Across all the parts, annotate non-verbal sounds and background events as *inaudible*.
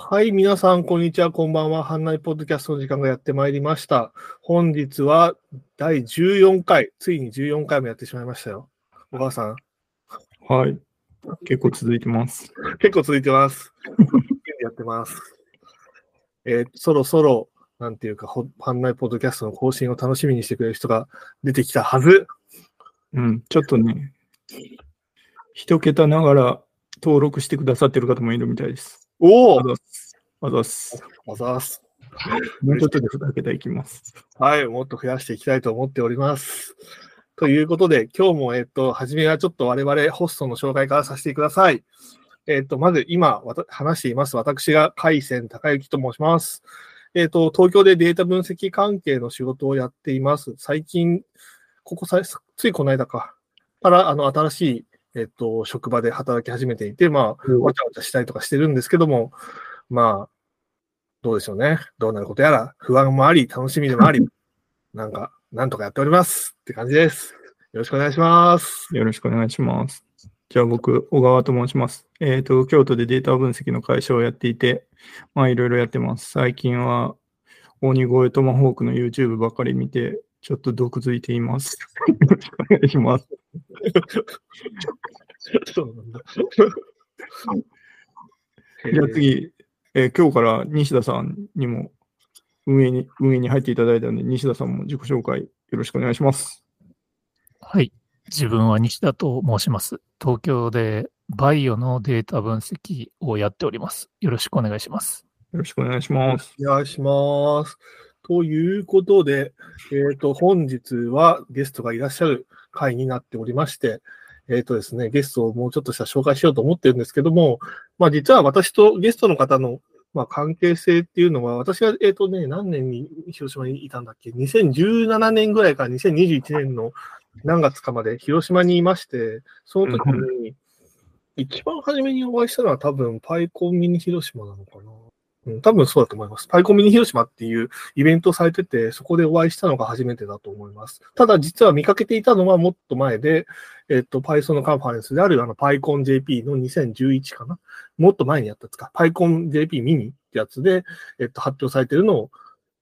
はい、皆さん、こんにちは、こんばんは。ハンナイポッドキャストの時間がやってまいりました。本日は第14回、ついに14回もやってしまいましたよ。小川さん、はい。結構続いてます。結構続いてます。やってます。えーそろそろ、なんていうか、ほハンナイポッドキャストの更新を楽しみにしてくれる人が出てきたはず。うん、ちょっとね、一桁ながら登録してくださってる方もいるみたいです。おおあざっす。あざっす。あざーす。もうちょっとで二桁いきます。はい、もっと増やしていきたいと思っております。ということで、今日も、えっと、初めはちょっと我々ホストの紹介からさせてください。えっと、まず今、話しています。私が海鮮高之と申します。えっと、東京でデータ分析関係の仕事をやっています。最近、ここさい、ついこの間か、から、あの、新しい、えっと、職場で働き始めていて、まあ、わちゃわちゃしたりとかしてるんですけども、まあ、どうでしょうね。どうなることやら、不安もあり、楽しみでもあり、*laughs* なんか、なんとかやっておりますって感じです。よろしくお願いします。よろしくお願いします。じゃあ僕、小川と申します。えっ、と、京都でデータ分析の会社をやっていて、まあいろいろやってます。最近は、鬼越トマホークの YouTube ばっかり見て、ちょっと毒づいています。*laughs* よろしくお願いします。*laughs* そうなんだ。じゃあ次、えー今日から西田さんにも運営に運営に入っていただいたので、西田さんも自己紹介よろしくお願いします。はい。自分は西田と申します。東京でバイオのデータ分析をやっております。よろしくお願いします。よろしくお願いします。お願いします。ということで、えっ、と、本日はゲストがいらっしゃる回になっておりまして、えっ、とですね、ゲストをもうちょっとしたら紹介しようと思ってるんですけども、まあ実は私とゲストの方の、まあ、関係性っていうのは、私が、えっ、とね、何年に広島にいたんだっけ ?2017 年ぐらいから2021年の何月かまで広島にいまして、その時に、一番初めにお会いしたのは多分、パイコンミニ広島なのかな。うん、多分そうだと思います。パイコンミニ広島っていうイベントをされてて、そこでお会いしたのが初めてだと思います。ただ実は見かけていたのはもっと前で、えっと、Python のカンファレンスであるあの PyConJP の2011かな？もっと前にやったんですか。PyConJP ミニってやつで、えっと、発表されてるのを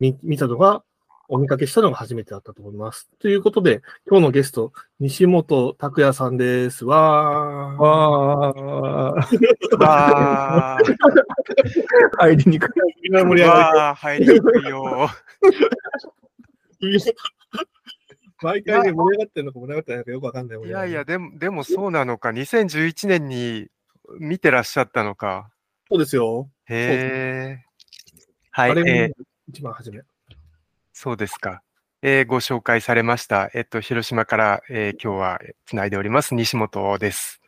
見見たのが、お見かけしたのが初めてだったと思います。ということで、今日のゲスト、西本拓也さんです。わー。わー、わー、入りにくい。盛り上がわー、入りにくいよ。り。*laughs* 毎回ね、盛り上がってるのか盛り上がってないのかよくわかんない。いやいや、でも、でもそうなのか。2011年に見てらっしゃったのか。そうですよ。へえ。はい、あれえーが一番初め。そうですか。えーご紹介されました。えっと、広島から、えー今日はつないでおります、西本です。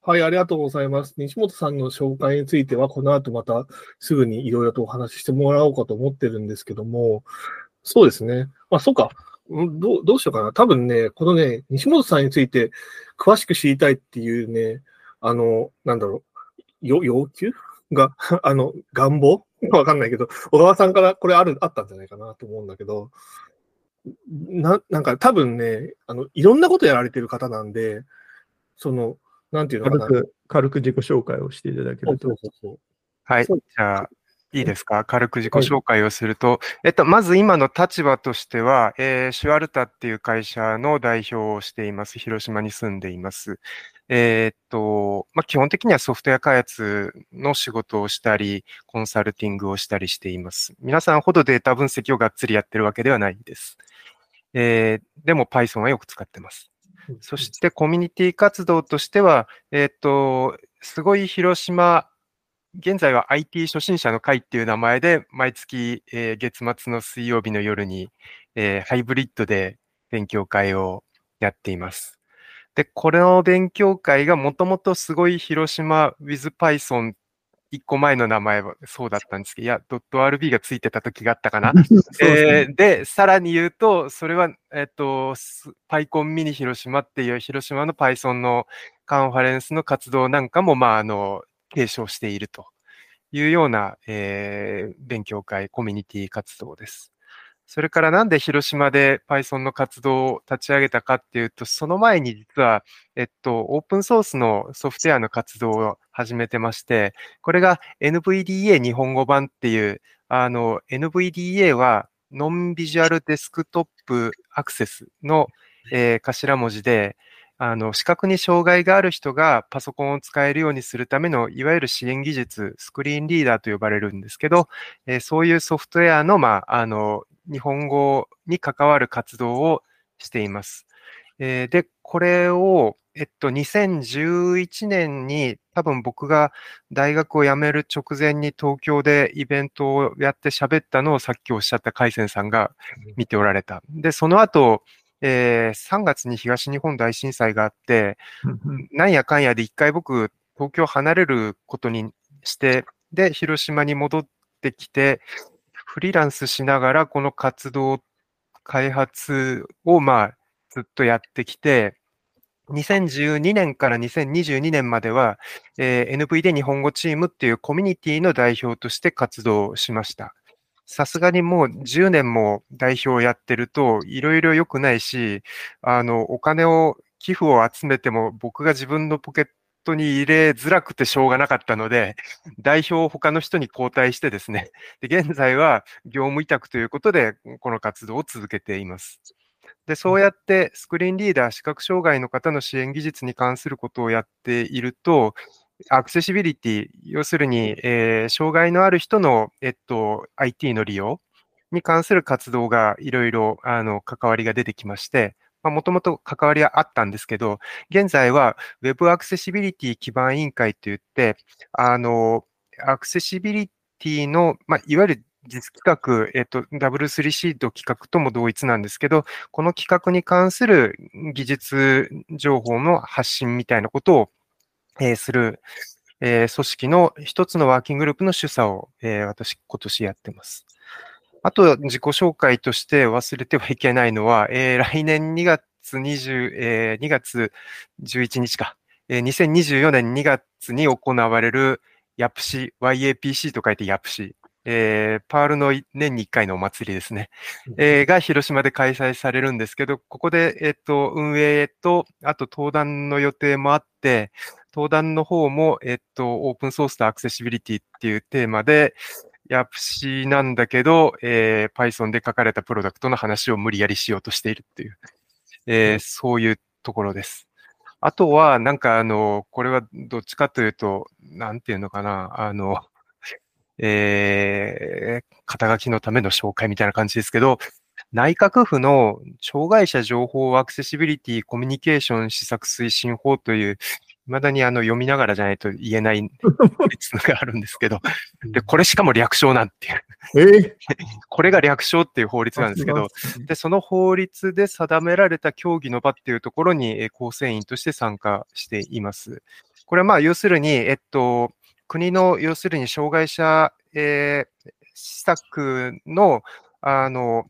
はい、ありがとうございます。西本さんの紹介については、この後またすぐにいろいろとお話ししてもらおうかと思ってるんですけども、そうですね。まあ、そうか。んどうどうしようかな。多分ね、このね、西本さんについて詳しく知りたいっていうね、あの、なんだろう、要求？が、*laughs* あの、願望？わかんないけど、小川さんからこれある、あったんじゃないかなと思うんだけど、な、なんか多分ね、あの、いろんなことやられてる方なんで、その、なんていうのかな。軽く、軽く自己紹介をしていただけると。そうそうそう。はい。じゃあ、いいですか？軽く自己紹介をすると、えっと、まず今の立場としては、えーシュアルタっていう会社の代表をしています。広島に住んでいます。えーっと、まあ、基本的にはソフトウェア開発の仕事をしたり、コンサルティングをしたりしています。皆さんほどデータ分析をがっつりやってるわけではないです。えーでも Python はよく使ってます。そしてコミュニティ活動としては、えーっと、すごい広島、現在は IT 初心者の会っていう名前で、毎月、えー月末の水曜日の夜に、えーハイブリッドで勉強会をやっています。で、これの勉強会がもともとすごい広島 with Python 一個前の名前はそうだったんですけど、いや、.rb がついてた時があったかな。*laughs* えーで、さらに言うと、それは、えっと、す PyCon ミニ広島っていう広島の Python のカンファレンスの活動なんかも、まあ、あの、継承しているというような、えー勉強会、コミュニティ活動です。それからなんで広島で Python の活動を立ち上げたかっていうと、その前に実は、えっと、オープンソースのソフトウェアの活動を始めてまして、これが NVDA 日本語版っていう、あの、NVDA はノンビジュアルデスクトップアクセスの、えー、頭文字で、あの、視覚に障害がある人がパソコンを使えるようにするための、いわゆる支援技術、スクリーンリーダーと呼ばれるんですけど、えー、そういうソフトウェアの、まあ、あの、日本語に関わる活動をしています。えー、で、これを、えっと、2011年に多分僕が大学を辞める直前に東京でイベントをやって喋ったのをさっきおっしゃった海鮮さんが見ておられた。で、その後、えー、3月に東日本大震災があって、なんやかんやで一回僕、東京離れることにして、で、広島に戻ってきて、フリーランスしながらこの活動、開発をまあずっとやってきて、2012年から2022年までは、えー、NV で日本語チームっていうコミュニティの代表として活動しました。さすがにもう10年も代表をやってると、いろいろ良くないし、あの、お金を、寄付を集めても僕が自分のポケットに入れづらくてしょうがなかったので、代表を他の人に交代してですね、で現在は業務委託ということで、この活動を続けています。で、そうやってスクリーンリーダー、視覚障害の方の支援技術に関することをやっていると、アクセシビリティ、要するに、えー、障害のある人の、えっと、IT の利用に関する活動がいろいろ、あの、関わりが出てきまして、もともと関わりはあったんですけど、現在は Web アクセシビリティ基盤委員会といって、あの、アクセシビリティの、まあ、いわゆる実企画、えっと、W3 シート企画とも同一なんですけど、この企画に関する技術情報の発信みたいなことを、えー、する、えー、組織の一つのワーキンググループの主査を、えー、私、今年やってます。あと、自己紹介として忘れてはいけないのは、えー、来年2月20、えー、2月11日か、えー、2024年2月に行われる YAPC、YAPC と書いて YAPC、えー、パールの年に1回のお祭りですね、えー、が広島で開催されるんですけど、ここで、えっ、と、運営と、あと登壇の予定もあって、登壇の方も、えっ、と、オープンソースとアクセシビリティっていうテーマで、ヤプシなんだけど、えー、Python で書かれたプロダクトの話を無理やりしようとしているっていう、えー、そういうところです。あとは、なんかあの、これはどっちかというと、なんていうのかな、あの、えー、肩書きのための紹介みたいな感じですけど、内閣府の障害者情報アクセシビリティコミュニケーション施策推進法という未だにあの読みながらじゃないと言えない法律があるんですけど、で、これしかも略称なんていう。えー、*laughs* これが略称っていう法律なんですけど、で、その法律で定められた協議の場っていうところに構成員として参加しています。これはまあ、要するに、えっと、国の、要するに障害者、えー、施策の、あの、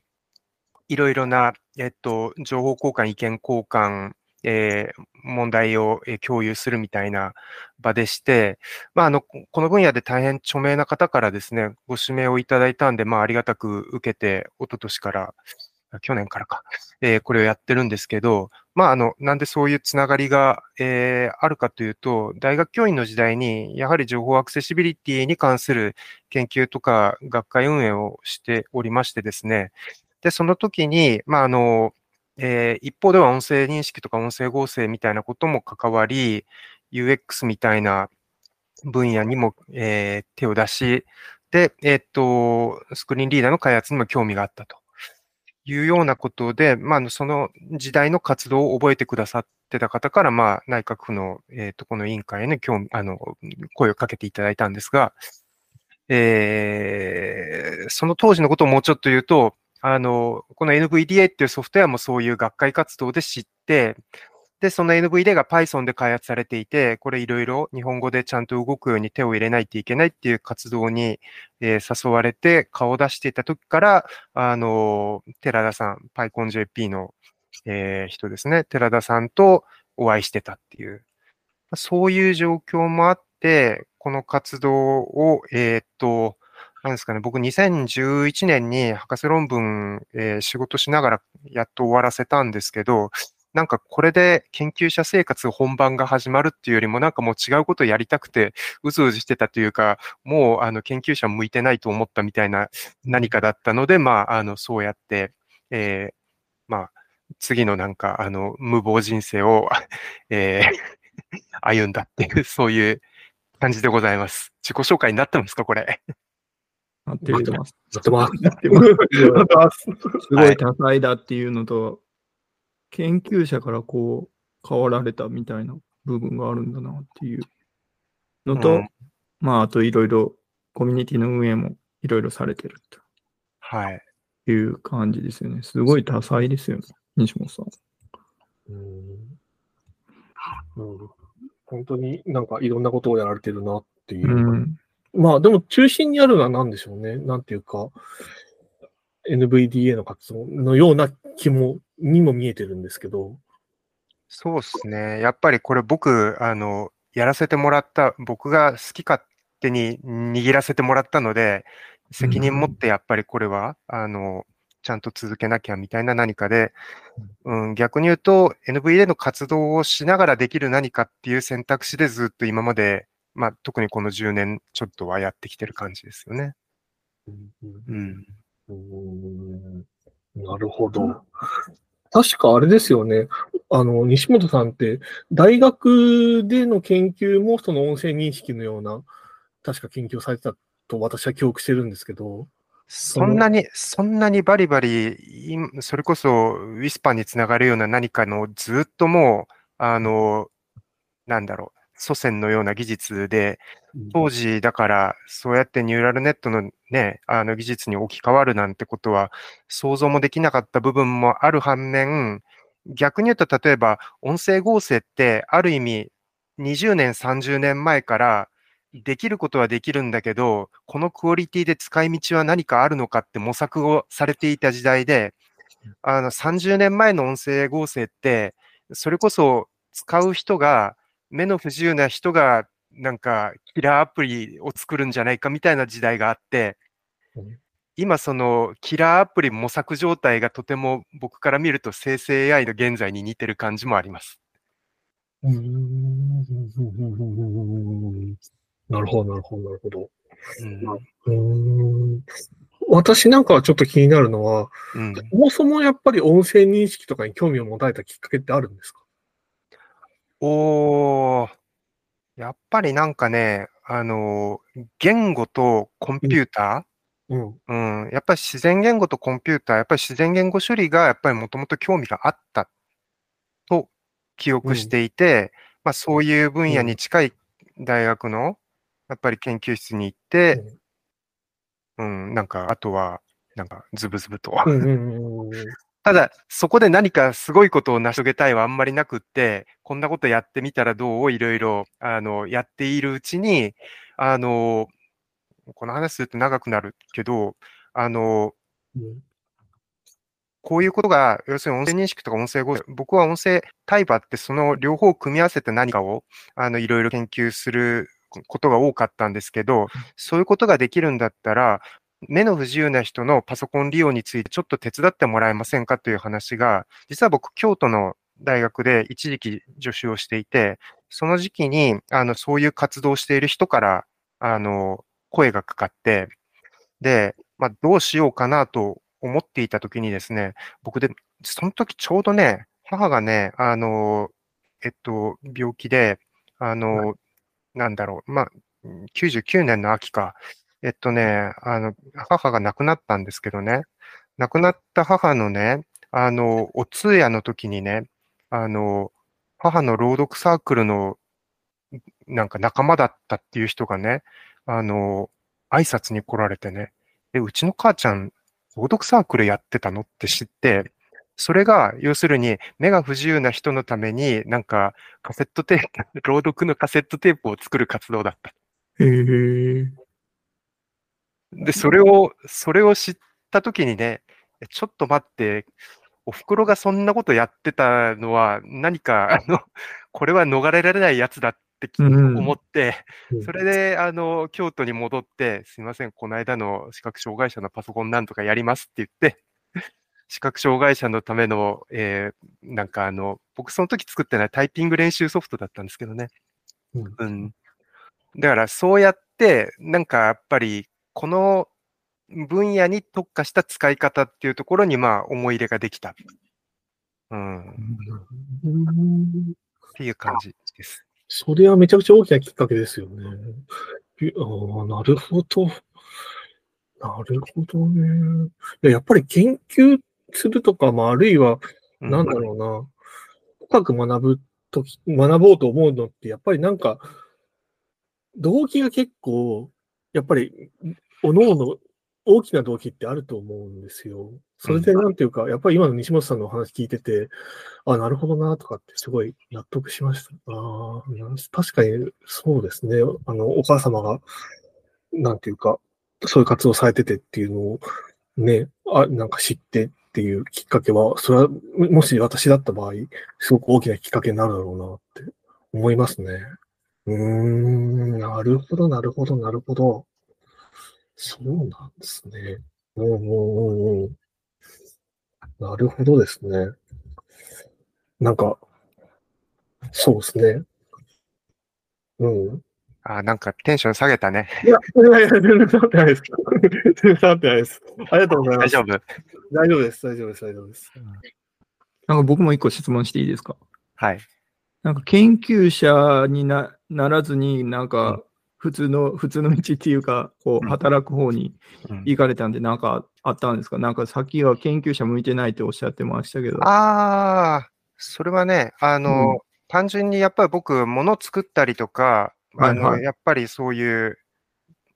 いろいろな、えっと、情報交換、意見交換、えー、問題を共有するみたいな場でして、まあ、あの、この分野で大変著名な方からですね、ご指名をいただいたんで、まあ、ありがたく受けて、一昨年から、去年からか、えー、これをやってるんですけど、まあ、あの、なんでそういうつながりが、えー、あるかというと、大学教員の時代に、やはり情報アクセシビリティに関する研究とか学会運営をしておりましてですね、で、その時に、まあ、あの、えー、一方では音声認識とか音声合成みたいなことも関わり、UX みたいな分野にも、えー、手を出し、で、えー、っと、スクリーンリーダーの開発にも興味があったと。いうようなことで、まあ、その時代の活動を覚えてくださってた方から、まあ、内閣府の、えっと、この委員会に興味、あの、声をかけていただいたんですが、えー、その当時のことをもうちょっと言うと、あの、この NVDA っていうソフトウェアもそういう学会活動で知って、で、その NVD が Python で開発されていて、これいろいろ日本語でちゃんと動くように手を入れないといけないっていう活動に、えー、誘われて顔を出していた時から、あの、寺田さん、PyConJP の、えー、人ですね、寺田さんとお会いしてたっていう、そういう状況もあって、この活動を、えー、っと、なんですかね、僕2011年に博士論文、えー仕事しながらやっと終わらせたんですけど、なんかこれで研究者生活本番が始まるっていうよりも、なんかもう違うことをやりたくて、うずうずしてたというか、もうあの研究者向いてないと思ったみたいな何かだったので、まあ、あの、そうやって、えーまあ、次のなんか、あの、無謀人生を、えー歩んだっていう、そういう感じでございます。自己紹介になってますか、これ？なってます。やってます。なってますやってます。すごい多彩だっていうのと、研究者からこう変わられたみたいな部分があるんだなっていうのと、うんまああといろいろコミュニティの運営もいろいろされてるはい。という感じですよね。すごい多彩ですよね、西本さん。うんうん本当になんかいろんなことをやられてるなっていう。うん。まあでも中心にあるのは何でしょうね。なんていうか、NVDA の活動のような気も、にも見えてるんですけど。そうですね。やっぱりこれ僕、あの、やらせてもらった、僕が好き勝手に握らせてもらったので、責任持ってやっぱりこれは、あの、ちゃんと続けなきゃみたいな何かで、うん、逆に言うと NVA の活動をしながらできる何かっていう選択肢でずっと今まで、まあ特にこの10年ちょっとはやってきてる感じですよね。うん。うんなるほど。確かあれですよね。あの、西本さんって、大学での研究もその音声認識のような、確か研究されてたと私は記憶してるんですけど。そんなに、そんなにバリバリ、それこそウィスパーにつながるような何かのずっともう、あの、なんだろう、祖先のような技術で、当時だからそうやってニューラルネットのね、あの技術に置き換わるなんてことは想像もできなかった部分もある反面、逆に言うと例えば音声合成ってある意味20年、30年前からできることはできるんだけど、このクオリティで使い道は何かあるのかって模索をされていた時代で、あの30年前の音声合成って、それこそ使う人が、目の不自由な人がなんかキラーアプリを作るんじゃないかみたいな時代があってうん、今そのキラーアプリ模索状態がとても僕から見ると生成 AI の現在に似てる感じもあります。なるほど、なるほど、なるほど。私なんかはちょっと気になるのは、うん。そもそもやっぱり音声認識とかに興味を持たれたきっかけってあるんですか？おー、やっぱりなんかね、あの、言語とコンピュータうん。ー、うん、やっぱり自然言語とコンピューター、やっぱり自然言語処理がやっぱりもともと興味があったと記憶していて、まあそういう分野に近い大学のやっぱり研究室に行って、うん、なんかあとは、なんかズブズブと。うんうんうんただ、そこで何かすごいことを成し遂げたいはあんまりなくって、こんなことやってみたらどう？いろいろ、あの、やっているうちに、あの、この話すると長くなるけど、あの、うん。こういうことが、要するに音声認識とか音声合成、僕は音声対話ってその両方を組み合わせて何かを、あの、いろいろ研究することが多かったんですけど、そういうことができるんだったら、目の不自由な人のパソコン利用についてちょっと手伝ってもらえませんかという話が、実は僕、京都の大学で一時期助手をしていて、その時期に、あの、そういう活動をしている人から、あの、声がかかって、で、まあ、どうしようかなと思っていた時にですね、僕で、その時ちょうどね、母がね、あの、えっと、病気で、あの、なんだろう、まあ、99年の秋か、えっとね、あの、母が亡くなったんですけどね、亡くなった母のね、あの、お通夜の時にね、あの、母の朗読サークルの、なんか仲間だったっていう人がね、あの、挨拶に来られてね、で、うちの母ちゃん、朗読サークルやってたのって知って、それが、要するに、目が不自由な人のために、なんか、カセットテープ、*laughs* 朗読のカセットテープを作る活動だった。へえ。で、それを、それを知ったときにね、えちょっと待って、お袋がそんなことやってたのは、何か、あの、これは逃れられないやつだっって思って、うんそれで、あの、京都に戻って、すいません、この間の視覚障害者のパソコンなんとかやりますって言って、視覚障害者のための、えーなんかあの、僕その時作ってないタイピング練習ソフトだったんですけどね。うんうん。だからそうやって、なんかやっぱり、この分野に特化した使い方っていうところに、まあ、思い入れができた。うん。っうんていう感じです。それはめちゃくちゃ大きなきっかけですよね。いああ、なるほど。なるほどね。いややっぱり研究するとか、まあ、あるいは、うんなんだろうな、深く学ぶとき、学ぼうと思うのって、やっぱりなんか、動機が結構、やっぱり、おのおの大きな動機ってあると思うんですよ。それでなんていうか、やっぱり今の西本さんのお話聞いてて、あ、なるほどな、とかってすごい納得しました。あ確かにそうですね。あの、お母様が、なんていうか、そういう活動されててっていうのを、ね、あ、なんか知ってっていうきっかけは、それは、ももし私だった場合、すごく大きなきっかけになるだろうなって思いますね。うーん、なるほど、なるほど、なるほど。そうなんですね。うんうんうんうん。なるほどですね。なんか、そうですね。うん。あ、なんかテンション下げたね。いや、いやいや、全然下がってないです。全然下がってないです。ありがとうございます。大丈夫大丈夫です。大丈夫です。大丈夫です。なんか僕も一個質問していいですか？はい。なんか研究者になならずに、なんか普通の、普通の道っていうか、こううん。働く方にうん。行かれたんで、なんかあったんですか？なんかさっきは研究者向いてないっておっしゃってましたけど。ああ、それはね、あの、うん。単純にやっぱり僕、物作ったりとか、あの、はい。はいやっぱりそういう、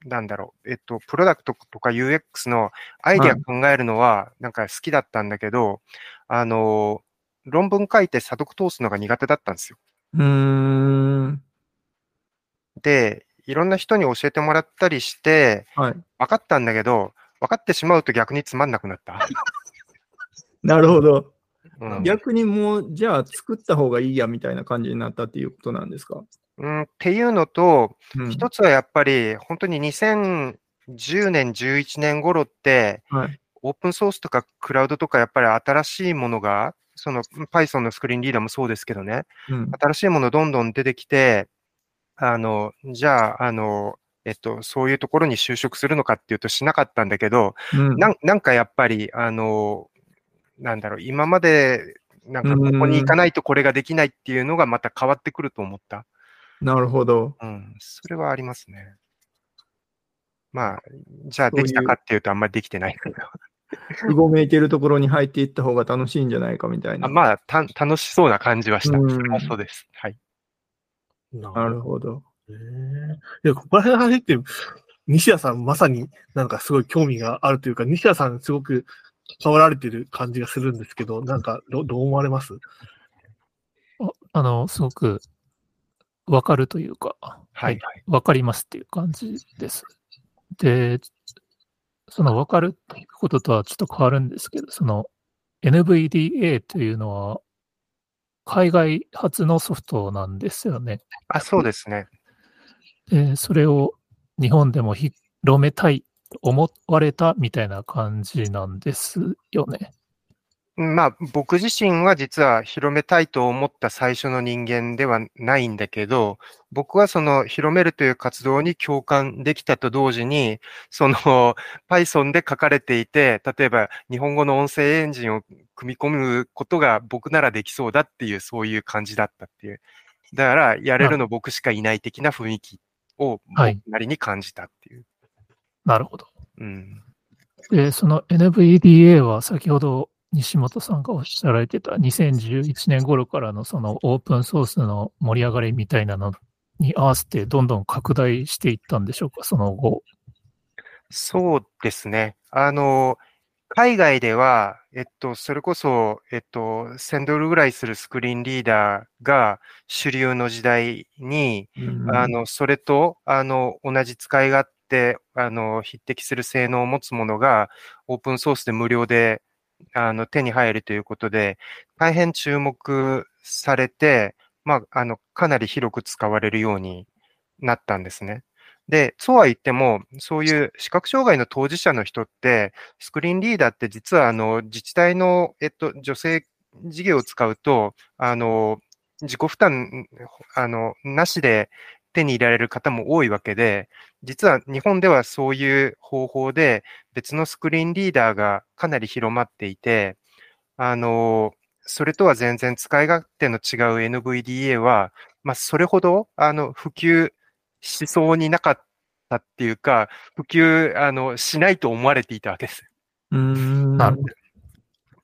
なんだろう、えっと、プロダクトとか UX のアイデアはい。考えるのは、なんか好きだったんだけど、あの、論文書いて査読通すのが苦手だったんですよ。うーん。で、いろんな人に教えてもらったりして、はい。分かったんだけど、分かってしまうと逆につまんなくなった。*laughs* なるほど。うん逆にもう、じゃあ作った方がいいやみたいな感じになったっていうことなんですか、うん、っていうのと、うん、一つはやっぱり、本当に2010年、11年頃って、はい。オープンソースとかクラウドとか、やっぱり新しいものが、その Python のスクリーンリーダーもそうですけどね、うん。新しいものどんどん出てきて、あの、じゃあ、あの、えっと、そういうところに就職するのかっていうとしなかったんだけど、うんなんなんかやっぱり、あの、なんだろう、今まで、なんかここに行かないとこれができないっていうのがまた変わってくると思った？なるほど。うん、それはありますね。まあ、じゃあできたかっていうとあんまりできてないけど。*laughs* うごめいてるところに入っていった方が楽しいんじゃないかみたいな。あまあた、楽しそうな感じはした。うんそうです。はい。ななるほど。へえいや、ここら辺の話って、西田さんまさになんかすごい興味があるというか、西田さんすごく関わられてる感じがするんですけど、なんかどどう思われます？ああの、すごくわかるというか、ははいい。はい。わかりますっていう感じです。で、そのわかるっていうこととはちょっと変わるんですけど、その NVDA というのは海外発のソフトなんですよね。あ、そうですね。で、それを日本でも広めたいと思われたみたいな感じなんですよね。うんまあ、僕自身は実は広めたいと思った最初の人間ではないんだけど、僕はその広めるという活動に共感できたと同時に、その *laughs* Python で書かれていて、例えば日本語の音声エンジンを組み込むことが僕ならできそうだっていう、そういう感じだったっていう。だから、やれるの僕しかいない的な雰囲気をはい僕なりに感じたっていう。なるほど。うん。で、その NVDA は先ほど西本さんがおっしゃられてた2011年頃からのそのオープンソースの盛り上がりみたいなのに合わせてどんどん拡大していったんでしょうか、その後。そうですね。あの、海外では、えっと、それこそ、えっと、1000ドルぐらいするスクリーンリーダーが主流の時代に、うんあの、それと、あの、同じ使い勝手、あの、匹敵する性能を持つものが、オープンソースで無料で、あの、手に入るということで、大変注目されて、まあ、あの、かなり広く使われるようになったんですね。で、そうは言っても、そういう視覚障害の当事者の人って、スクリーンリーダーって実は、あの、自治体の、えっと、女性事業を使うと、あの、自己負担、あの、なしで手に入れられる方も多いわけで、実は日本ではそういう方法で別のスクリーンリーダーがかなり広まっていて、あの、それとは全然使い勝手の違う NVDA は、まあ、それほど、あの、普及しそうになかったっていうか、普及、あの、しないと思われていたわけです。うん。なるほど。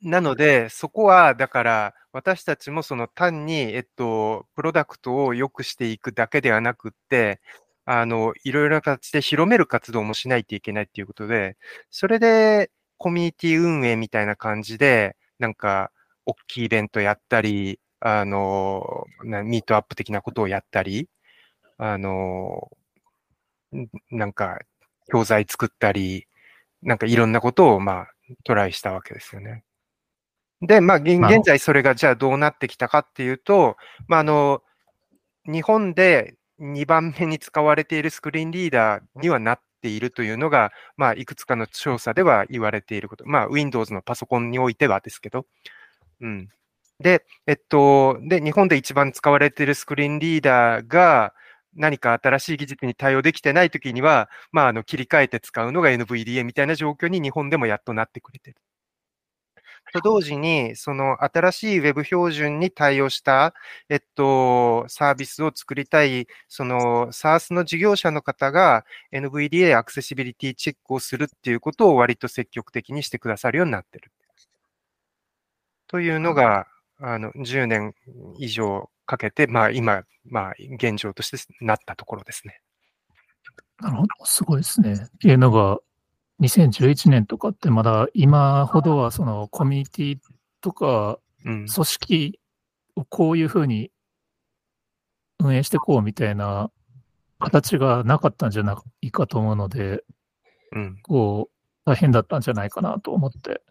なので、そこは、だから、私たちもその単に、えっと、プロダクトを良くしていくだけではなくって、あの、いろいろな形で広める活動もしないといけないっていうことで、それで、コミュニティ運営みたいな感じで、なんか、大きいイベントやったり、あの、ミートアップ的なことをやったり、あの、なんか、教材作ったり、なんかいろんなことを、まあ、トライしたわけですよね。で、まあ、現在それがじゃあどうなってきたかっていうと、まあ、あの、日本で2番目に使われているスクリーンリーダーにはなっているというのが、まあ、いくつかの調査では言われていること。まあ、Windows のパソコンにおいてはですけど。うん。で、えっと、で、日本で一番使われているスクリーンリーダーが、何か新しい技術に対応できてないときには、まあ、あの、切り替えて使うのが NVDA みたいな状況に日本でもやっとなってくれてる。と同時に、その新しい Web 標準に対応した、えっと、サービスを作りたい、その SARS の事業者の方が NVDA アクセシビリティチェックをするっていうことを割と積極的にしてくださるようになってる。というのが、あの、10年以上かけて、まあ今、まあ現状としてなったところですね。なるほど、すごいですね。っていうのが、2011年とかってまだ今ほどはそのコミュニティとか組織をこういうふうに運営していこうみたいな形がなかったんじゃないかと思うので、うん、こう大変だったんじゃないかなと思って。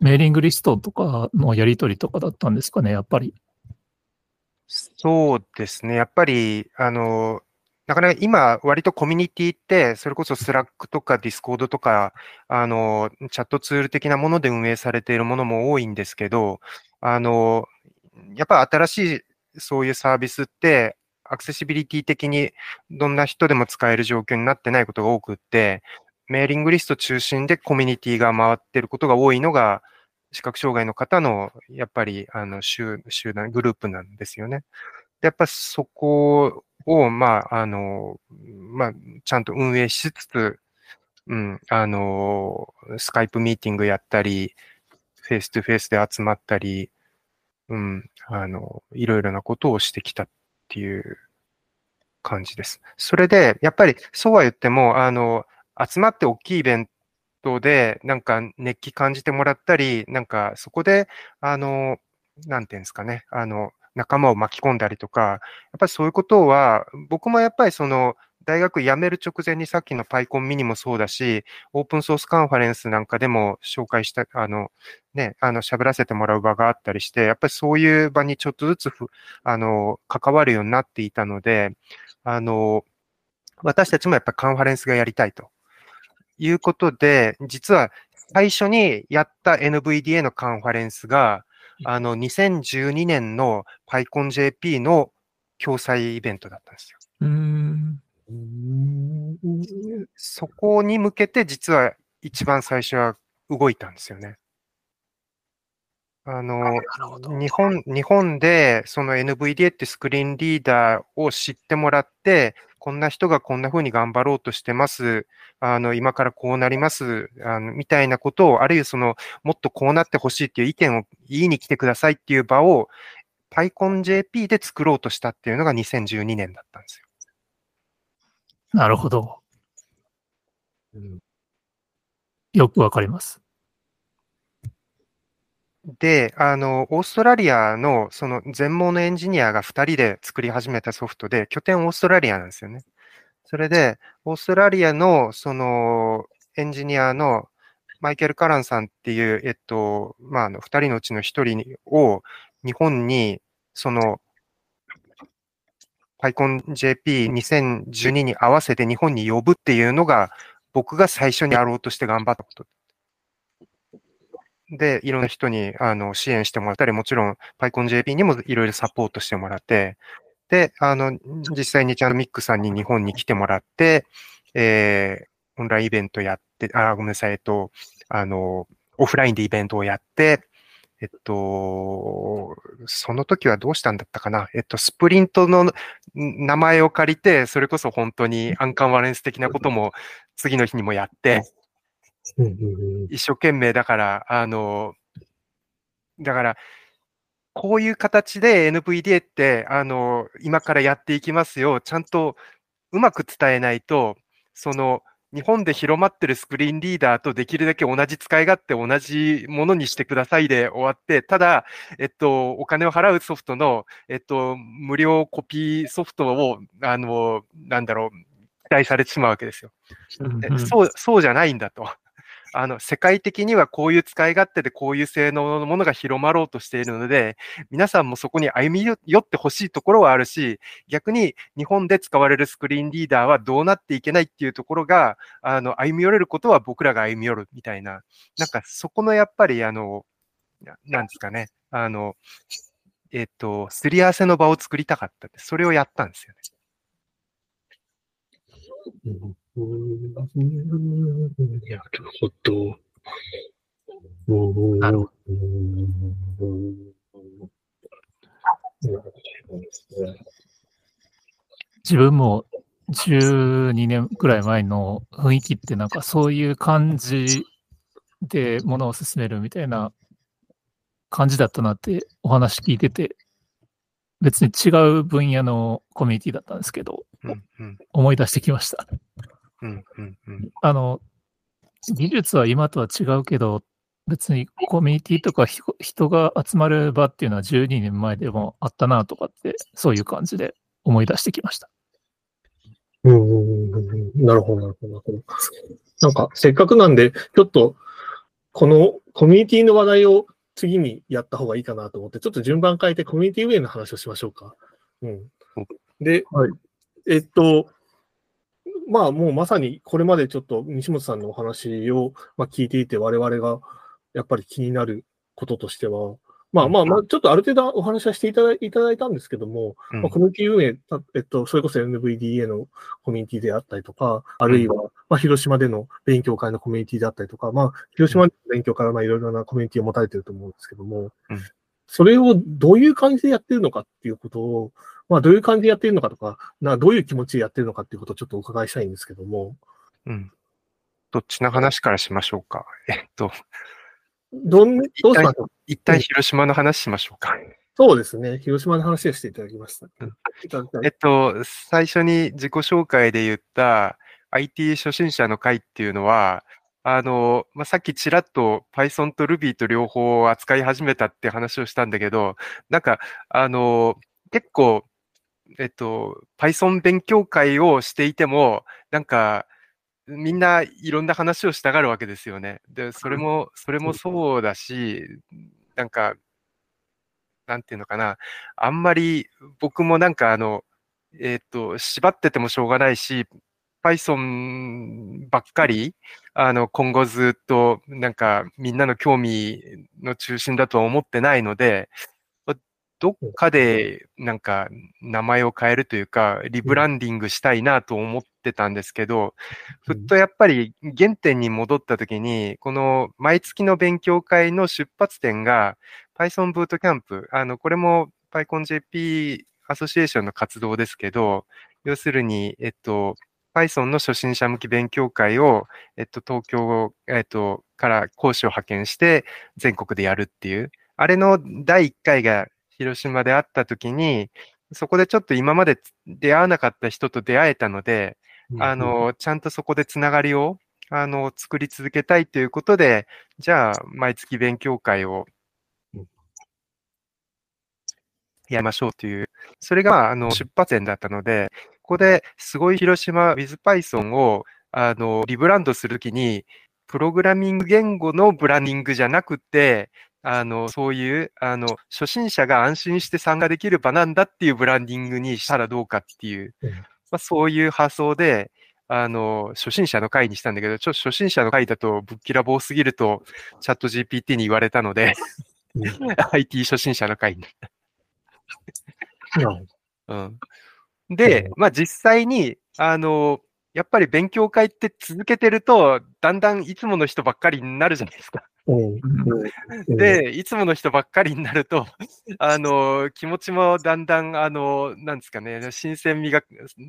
メーリングリストとかのやり取りとかだったんですかね、やっぱり。そうですね。やっぱり、あの、なかなか今、割とコミュニティって、それこそスラックとかディスコードとか、あの、チャットツール的なもので運営されているものも多いんですけど、あの、やっぱ新しいそういうサービスって、アクセシビリティ的にどんな人でも使える状況になってないことが多くって、メーリングリスト中心でコミュニティが回ってることが多いのが、視覚障害の方の、やっぱり、あの、集団、グループなんですよね。やっぱそこを、まあ、あの、まあ、ちゃんと運営しつつ、うん、あの、スカイプミーティングやったり、 face to face で集まったり、うん、あの、いろいろなことをしてきたっていう感じです。それで、やっぱりそうは言っても、あの、集まって大きいイベントで、なんか熱気感じてもらったり、なんかそこで、あの、なんていうんですかね、あの、仲間を巻き込んだりとか、やっぱりそういうことは、僕もやっぱりその、大学辞める直前にさっきの PyCon ミニもそうだし、オープンソースカンファレンスなんかでも紹介した、あの、ね、あの、喋らせてもらう場があったりして、やっぱりそういう場にちょっとずつあの、関わるようになっていたので、あの、私たちもやっぱりカンファレンスがやりたいと。いうことで、実は最初にやった NVDA のカンファレンスが、あの、2012年の PyConJP の共催イベントだったんですよ。うんそこに向けて実は一番最初は動いたんですよね。あの、日本、日本でその NVDA ってスクリーンリーダーを知ってもらって、こんな人がこんな風に頑張ろうとしてます。あの、今からこうなります。あの、みたいなことを、あるいはその、もっとこうなってほしいっていう意見を言いに来てくださいっていう場を、PyConJP で作ろうとしたっていうのが2012年だったんですよ。なるほど。よくわかります。で、あの、オーストラリアのその全盲のエンジニアが2人で作り始めたソフトで、拠点オーストラリアなんですよね。それで、オーストラリアのそのエンジニアのマイケル・カランさんっていう、えっと、まあ、あの、2人のうちの1人を日本に、その、PyConJP2012 に合わせて日本に呼ぶっていうのが、僕が最初にやろうとして頑張ったこと。で、いろんな人にあの支援してもらったり、もちろん PyConJP にもいろいろサポートしてもらって、で、あの、実際にちゃんとミックさんに日本に来てもらって、えー、オンラインイベントやって、あ、ごめんなさい、えっと、あの、オフラインでイベントをやって、えっと、その時はどうしたんだったかな。えっと、スプリントの名前を借りて、それこそ本当にアンカンワレンス的なことも次の日にもやって、一生懸命だから、あの、だから、こういう形で NVDA って、あの、今からやっていきますよ。ちゃんとうまく伝えないと、その、日本で広まってるスクリーンリーダーとできるだけ同じ使い勝手同じものにしてくださいで終わって、ただ、えっと、お金を払うソフトの、えっと、無料コピーソフトを、あの、なんだろう、期待されてしまうわけですよ。そう、そうじゃないんだと。あの、世界的にはこういう使い勝手でこういう性能のものが広まろうとしているので、皆さんもそこに歩み寄ってほしいところはあるし、逆に日本で使われるスクリーンリーダーはどうなっていけないっていうところが、あの、歩み寄れることは僕らが歩み寄るみたいな、なんかそこのやっぱり、あの、なんですかね、あの、えっ、と、すり合わせの場を作りたかったって、それをやったんですよね。なるほど。なるほど。自分も12年くらい前の雰囲気ってなんかそういう感じでものを進めるみたいな感じだったなってお話聞いてて、別に違う分野のコミュニティだったんですけど、うんうん、思い出してきました。うんうんうん、あの、技術は今とは違うけど、別にコミュニティとか人が集まる場っていうのは12年前でもあったなとかって、そういう感じで思い出してきました。うん、なるほど、なるほど、なるほど。なんか、せっかくなんで、ちょっと、このコミュニティの話題を次にやった方がいいかなと思って、ちょっと順番変えてコミュニティ運営の話をしましょうか。うん。で、はい、えっと、まあもうまさにこれまでちょっと西本さんのお話を、まあ、聞いていて我々がやっぱり気になることとしては、まあまあまあ、ちょっとある程度お話はしていただいただいたんですけども、うん、まあ、コミュニティ運営、えっと、それこそ NVDA のコミュニティであったりとか、あるいは、まあ、広島での勉強会のコミュニティであったりとか、まあ、広島での勉強会はまあいろいろなコミュニティを持たれていると思うんですけども、うん、それをどういう感じでやってるのかっていうことを、まあ、どういう感じでやってるのかとか、などういう気持ちでやってるのかっていうことをちょっとお伺いしたいんですけども。うん。どっちの話からしましょうか？えっと。どん、どうしましょう？一旦広島の話しましょうか？そうですね。広島の話をしていただきました。うん、えっと、最初に自己紹介で言った IT 初心者の会っていうのは、あの、まあ、さっきちらっと Python と Ruby と両方扱い始めたって話をしたんだけど、なんか、あの、結構えっと、Python 勉強会をしていても、なんか、みんないろんな話をしたがるわけですよね。で、それも、それもそうだし、なんか、なんていうのかな。あんまり僕もなんかあの、えっ、ー、と、縛っててもしょうがないし、Python ばっかり、あの、今後ずっとなんかみんなの興味の中心だとは思ってないので、どっかでなんか名前を変えるというか、リブランディングしたいなと思ってたんですけど、ふっとやっぱり原点に戻った時に、この毎月の勉強会の出発点が Python ブートキャンプ、あの、これも PyConJP アソシエーションの活動ですけど、要するに、えっと、Python の初心者向き勉強会を、えっと、東京、えっと、から講師を派遣して全国でやるっていう、あれの第1回が広島で会った時に、そこでちょっと今まで出会わなかった人と出会えたので、あの、ちゃんとそこでつながりを、あの、作り続けたいということで、じゃあ、毎月勉強会をやりましょうという、それが、あの、出発点だったので、ここですごい広島 WithPython を、あの、リブランドするときに、プログラミング言語のブランディングじゃなくて、あの、そういう、あの、初心者が安心して参加できる場なんだっていうブランディングにしたらどうかっていう、うんまあ、そういう発想で、あの、初心者の会にしたんだけど、ちょっと初心者の会だとぶっきらぼうすぎると、チャット GPT に言われたので、うん IT 初心者の会に。なるほどうん。でうん、まあ実際に、あの、やっぱり勉強会って続けてると、だんだんいつもの人ばっかりになるじゃないですか。で、いつもの人ばっかりになると、*laughs* あの、気持ちもだんだん、あの、なんですかね、新鮮味が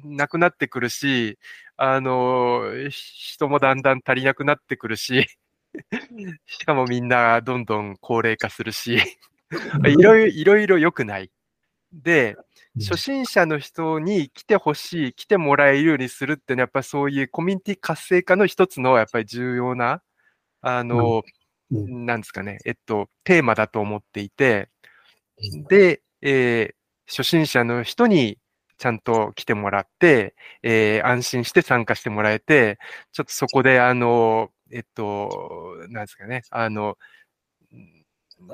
なくなってくるし、あの、人もだんだん足りなくなってくるし、*laughs* しかもみんなどんどん高齢化するし、*laughs* いろいろ、いろいろ良くない。で、初心者の人に来てほしい、来てもらえるようにするっていうのは、やっぱりそういうコミュニティ活性化の一つの、やっぱり重要な、あの、うん。なんですかね、えっと、テーマだと思っていて、で、えー初心者の人にちゃんと来てもらって、えー安心して参加してもらえて、ちょっとそこで、あの、えっと、なんですかね、あの、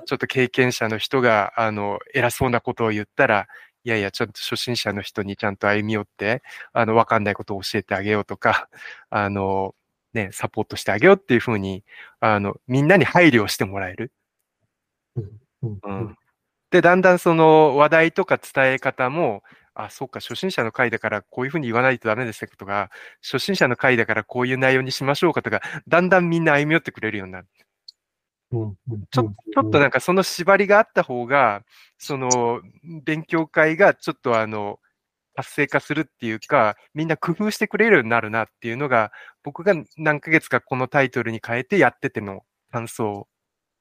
ちょっと経験者の人が、あの、偉そうなことを言ったら、いやいや、ちょっと初心者の人にちゃんと歩み寄って、あの、わかんないことを教えてあげようとか、*laughs* あの、ね、サポートしてあげようっていうふうに、あの、みんなに配慮してもらえる。うんうんで、だんだんその話題とか伝え方も、あ、そうか、初心者の会だからこういうふうに言わないとダメですとか、初心者の会だからこういう内容にしましょうかとか、だんだんみんな歩み寄ってくれるようになる。うんちょちょっとなんかその縛りがあった方が、その勉強会がちょっとあの、活性化するっていうか、みんな工夫してくれるようになるなっていうのが、僕が何ヶ月かこのタイトルに変えてやってての感想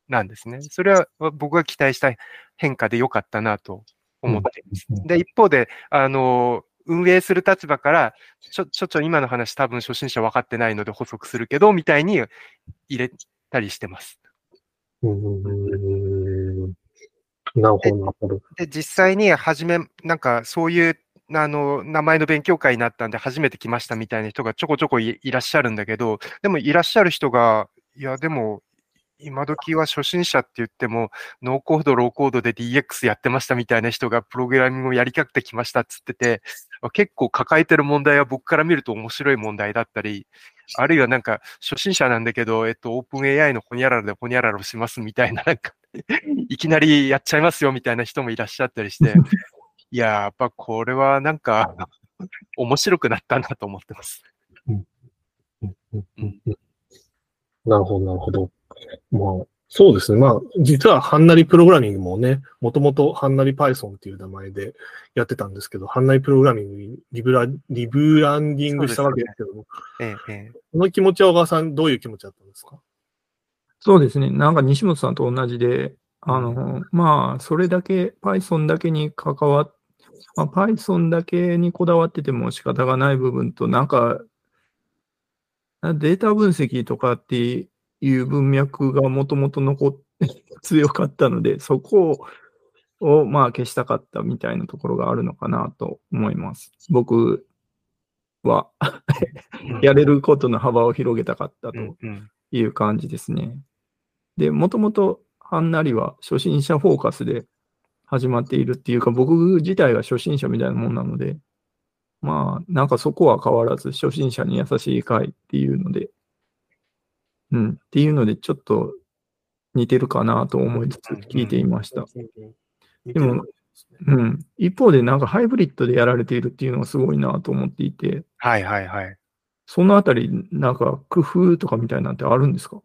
なんですね。それは僕が期待した変化で良かったなと思っています。うんで、一方で、あの、運営する立場から、ちょ、ちょ、ちょ、今の話多分初心者分かってないので補足するけど、みたいに入れたりしてます。うんなるほど、なるほど。で、実際に初め、なんかそういう、あの、名前の勉強会になったんで初めて来ましたみたいな人がちょこちょこいいらっしゃるんだけど、でもいらっしゃる人が、いや、でも、今時は初心者って言っても、ノーコード、ローコードで DX やってましたみたいな人がプログラミングをやりたくてきましたっつってて、あ結構抱えてる問題は僕から見ると面白い問題だったり、あるいはなんか初心者なんだけど、えっと、オープン AI のホニャララでホニャララをしますみたいな、なんか、いきなりやっちゃいますよみたいな人もいらっしゃったりして、いやー、やっぱこれはなんか、面白くなったなと思ってます。うん。うん。うん。うん。なるほど、なるほど。まあ、そうですね。まあ、実はハンナリプログラミングもね、もともとハンナリ Python っていう名前でやってたんですけど、ハンナリプログラミングにリブラリブランディングしたわけですけども、ええ、ええ。この気持ちは小川さん、どういう気持ちだったんですか？そうですね。なんか西本さんと同じで、あの、まあ、それだけ Python だけに関わっ、まあ、Python だけにこだわってても仕方がない部分と、なんか、データ分析とかっていう文脈がもともと残っ *laughs* 強かったので、そこを、まあ、消したかったみたいなところがあるのかなと思います。僕は、やれることの幅を広げたかったという感じですね。で、もともとはんなりは初心者フォーカスで始まっているっていうか、僕自体が初心者みたいなもんなので、まあ、なんかそこは変わらず、初心者に優しい会っていうので、うん、っていうので、ちょっと似てるかなと思いつつ聞いていました。でも、うん。一方で、なんかハイブリッドでやられているっていうのがすごいなと思っていて、はいはいはい。そのあたり、なんか工夫とかみたいなんてあるんですか？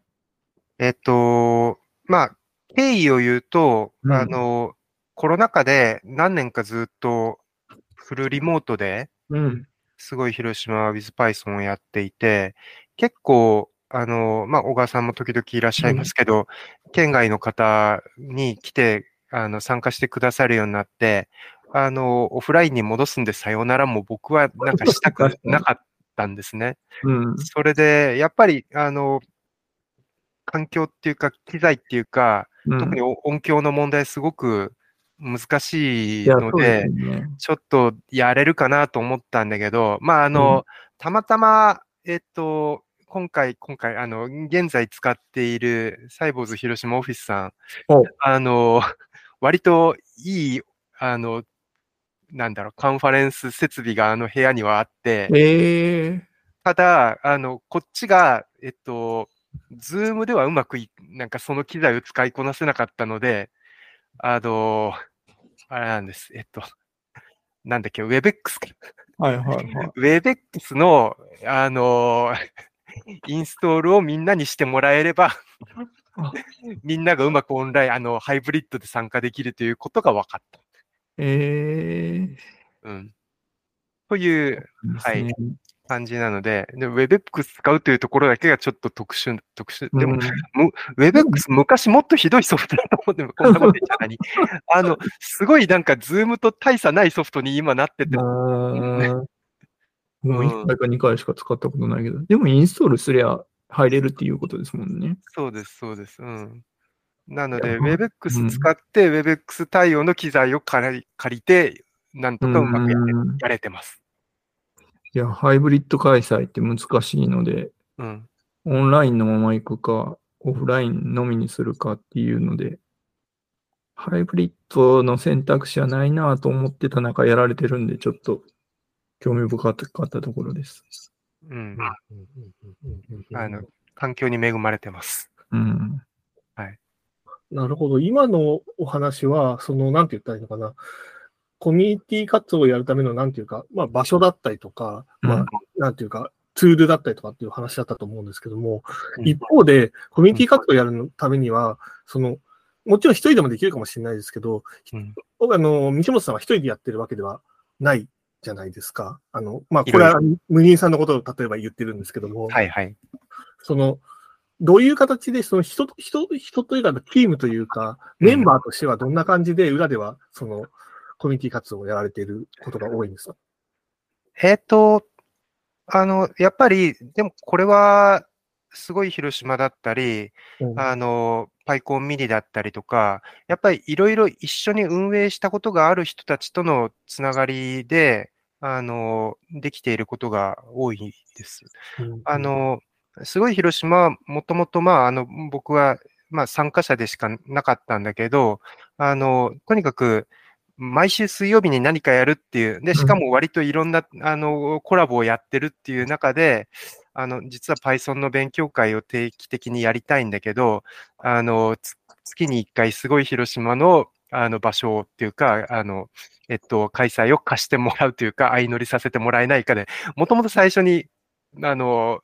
えっと、まあ、経緯を言うと、うんあの、コロナ禍で何年かずっとフルリモートで、うん。すごい広島 with Python をやっていて、結構、あの、まあ、小川さんも時々いらっしゃいますけど、県外の方に来て、あの、参加してくださるようになって、あの、オフラインに戻すんでさようならも僕はなんかしたくなかったんですね。*laughs* うん。それで、やっぱり、あの、環境っていうか、機材っていうか、うん特に音響の問題すごく難しいのでね。ちょっとやれるかなと思ったんだけど、まあ、あの、たまたま、えっと、今回、今回、あの、現在使っているサイボーズ広島オフィスさんお、あの、*laughs* 割といい、あの、なんだろう、カンファレンス設備があの部屋にはあって、ええただ、あの、こっちが、えっと、ズームではうまくい、なんかその機材を使いこなせなかったので、あの、あれなんです。えっと、なんだっけ、WebEx か。はいはいはい。*laughs* WebEx の、あの、インストールをみんなにしてもらえればあ、みんながうまくオンライン、あの、ハイブリッドで参加できるということが分かった。ええうん。というはい感じなので、で WebEx 使うというところだけがちょっと特殊、特殊。でも、うん、WebEx 昔もっとひどいソフトだと思っても、こんなこと言っちゃ何あの、すごいなんか、ズームと大差ないソフトに今なってて、もう1回か2回しか使ったことないけど、でもインストールすりゃ入れるっていうことですもんね。そうです、そうです。うん。なので、いやまあ WebEx 使って、WebEx 対応の機材を借り借りて、なんとかうまくやれうんやれてます。いや、ハイブリッド開催って難しいので、うん。オンラインのまま行くか、オフラインのみにするかっていうので、ハイブリッドの選択肢はないなと思ってた中やられてるんで、ちょっと興味深かったところです。うん。ああの、環境に恵まれてます。うん。なるほど。今のお話は、その、なんて言ったらいいのかな。コミュニティ活動をやるための、なんていうか、まあ、場所だったりとか、まあ、なんていうか、ツールだったりとかっていう話だったと思うんですけども、うん一方で、コミュニティ活動をやるためには、その、もちろん一人でもできるかもしれないですけど、うん僕あの、西本さんは一人でやってるわけではないじゃないですか。あの、まあ、これは無人さんのことを例えば言ってるんですけども、はいはい。その、どういう形で、その人と、人、人というか、チームというか、メンバーとしてはどんな感じで裏では、その、コミュニティ活動をやられていることが多いんですか？えっ、と、あの、やっぱり、でもこれは、すごい広島だったり、うんあの、パイコンミニだったりとか、やっぱりいろいろ一緒に運営したことがある人たちとのつながりで、あの、できていることが多いです。あ、の、すごい広島はもともと、まあ、あの、僕は、まあ、参加者でしかなかったんだけど、あの、とにかく、毎週水曜日に何かやるっていう、で、しかも割といろんな、あの、コラボをやってるっていう中で、あの、実は Python の勉強会を定期的にやりたいんだけど、あの、つ月に一回すごい広島の、あの、場所っていうか、あの、えっと、開催を貸してもらうというか、相乗りさせてもらえないかで、もともと最初に、あの、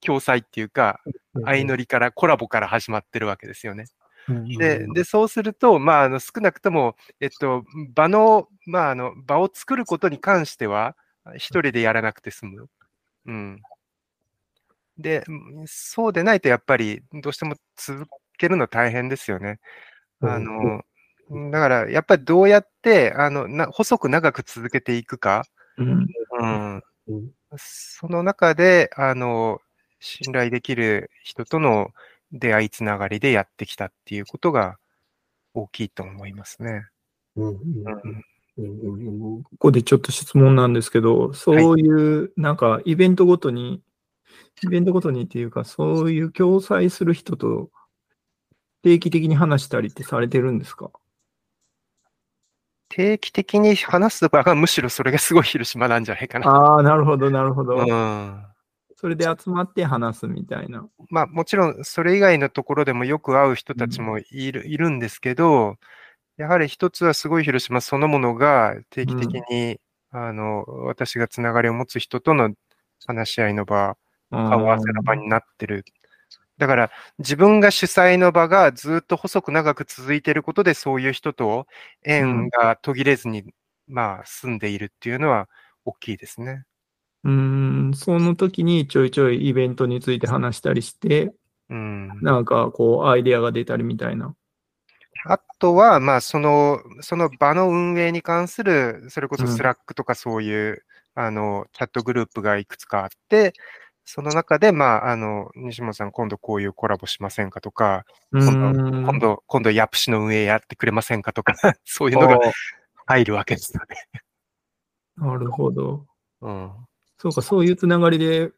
共催っていうか、相乗りから、コラボから始まってるわけですよね。りで、で、そうすると、まあ、あの、少なくとも、えっと、場の、まあ、あの、場を作ることに関しては、一人でやらなくて済む。うん。で、うんそうでないと、やっぱり、どうしても続けるの大変ですよね。あの、だから、やっぱりどうやって、あの、な細く長く続けていくか。うん。うん。うんその中で、あの、信頼できる人との出会いつながりでやってきたっていうことが大きいと思いますね。うんうんうんうんうんここでちょっと質問なんですけど、そういう、なんか、イベントごとに、イベントごとにっていうか、そういう共催する人と定期的に話したりってされてるんですか？定期的に話す場がむしろそれがすごい広島なんじゃないかな。ああ、なるほど、なるほど。うん。それで集まって話すみたいな。まあもちろんそれ以外のところでもよく会う人たちもいる,、いるんですけど、やはり一つはすごい広島そのものが定期的に、あの、私がつながりを持つ人との話し合いの場、顔合わせの場になってる。だから自分が主催の場がずっと細く長く続いていることでそういう人と縁が途切れずに、まあ住んでいるっていうのは大きいですね。うーん、その時にちょいちょいイベントについて話したりして、うん。なんかこうアイデアが出たりみたいな。あとは、まあ、その、その場の運営に関する、それこそうんスラックとかそういう、あの、チャットグループがいくつかあって、その中で、まあ、あの、西本さん、今度こういうコラボしませんかとか、うーん今度、今度、 YAPC の運営やってくれませんかとか、*laughs* そういうのがあ入るわけですよね。ーなるほど。うん。そうか、そういうつながりで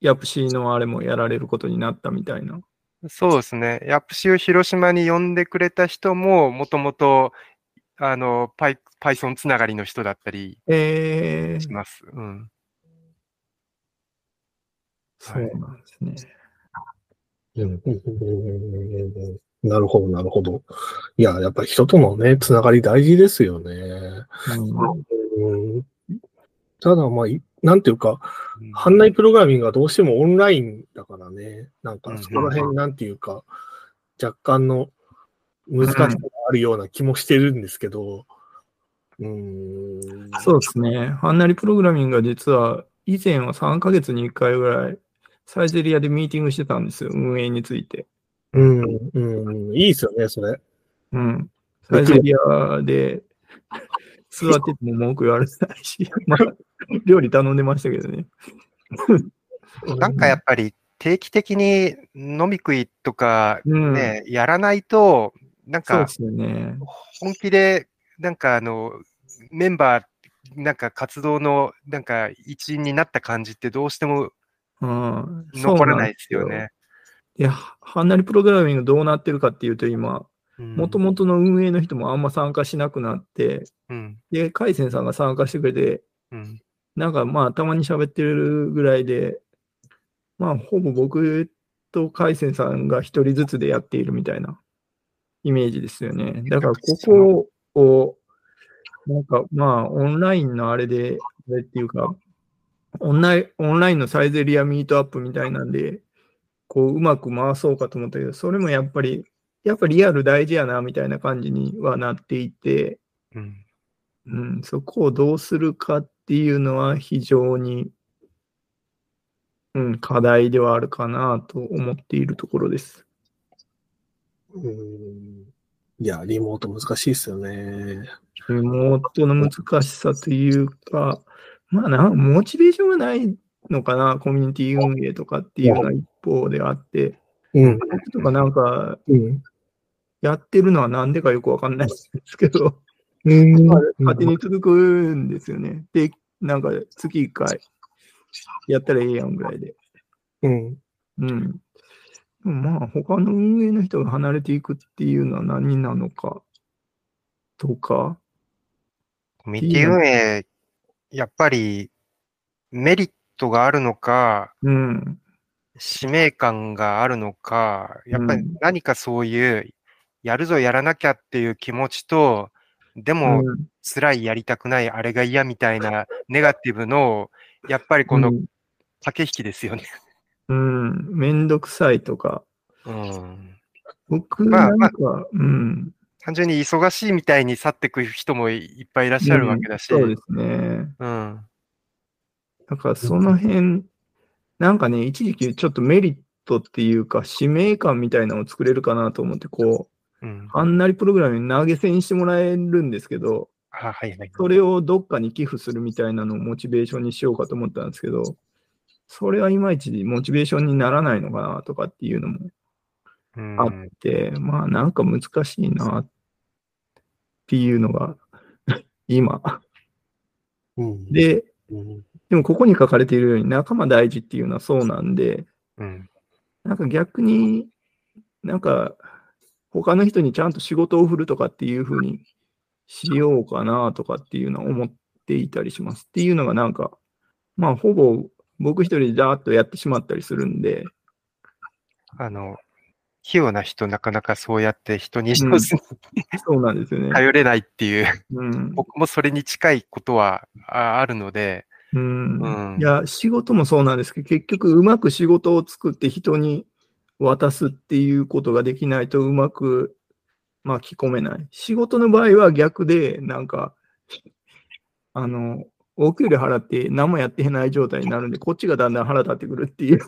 ヤプシーのあれもやられることになったみたいな。そうですね。ヤプシを広島に呼んでくれた人も、もともと、あの、パイ Python つながりの人だったりえーし、ます。うん。そうなんですね。うんなるほど、なるほど。いや、やっぱり人とのね、つながり大事ですよね。うんうんただ、まあ、いなんていうか、班内プログラミングがどうしてもオンラインだからね、なんかそこら辺なんていうか、若干の難しさがあるような気もしてるんですけど、うーん。そうですね。ハンナリプログラミングが実は以前は3ヶ月に1回ぐらいサイゼリアでミーティングしてたんですよ。運営について。うん、うん、いいですよね、それ。うん。サイゼリアで座ってても文句言われてないし、*laughs* まあ、料理頼んでましたけどね。*laughs* なんかやっぱり定期的に飲み食いとかうん。ね、やらないと、なんか。本気で、なんかあの、メンバー、なんか活動のなんか一員になった感じってどうしてもうん。残らないですよね。いや、ハンナリプログラミングどうなってるかっていうと今、うんもともとの運営の人もあんま参加しなくなって、うん。で、カイセンさんが参加してくれて、うん。なんかまあ、たまに喋ってるぐらいで、まあ、ほぼ僕とカイセンさんが一人ずつでやっているみたいなイメージですよね。だから、ここを、なんかまあ、オンラインのあれで、あれっていうか、オンライン、オンラインのサイゼリアミートアップみたいなんで、こう、うまく回そうかと思ったけど、それもやっぱり、やっぱリアル大事やな、みたいな感じにはなっていて、うん。うん、そこをどうするかっていうのは非常に、うん、課題ではあるかなと思っているところです。うんいや、リモート難しいですよね。リモートの難しさというか、まあな、モチベーションがないのかな、コミュニティ運営とかっていうのが一方であって、うん。僕とかなんかうん。やってるのはなんでかよくわかんないんですけど、うんまあ勝手に続くんですよね。で、なんか月1回やったらええやんぐらいで。うん。うん。まあ、他の運営の人が離れていくっていうのは何なのかとか、コミュニティ運営、やっぱりメリットがあるのか、うん。使命感があるのか、やっぱりうん何かそういう、やるぞやらなきゃっていう気持ちと、でもうん辛いやりたくない、あれが嫌みたいなネガティブの、やっぱりこのうん駆け引きですよね。うん、めんどくさいとか、うん。僕まあなんか、うん。単純に忙しいみたいに去っていく人もいっぱいいらっしゃるわけだし。うんそうですね。うん。だからその辺、なんかね、一時期ちょっとメリットっていうか、使命感みたいなのを作れるかなと思って、こう、うん。あんなりプログラムに投げ銭してもらえるんですけど、あはいはい。それをどっかに寄付するみたいなのをモチベーションにしようかと思ったんですけど、それはいまいちモチベーションにならないのかなとかっていうのもうんあって、まあなんか難しいなっていうのが *laughs* 今。うん、で、うん、でもここに書かれているように仲間大事っていうのはそうなんで、うん。なんか逆になんか他の人にちゃんと仕事を振るとかっていうふうにしようかなとかっていうのは思っていたりします。っていうのがなんか、まあほぼ僕一人でダーッとやってしまったりするんで、あの、器用な人、なかなかそうやって人にうん一つにそうなんですよね。頼れないっていう、うん。僕もそれに近いことはああるので、うんうんいや、仕事もそうなんですけど、結局うまく仕事を作って人に渡すっていうことができないとうまく巻き込めない。仕事の場合は逆で、なんか、あの、お給料払って何もやってない状態になるんで、こっちがだんだん腹立ってくるっていう、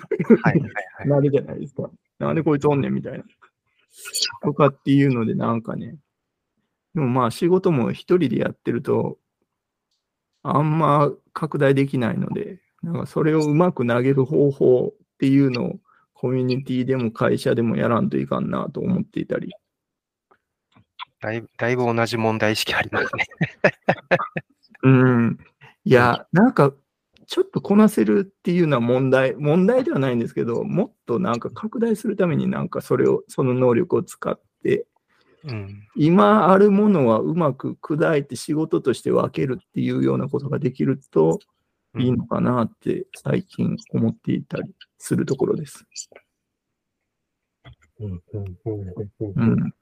はいはいはい。なるじゃないですか？なんでこいつおんねんみたいな。*laughs* とかっていうので、なんかね。でもまあ仕事も一人でやってると、あんま拡大できないので、なんかそれをうまく投げる方法っていうのをコミュニティでも会社でもやらんといかんなと思っていたり。だいぶだいぶ同じ問題意識ありますね。*laughs* うん。いや、なんかちょっとこなせるっていうのは問題、問題ではないんですけど、もっとなんか拡大するためになんかそれを、その能力を使って、うん。今あるものはうまく砕いて仕事として分けるっていうようなことができるといいのかなって最近思っていたりするところです。うんうん。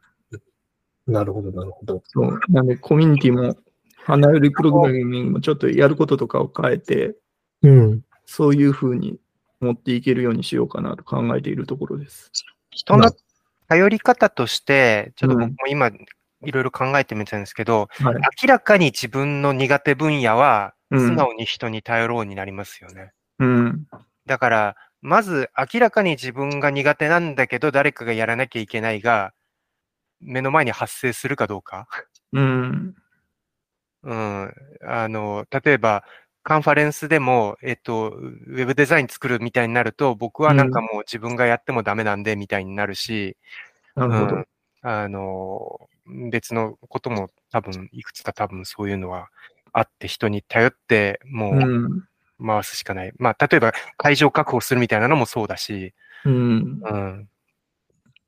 なるほど、なるほど。そう。なんでコミュニティも、離れるプログラミングもちょっとやることとかを変えて、うん。そういうふうに持っていけるようにしようかなと考えているところです。人の頼り方として、ちょっとうん僕も今、いろいろ考えてみたんですけど、はい。明らかに自分の苦手分野は、うん素直に人に頼ろうになりますよね。うん。だから、まず明らかに自分が苦手なんだけど、誰かがやらなきゃいけないが、目の前に発生するかどうか。うん。うん。あの、例えば、カンファレンスでも、えっと、ウェブデザイン作るみたいになると、僕はなんかもう自分がやってもダメなんで、みたいになるし、なるほどうん。あの、別のことも多分、いくつか多分そういうのはあって、人に頼って、もううん。回すしかない。まあ、例えば会場確保するみたいなのもそうだし、うん。うん。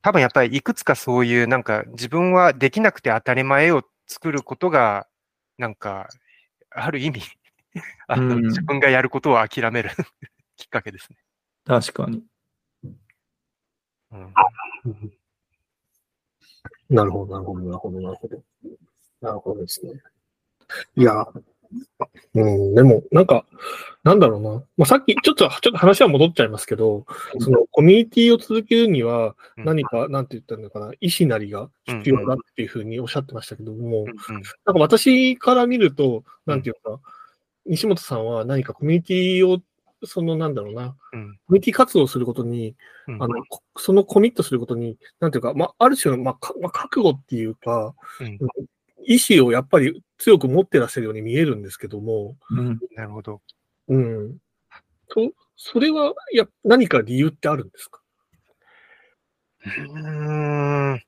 多分やっぱりいくつかそういう、なんか自分はできなくて当たり前を作ることが、なんか、ある意味、*laughs* あの、うん自分がやることを諦める *laughs* きっかけですね。確かに。うん *laughs* なるほど、なるほど、なるほど、なるほど。なるほどですね。いや、うん、でも、なんか、なんだろうな。まあ、さっき、ちょっと、ちょっと話は戻っちゃいますけど、その、コミュニティを続けるには、うん。何か、なんて言ったのかな、意思なりが必要だっていうふうにおっしゃってましたけども、うんうん。なんか私から見ると、なんていうか、西本さんは何かコミュニティを、その、なんだろうな、うん。コミュニティ活動をすることに、うん。あの、こそのコミットすることに、なんていうか、まあ、ある種の、まあ、かまあ、覚悟っていうか、うん意志をやっぱり強く持ってらっしゃるように見えるんですけども、うん。なるほど。うん。と、それは、いや、何か理由ってあるんですか？うーん。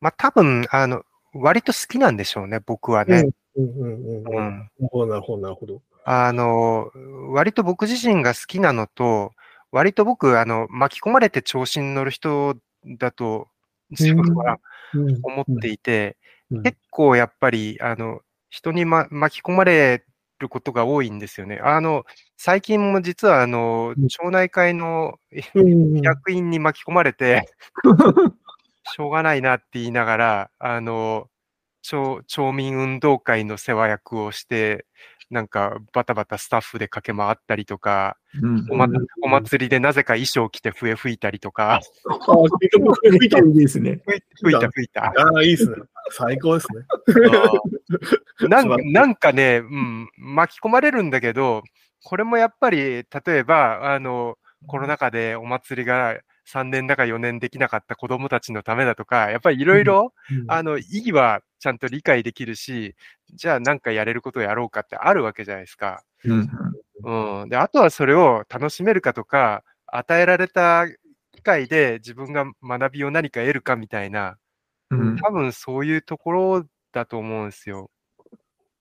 まあ、多分、あの、割と好きなんでしょうね、僕はね。うんうんうんうん。うなんるほど、なるほど、なるほど。あの、割と僕自身が好きなのと、割と僕、あの、巻き込まれて調子に乗る人だと、自分はうん思っていて、うん結構やっぱり、あの、人に、ま、巻き込まれることが多いんですよね。あの、最近も実は、あのうん、町内会の役員に巻き込まれて、*laughs* しょうがないなって言いながら、あの、町町民運動会の世話役をして、なんかバタバタスタッフで駆け回ったりとか、うんお,、お祭りでなぜか衣装着て笛吹いたりとか、あ、結局、吹いた。ですね。吹いた吹いた。ああ、いいですね。最高ですね。なんなんかね、うん、巻き込まれるんだけど、これもやっぱり、例えば、あの、コロナ禍でお祭りが3年だか4年できなかった子供たちのためだとか、やっぱりいろいろ、あの、意義はちゃんと理解できるし、じゃあなんかやれることをやろうかってあるわけじゃないですか。うん。うん。で、あとはそれを楽しめるかとか、与えられた機会で自分が学びを何か得るかみたいな、うん。多分そういうところだと思うんですよ。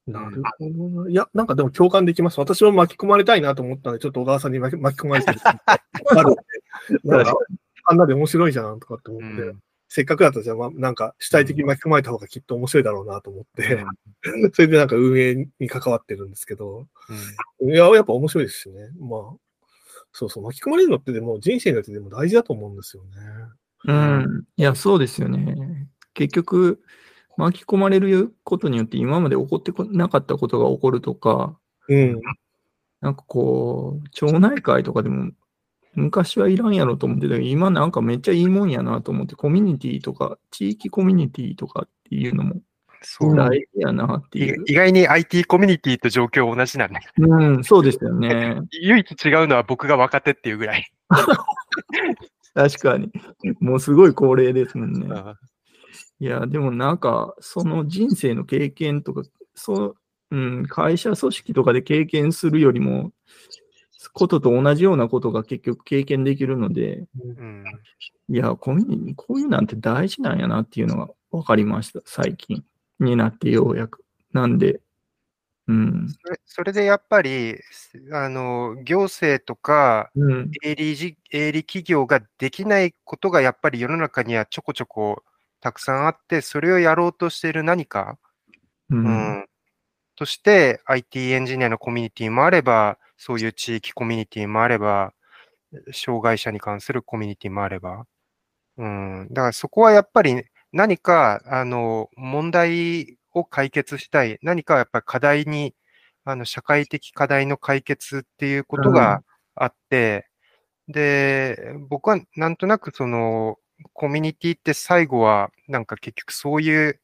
なるほどな。いや、なんかでも共感できます。私も巻き込まれたいなと思ったので、ちょっと小川さんに巻き巻き込まれてる。*laughs* なんか、あんなで面白いじゃんとかって思って、うんせっかくだったらじゃあ、まあ、なんか主体的に巻き込まれた方がきっと面白いだろうなと思って、*laughs* それでなんか運営に関わってるんですけど、うんいや、やっぱ面白いですしね。まあ、そうそう、巻き込まれるのってでも人生によってでも大事だと思うんですよね。うん。いや、そうですよね。結局、巻き込まれることによって今まで起こってこなかったことが起こるとか、うん。なんかこう、町内会とかでも昔はいらんやろと思ってたけど、今なんかめっちゃいいもんやなと思って、コミュニティとか、地域コミュニティとかっていうのもそう。大事やなっていいう。意外に IT コミュニティと状況同じなんだ。うん、そうですよね。*laughs* 唯一違うのは僕が若手っていうぐらい。*laughs* 確かに。もうすごい高齢ですもんね。あいや、でもなんか、その人生の経験とか、そう、うん、会社組織とかで経験するよりも、ことと同じようなことが結局経験できるので、うんいや、コミュニこういうなんて大事なんやなっていうのが分かりました。最近になってようやく。なんで、うん。それそれでやっぱり、あの、行政とか、うん。営利事、営利企業ができないことがやっぱり世の中にはちょこちょこたくさんあって、それをやろうとしている何か、う。うん。ん、として IT エンジニアのコミュニティもあれば、そういう地域コミュニティもあれば、障害者に関するコミュニティもあれば、うん、だからそこはやっぱり何か、あの、問題を解決したい、何かやっぱり課題に、あの、社会的課題の解決っていうことがあって、で、僕はなんとなくその、コミュニティって最後は、なんか結局そういう、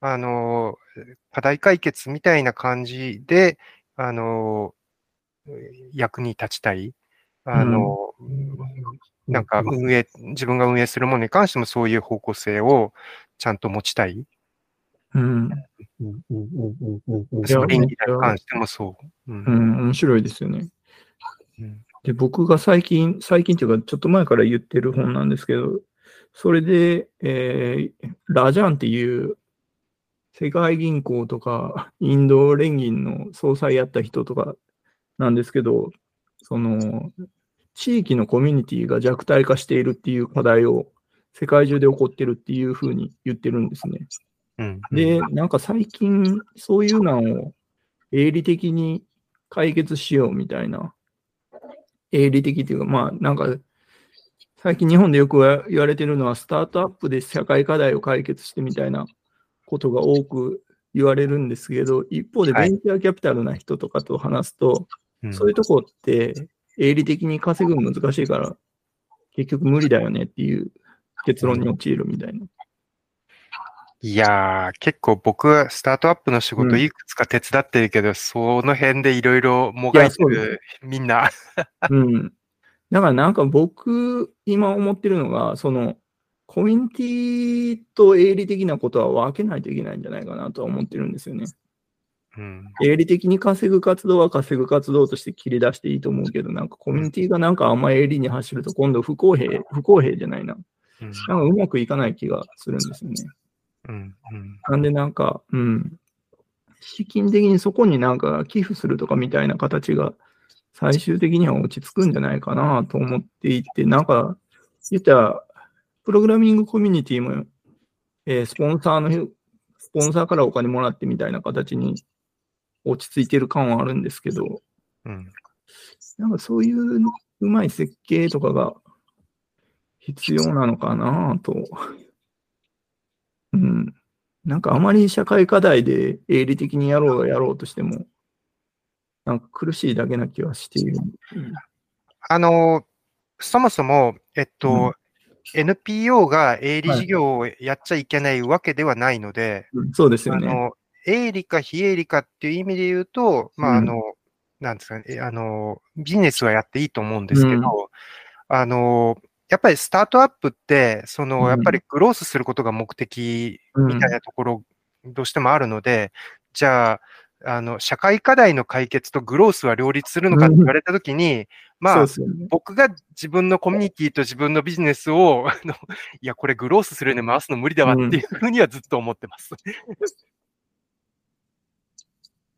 あの、課題解決みたいな感じで、あの、役に立ちたい。あの、なんか運営、自分が運営するものに関してもそういう方向性をちゃんと持ちたい。うん。うんうんうんうんうんうんいやその倫理に関してもそう。う。うんん。面白いですよね。うんで、僕が最近、最近っていうか、ちょっと前から言ってる本なんですけど、それで、えーラジャンっていう世界銀行とかインド連銀の総裁やった人とかなんですけど、その、地域のコミュニティが弱体化しているっていう課題を世界中で起こってるっていうふうに言ってるんですね。うん。で、なんか最近、そういうのを営利的に解決しようみたいな、営利的っていうか、まあ、なんか、最近日本でよく言われてるのは、スタートアップで社会課題を解決してみたいなことが多く言われるんですけど、一方ではいベンチャーキャピタルな人とかと話すと、うんそういうとこって営利的に稼ぐの難しいから、結局無理だよねっていう結論に陥るみたいな。いやー、結構僕、スタートアップの仕うん事いくつか手伝ってるけど、その辺でいろいろもがいてる、みんな。*laughs* うん。だからなんか僕、今思ってるのが、その、コミュニティと営利的なことは分けないといけないんじゃないかなとは思ってるんですよね。うん。営利的に稼ぐ活動は稼ぐ活動として切り出していいと思うけど、なんかコミュニティがなんかあんま営利に走ると今度不公平、不公平じゃないな。うん。なんかうまくいかない気がするんですよね。うん。うん。なんでなんか、うん。資金的にそこになんか寄付するとかみたいな形が最終的には落ち着くんじゃないかなと思っていて、なんか、言ったら、プログラミングコミュニティも、えースポンサーの、スポンサーからお金もらってみたいな形に落ち着いてる感はあるんですけど、うん。なんかそういううまい設計とかが必要なのかなと。うん。なんかあまり社会課題で営利的にやろうやろうとしても、なんか苦しいだけな気はしている。あの、そもそも、えっと、NPO が営利事業をやっちゃいけないわけではないので、うんそうですよね。あの、営利か非営利かっていう意味で言うと、まあ、うん。あの、なんですかね、えあの、ビジネスはやっていいと思うんですけど、うん。あの、やっぱりスタートアップって、その、うん。やっぱりグロースすることが目的みたいなところ、どうしてもあるので、じゃあ、あの、社会課題の解決とグロースは両立するのかって言われたときに、まあ。僕が自分のコミュニティと自分のビジネスを、あのいや、これグロースするように回すの無理だわっていうふうにはずっと思ってます。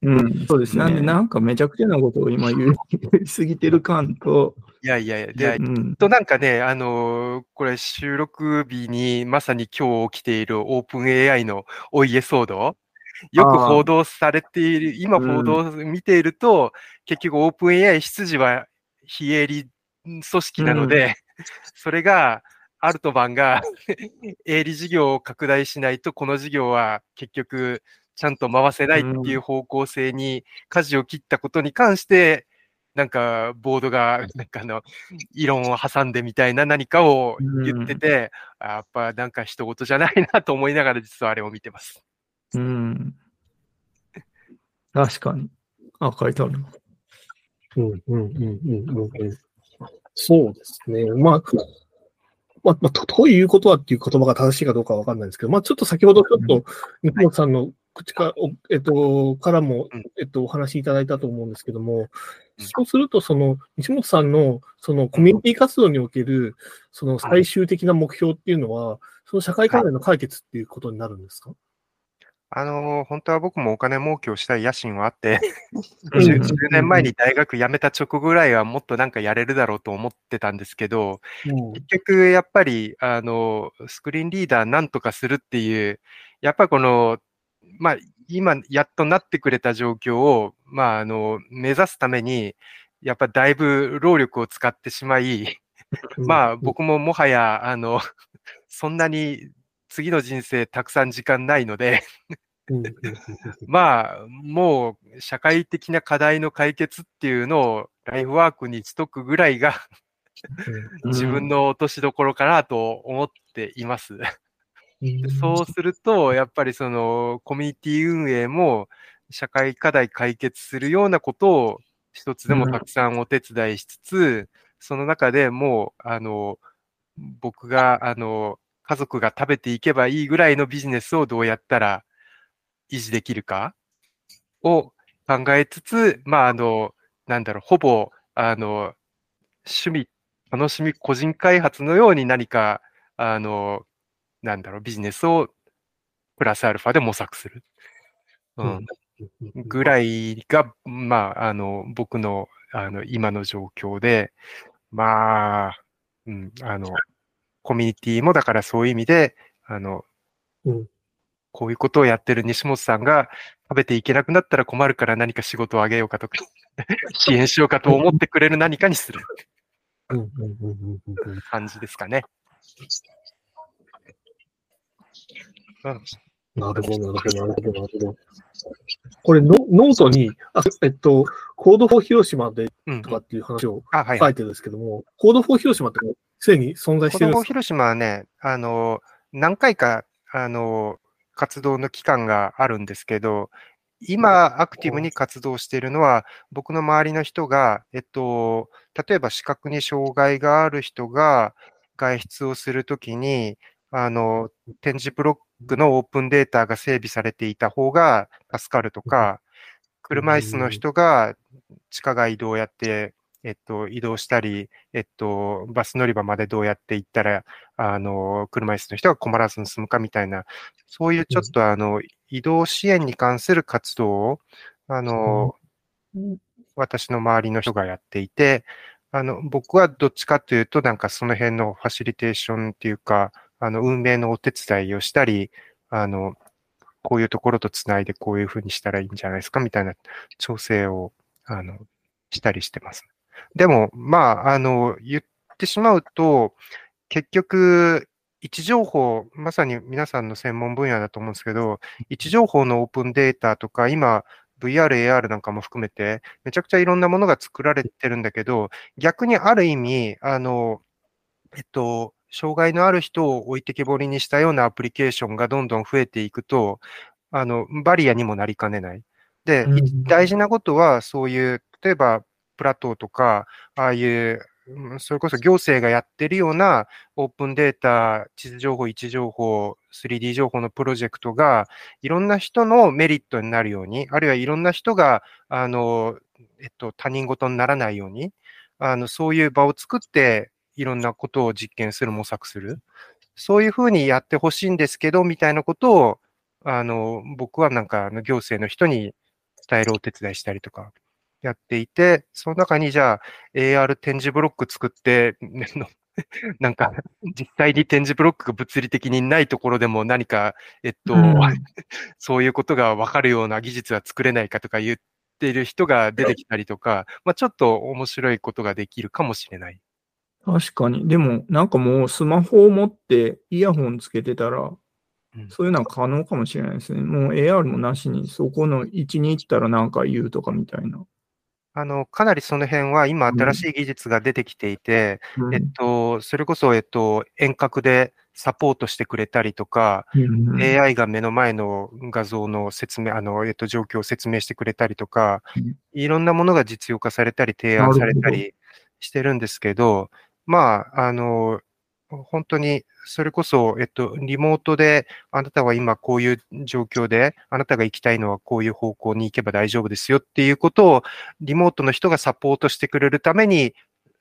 うん、そうですね。なんで、なんかめちゃくちゃなことを今言いすぎてる感と、いやいやいや、で、うん、となんかね、あのーこれ収録日にまさに今日起きているオープン AI のお家騒動、よく報道されている、今うん報道を見ていると、結局オープン AI 出自は非営利組織なので、*laughs* それが、アルトバンが *laughs* 営利事業を拡大しないと、この事業は結局ちゃんと回せないっていう方向性に舵を切ったことに関して、なんか、ボードが、なんかあの、異論を挟んでみたいな何かを言ってて、あやっぱなんか人事じゃないなと思いながら実はあれを見てます。うん。確かに。あ、書いてある。うんうんうんうんうんうん。そうですね。まあ、まあ、まあ、とということはっていう言葉が正しいかどうかはわかんないですけど、まあ、ちょっと先ほどちょっと、日本さんの口か、おえっと、からもうん、えっと、お話しいただいたと思うんですけども、うんそうすると、その、西本さんの、その、コミュニティ活動における、その、最終的な目標っていうのは、その社会課題の解決っていうことになるんですか？あの、本当は僕もお金儲けをしたい野心はあって、うん。10 10年前に大学辞めた直後ぐらいはもっとなんかやれるだろうと思ってたんですけど、うん。結局やっぱり、あの、スクリーンリーダーなんとかするっていう、やっぱこの、まあ、今やっとなってくれた状況を、まあ、あの、目指すために、やっぱだいぶ労力を使ってしまい、まあ、僕ももはや、あの、そんなに次の人生たくさん時間ないので、*laughs* まあ、もう社会的な課題の解決っていうのをライフワークにしとくぐらいが自分の落としどころかなと思っています。うん。そうすると、やっぱりそのコミュニティ運営も社会課題解決するようなことを一つでもたくさんお手伝いしつつ、その中でもう、あの、僕が、あの、家族が食べていけばいいぐらいのビジネスをどうやったら維持できるかを考えつつ、まあ、あの、なんだろう、ほぼ、あの、趣味、楽しみ、個人開発のように何か、あの、なんだろう、ビジネスをプラスアルファで模索する。ううんん。ぐらいが、まあ、あの、僕の、あの、今の状況で、まあ、うん、あの、コミュニティもだからそういう意味で、あの、うんこういうことをやってる西本さんが食べていけなくなったら困るから何か仕事をあげようかとか、*laughs* 支援しようかと思ってくれる何かにする感じですかね。うんなるほど、なるほど、なるほど、なるほど。これノ、ノートに、あえっと、コードフォー広島でうんと。かっていう話を書いてるんですけども、コードフォー広島ってすでに存在してるんですか？供広島はね、あの、何回か、あの、活動の期間があるんですけど、今、アクティブに活動しているのは、僕の周りの人が、えっと、例えば視覚に障害がある人が外出をするときに、あの、展示ブロックのオープンデータが整備されていた方が助かるとか、車椅子の人が地下街どうやって、えっと、移動したり、えっと、バス乗り場までどうやって行ったら、あの、車椅子の人が困らずに済むかみたいな、そういうちょっとあの、移動支援に関する活動を、あの、私の周りの人がやっていて、あの、僕はどっちかというと、なんかその辺のファシリテーションっていうか、あの、運営のお手伝いをしたり、あの、こういうところとつないでこういうふうにしたらいいんじゃないですかみたいな調整を、あの、したりしてます。でも、まあ、あの、言ってしまうと、結局、位置情報、まさに皆さんの専門分野だと思うんですけど、位置情報のオープンデータとか、今、VR、AR なんかも含めて、めちゃくちゃいろんなものが作られてるんだけど、逆にある意味、あの、えっと、障害のある人を置いてけぼりにしたようなアプリケーションがどんどん増えていくと、あの、バリアにもなりかねない。で、うん大事なことは、そういう、例えば、プラトーとか、ああいう、うんそれこそ行政がやってるようなオープンデータ、地図情報、位置情報、3D 情報のプロジェクトが、いろんな人のメリットになるように、あるいはいろんな人が、あの、えっと、他人事にならないように、あの、そういう場を作って、いろんなことを実験する、模索する。そういうふうにやってほしいんですけど、みたいなことを、あの、僕はなんか、行政の人に伝えるお手伝いしたりとか、やっていて、その中にじゃあ、AR 展示ブロック作って、*laughs* なんか、実際に展示ブロックが物理的にないところでも何か、えっと、うん *laughs* そういうことがわかるような技術は作れないかとか言っている人が出てきたりとか、まあちょっと面白いことができるかもしれない。確かに。でも、なんかもうスマホを持ってイヤホンつけてたら、うんそういうのは可能かもしれないですね。もう AR もなしに、そこの位置に行ったらなんか言うとかみたいな。あの、かなりその辺は今うん新しい技術が出てきていて、うんえっと、それこそ、えっと、遠隔でサポートしてくれたりとか、うん AI が目の前の画像の説明、あの、えっと、状況を説明してくれたりとかうん、いろんなものが実用化されたり、提案されたりしてるんですけど、まあ、あの、本当に、それこそ、えっと、リモートで、あなたは今こういう状況で、あなたが行きたいのはこういう方向に行けば大丈夫ですよっていうことを、リモートの人がサポートしてくれるために、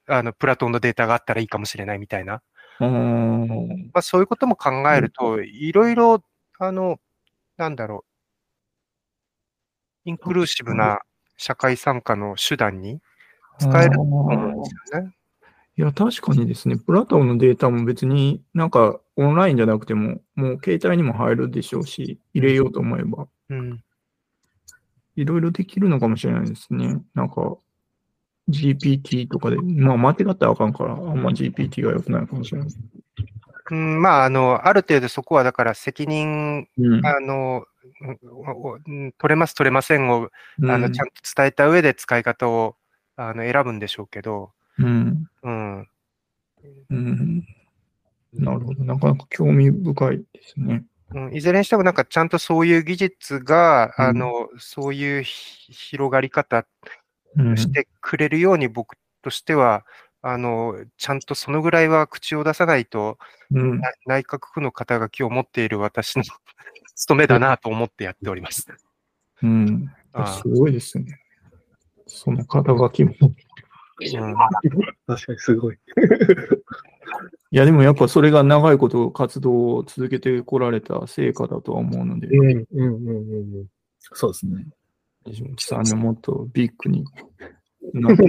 あの、プラトンのデータがあったらいいかもしれないみたいな。あーまあ、そういうことも考えると、いろいろ、あの、なんだろインクルーシブな社会参加の手段に使えると思うんですよね。いや、確かにですね、プラトンのデータも別になんかオンラインじゃなくても、もう携帯にも入るでしょうし、入れようと思えば、うん。いろいろできるのかもしれないですね。なんか、GPT とかで、まあ間違ったらあかんから、あんま GPT が良くないかもしれない。うん、まあ、あの、ある程度そこはだから責任、うん。あの、取れます、取れませんを、あの、うんちゃんと伝えた上で使い方を、あの、選ぶんでしょうけど、うん。うん。うん。なるほど。なかなか興味深いですね。うん、いずれにしてもなんかちゃんとそういう技術が、うんあの、そういうひ広がり方うん。してくれるように僕としては、あの、ちゃんとそのぐらいは口を出さないと、うん。な内閣府の肩書きを持っている私の *laughs* 務めだなと思ってやっております。うん。あすごいですね。その肩書きも。いうん *laughs* 確かにすごい。や、でもやっぱそれが長いこと活動を続けてこられた成果だとは思うので、うん、うん、うん、うんうん。そうですね。西本さんにもっとビッグになって、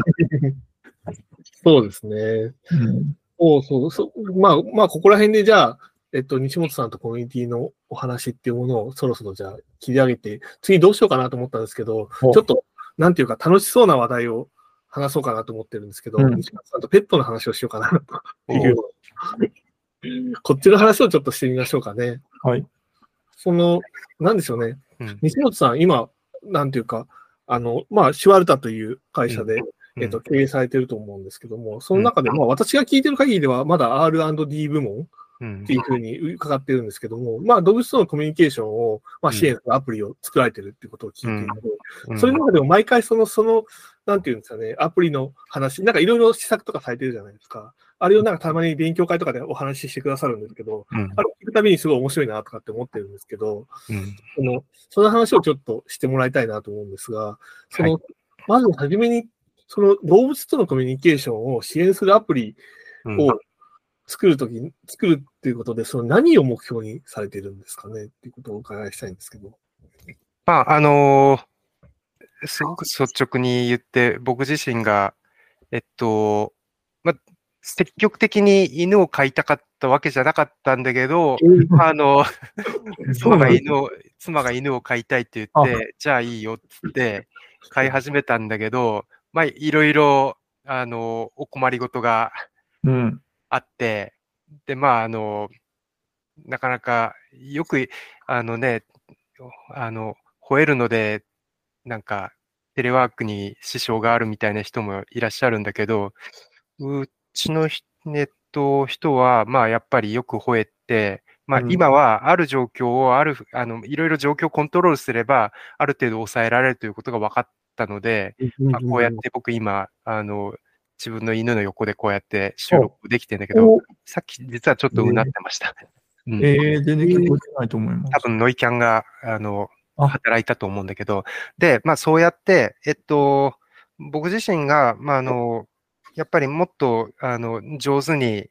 そうですね。うんそうそう。まあ、まあ、ここら辺でじゃあ、えっと、西本さんとコミュニティのお話っていうものをそろそろじゃあ切り上げて、次どうしようかなと思ったんですけど、ちおょっと、なんていうか楽しそうな話題を話そうかなと思ってるんですけど、うん。西本さんとペットの話をしようかなと。いう。*laughs* こっちの話をちょっとしてみましょうかね。はい。その、なんでしょうね。うん。西本さん、今、なんていうか、あの、まあ、シュワルタという会社で、えっと、経営されてると思うんですけども、その中で、まあ、私が聞いてる限りでは、まだ R&D 部門うん。っていうふうに伺ってるんですけども、まあ、動物とのコミュニケーションを、まあ、支援するアプリを作られてるっていうことを聞いているので、うん。それの中でも毎回その、その、なんていうんですかね、アプリの話、なんかいろいろ施策とかされてるじゃないですか。あれをなんかたまに勉強会とかでお話ししてくださるんですけど、うんあれ聞くたびにすごい面白いなとかって思ってるんですけど、うんその、その話をちょっとしてもらいたいなと思うんですが、その、はまずはじめに、その動物とのコミュニケーションを支援するアプリうんを作るとき、作るっていうことで、その何を目標にされてるんですかねっていうことをお伺いしたいんですけど。まあ、あのーすごく率直に言って、僕自身が、えっと、まあ、積極的に犬を飼いたかったわけじゃなかったんだけど、あの、*laughs* 妻が犬を、妻が犬を飼いたいって言って、じゃあいいよって言って、飼い始めたんだけど、まあ、いろいろ、あの、お困りごとがうん。あって、で、まあ、あの、なかなか、よく、あのね、あの、吠えるので、なんか、テレワークに支障があるみたいな人もいらっしゃるんだけど、うちのひネット人は、まあ、やっぱりよく吠えて、まあ、うん今はある状況を、ある、あの、いろいろ状況をコントロールすれば、ある程度抑えられるということが分かったので、まあ、こうやって僕今、あの、自分の犬の横でこうやって収録できてんだけど、おさっき実はちょっとうなってました。うんえー、全然聞こえてないと思います。多分ノイキャンが、あの、あ働いたと思うんだけど、で、まあそうやって、えっと、僕自身が、まああの、やっぱりもっと、あの、上手に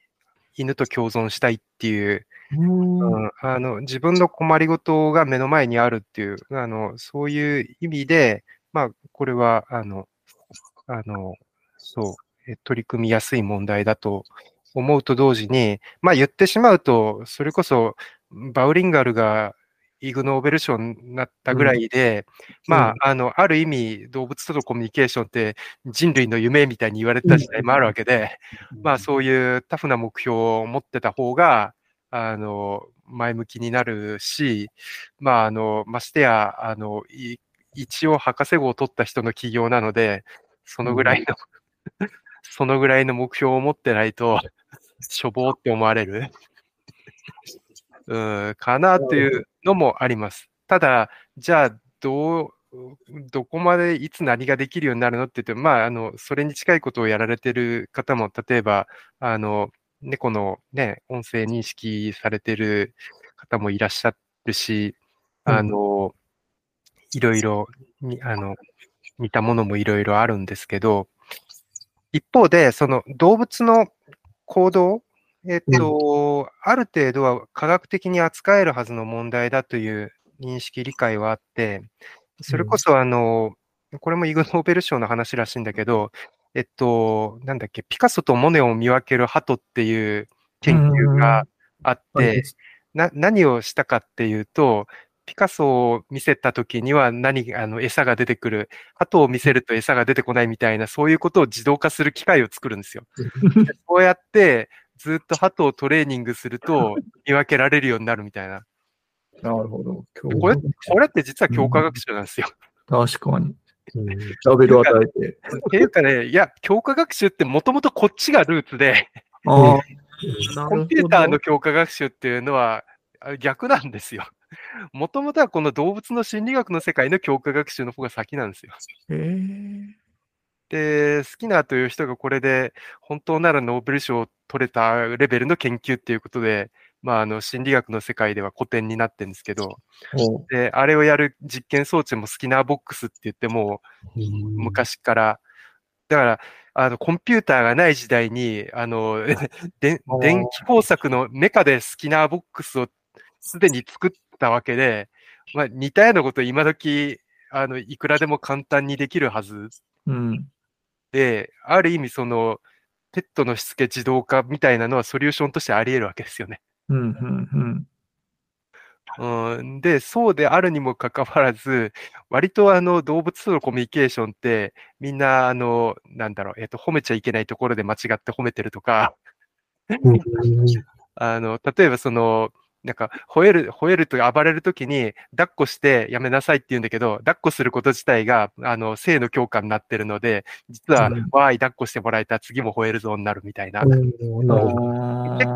犬と共存したいっていう、うん。うん、あの、自分の困りごとが目の前にあるっていう、あの、そういう意味で、まあ、これは、あの、あの、そう、え取り組みやすい問題だと思うと同時に、まあ言ってしまうと、それこそ、バウリンガルがイグ・ノーベル賞になったぐらいで、まあ、あの、ある意味、動物とのコミュニケーションって人類の夢みたいに言われてた時代もあるわけで、まあそういうタフな目標を持ってた方が、あの、前向きになるし、まああの、ましてや、あの、い一応博士号を取った人の企業なので、そのぐらいの、そのぐらいの目標を持ってないと、*laughs* しょぼーって思われる、うん、かなというのもあります。ただ、じゃあ、どう、どこまでいつ何ができるようになるのって言って、まあ、あの、それに近いことをやられてる方も、例えば、あの、猫のね、音声認識されてる方もいらっしゃるし、あの、いろいろに、あの、似たものもいろいろあるんですけど、一方で、その動物の行動、えっと、ある程度は科学的に扱えるはずの問題だという認識、理解はあって、それこそあの、これもイグ・ノーベル賞の話らしいんだけど、えっと、なんだっけ、ピカソとモネを見分ける鳩っていう研究があっはいて、な、何をしたかっていうと、ピカソを見せたときには何、あの、餌が出てくる。鳩を見せると餌が出てこないみたいな、そういうことを自動化する機械を作るんですよ。*laughs* でそうやって、ずっと鳩をトレーニングすると *laughs* 見分けられるようになるみたいな。なるほど。これ、これって実は強化学習なんですよ。確かに。うんラベル与えて。っていうかね、いや、強化学習ってもともとこっちがルーツで、コンピューターの強化学習っていうのはあ逆なんですよ。もともとはこの動物の心理学の世界の強化学習の方が先なんですよ。へえ。で、スキナーという人がこれで本当ならノーベル賞を取れたレベルの研究っていうことで、まあ、あの、心理学の世界では古典になってるんですけど、ほで、あれをやる実験装置もスキナーボックスって言っても、昔から。だから、あの、コンピューターがない時代に、あの、*laughs* 電気工作のメカでスキナーボックスをすでに作ったわけで、まあ、似たようなこと今時、あの、いくらでも簡単にできるはずう。うん。で、ある意味その、ペットのしつけ自動化みたいなのはソリューションとしてあり得るわけですよね。うん、うん、うん、で、そうであるにもかかわらず、割とあの動物とのコミュニケーションって、みんなあの、なんだろう、えっ、と、褒めちゃいけないところで間違って褒めてるとか、うん。*laughs* あの、例えばその、なんか、吠える、吠えると暴れるときに、抱っこしてやめなさいって言うんだけど、抱っこすること自体が、あの、性の強化になってるので、実はうん、わーい、抱っこしてもらえたら次も吠えるぞになるみたいな。結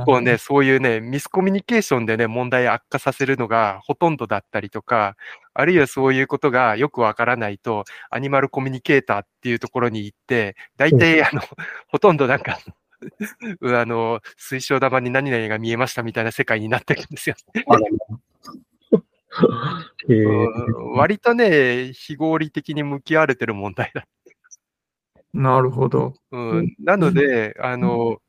構ね、そういうね、ミスコミュニケーションでね、問題悪化させるのがほとんどだったりとか、あるいはそういうことがよくわからないと、アニマルコミュニケーターっていうところに行って、大体、あの、ほとんどなんか、う *laughs* あの、水晶玉に何々が見えましたみたいな世界になってるんですよ。*laughs* 割とね、非合理的に向き合われてる問題だ。なるほど。うん、なので、あの、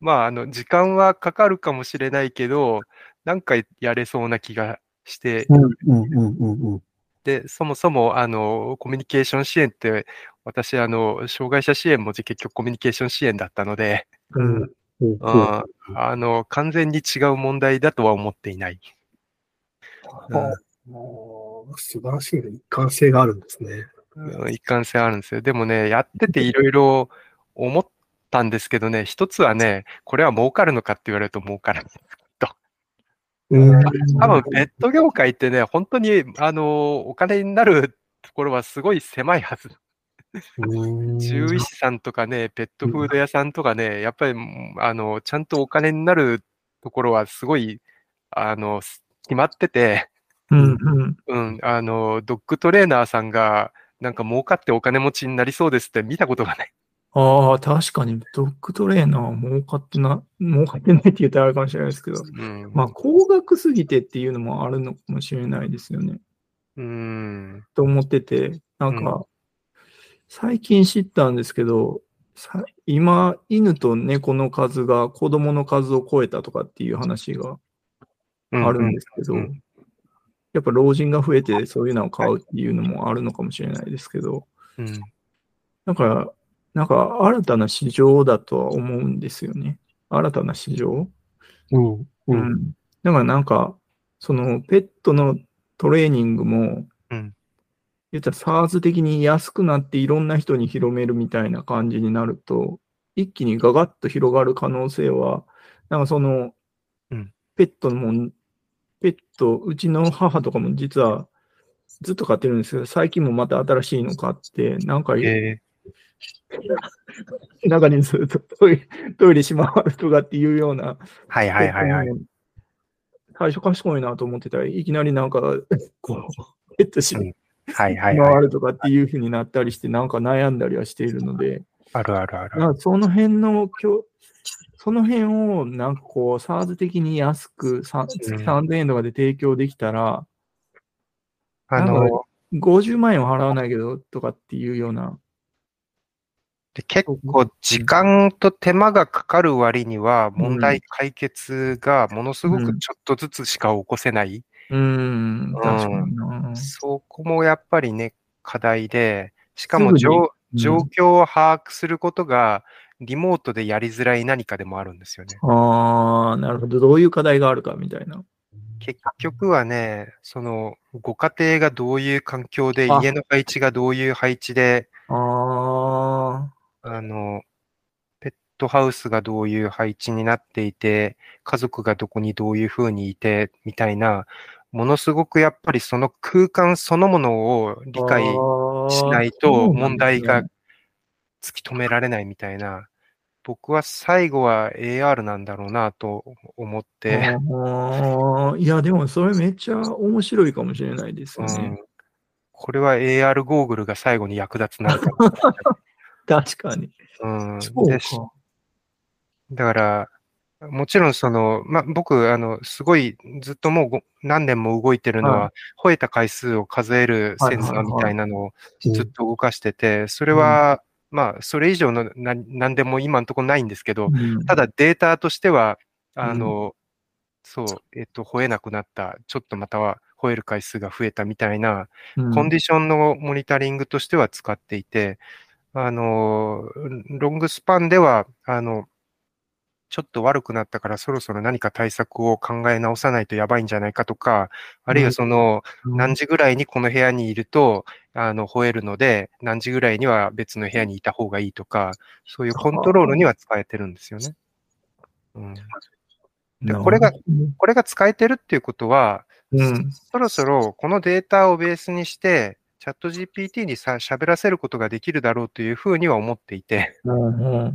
まあ、あの、時間はかかるかもしれないけど、なんかやれそうな気がしてで、そもそも、あの、コミュニケーション支援って、私、あの、障害者支援も結局コミュニケーション支援だったので、うん。うんうんあの、完全に違う問題だとは思っていない。あもう素晴らしいね。一貫性があるんですね。うん一貫性あるんですよ。でもね、やってていろいろ思ったんですけどね、一つはね、これは儲かるのかって言われると儲からない。うん多分、ペット業界ってね、本当に、あの、お金になるところはすごい狭いはず。*laughs* うん獣医師さんとかね、ペットフード屋さんとかね、やっぱり、うんあの、ちゃんとお金になるところはすごい、あの、す決まってて、うん、うん。うん、あの、ドッグトレーナーさんが、なんか儲かってお金持ちになりそうですって見たことがない。ああ、確かに、ドッグトレーナーは儲かってな、儲かってないって言ったらあれかもしれないですけど、うん。まあ、高額すぎてっていうのもあるのかもしれないですよね。うん。と思ってて、なんか、最近知ったんですけど、さ今、犬と猫の数が子供の数を超えたとかっていう話があるんですけど、うんやっぱ老人が増えてそういうのを買うっていうのもあるのかもしれないですけど、うん。だから、なんか新たな市場だとは思うんですよね。新たな市場？うんううんん。だからなんか、そのペットのトレーニングも、うん言ったら SARS 的に安くなっていろんな人に広めるみたいな感じになると、一気にガガッと広がる可能性は、なんかその、うん。ペットも、ペット、うちの母とかも実はずっと飼ってるんですけど、最近もまた新しいの買って、なんか、え。*laughs* 中にずっとトイレ *laughs* トイレしまわるとかっていうような、ーはいはいはいはい。最初賢いなと思ってたらいきなりなんか、こう、*laughs* ペットしうんはいはい回はい。るとかっていうふうになったりして、なんか悩んだりはしているので、あるあるある。その辺のきょ、その辺をなんかこう、SARS 的に安く、さ月3000円とかで提供できたら、あの、50万円は払わないけどとかっていうような、で結構時間と手間がかかる割には問題解決がものすごくちょっとずつしか起こせない。うん、確かにな。そこもやっぱりね、課題で、しかも状うん状況を把握することが、リモートでやりづらい何かでもあるんですよね。ああ、なるほど。どういう課題があるかみたいな。結局はね、その、ご家庭がどういう環境で、あ家の配置がどういう配置で、ああの、ペットハウスがどういう配置になっていて、家族がどこにどういうふうにいて、みたいな、ものすごくやっぱりその空間そのものを理あ。解しないと問題が突き止められないみたいな、僕は最後は AR なんだろうなと思って、いや、でもそれめっちゃ面白いかもしれないですよね。うん、これは AR ゴーグルが最後に役立つなと。*laughs* 確かに。うん、そうでか。だから、もちろんその、ま、僕、あの、すごいずっともうご何年も動いてるのは、は吠えた回数を数えるセンサーみたいなのをずっうん。と動かしてて、それは、まあ、それ以上のな何でも今のところないんですけど、うん。ただデータとしては、あの、そう、えっと、吠えなくなった、ちょっとまたは吠える回数が増えたみたいな、うん。コンディションのモニタリングとしては使っていて、あの、ロングスパンでは、あの、ちょっと悪くなったからそろそろ何か対策を考え直さないとやばいんじゃないかとか、あるいはその、何時ぐらいにこの部屋にいると、あの、吠えるので、何時ぐらいには別の部屋にいた方がいいとか、そういうコントロールには使えてるんですよね。うん、でこれが、これが使えてるっていうことは、うん。そろそろこのデータをベースにして、チャット GPT にさ喋らせることができるだろうというふうには思っていて、うんうん。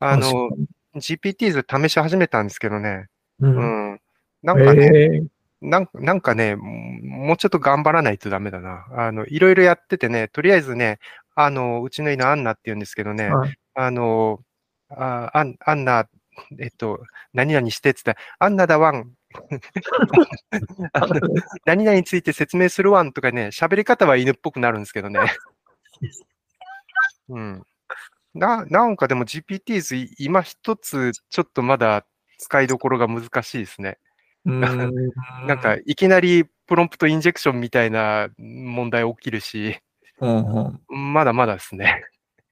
あの、GPT 試し始めたんですけどね、ううんん。なんかね、ええなんなんかね、もうちょっと頑張らないとダメだな。あの、いろいろやっててね、とりあえずね、あの、うちの犬アンナって言うんですけどね、はいあの、あアンアンナ、えっと、何々してって言ったら、アンナだワン。*laughs* 何々について説明するワンとかね、喋り方は犬っぽくなるんですけどね。*laughs* うん。な、なんかでも GPTs い今一つちょっとまだ使いどころが難しいですね。うんなんか、いきなりプロンプトインジェクションみたいな問題起きるし、うんうんまだまだですね。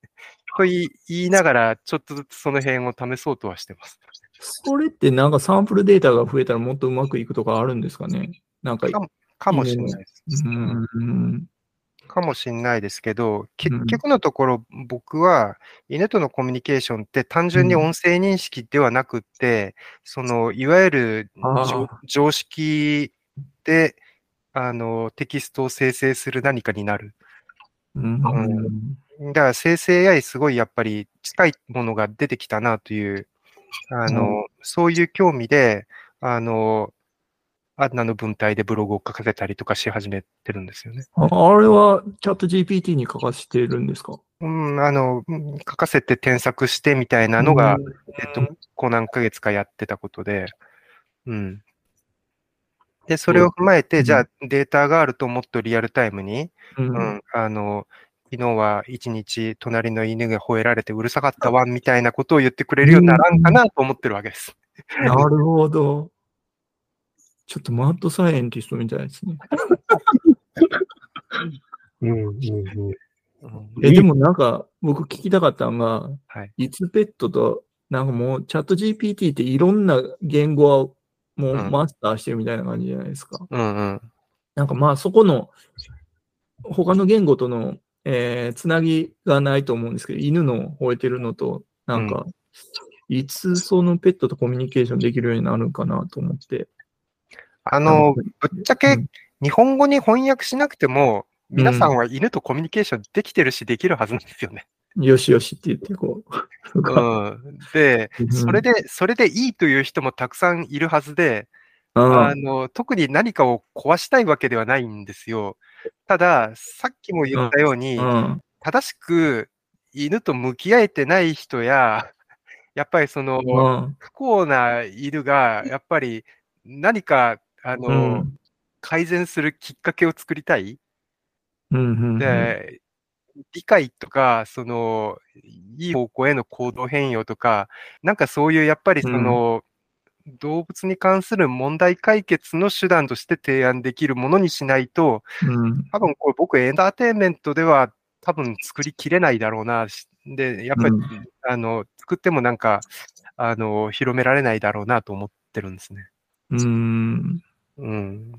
*laughs* と言いながら、ちょっとずつその辺を試そうとはしてます。それってなんかサンプルデータが増えたらもっとうまくいくとかあるんですかね？なんか、かかもしれないです。うんうんかもしれないですけど、うん結局のところ、僕は犬とのコミュニケーションって単純に音声認識ではなくって、その、いわゆる常常識で、あの、テキストを生成する何かになる。うん。だから生成 AI すごいやっぱり近いものが出てきたなという、あの、そういう興味で、あの、アンナの文体でブログを書かせたりとかし始めてるんですよね。ああれはチャット GPT に書かせてるんですか？うん、あの、うん書かせて添削してみたいなのが、えっと、こう何ヶ月かやってたことで、うん。で、それを踏まえて、うんじゃあデータがあるともっとリアルタイムに、うんううんん、あの、昨日は一日隣の犬が吠えられてうるさかったわ、みたいなことを言ってくれるようにならんかなと思ってるわけです。なるほど。ちょっとマッドサイエンティストみたいですね。うんうんうんうんえ、でもなんか僕聞きたかったのが、はい。いつペットと、なんかもうチャット GPT っていろんな言語はもううんマスターしてるみたいな感じじゃないですか。うんうん。なんかまあそこの他の言語との、えーつなぎがないと思うんですけど、犬の吠えてるのと、なんか、いつそのペットとコミュニケーションできるようになるんかなと思って。あの、ぶっちゃけうん日本語に翻訳しなくても、皆さんは犬とコミュニケーションできてるし、できるはずなんですよね。よしよしって言ってこう。うん。で、うんそれで、それでいいという人もたくさんいるはずで、ああの、特に何かを壊したいわけではないんですよ。ただ、さっきも言ったように、うん正しく犬と向き合えてない人や、やっぱりその、うん不幸な犬が、やっぱり何か、あの、うん改善するきっかけを作りたい。うんうんで、理解とか、その、いい方向への行動変容とか、なんかそういう、やっぱりその、動物に関する問題解決の手段として提案できるものにしないと、うん。多分これ僕エンターテインメントでは多分作りきれないだろうな。しで、やっぱり、うんあの、作ってもなんか、あの、広められないだろうなと思ってるんですね。うん。うん。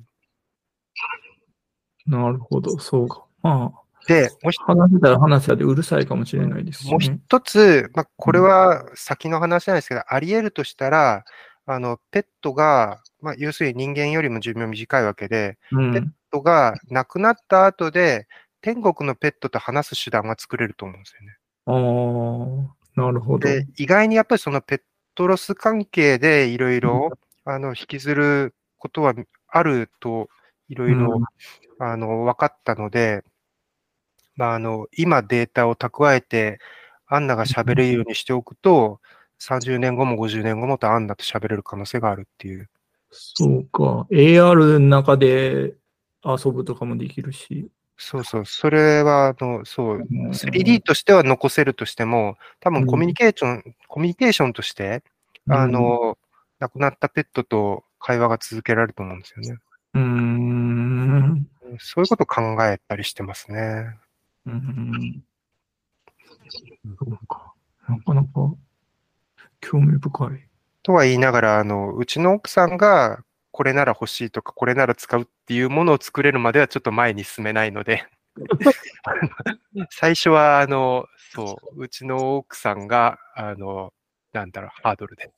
なるほど、そうか。まで、もう一あ、話せたら話せたでうるさいかもしれないですし、もうね。一つ、まあ、これは先の話なんですけど、あり得るとしたら、あの、ペットが、まあ、要するに人間よりも寿命短いわけで、うんペットが亡くなった後で、天国のペットと話す手段が作れると思うんですよね。ああ、なるほど。で、意外にやっぱりそのペットロス関係でいろいろ、あの、引きずることはあると、いろいろ、あの、分かったので、まあ、あの、今データを蓄えて、アンナが喋れるようにしておくと、30年後も50年後もとアンナと喋れる可能性があるっていう。そうか。AR の中で遊ぶとかもできるし。そうそう、それは、あの、そう、うん 3D としては残せるとしても、多うん分コミュニケーション、コミュニケーションとして、あの、亡くなったペットと会話が続けられると思うんですよね。うーん。そういうことを考えたりしてますね。うん。そうか。なかなか興味深い。とは言いながら、あの、うちの奥さんが、これなら欲しいとか、これなら使うっていうものを作れるまではちょっと前に進めないので、*laughs* 最初は、あの、そう、うちの奥さんが、あの、なんだろう、ハードルで。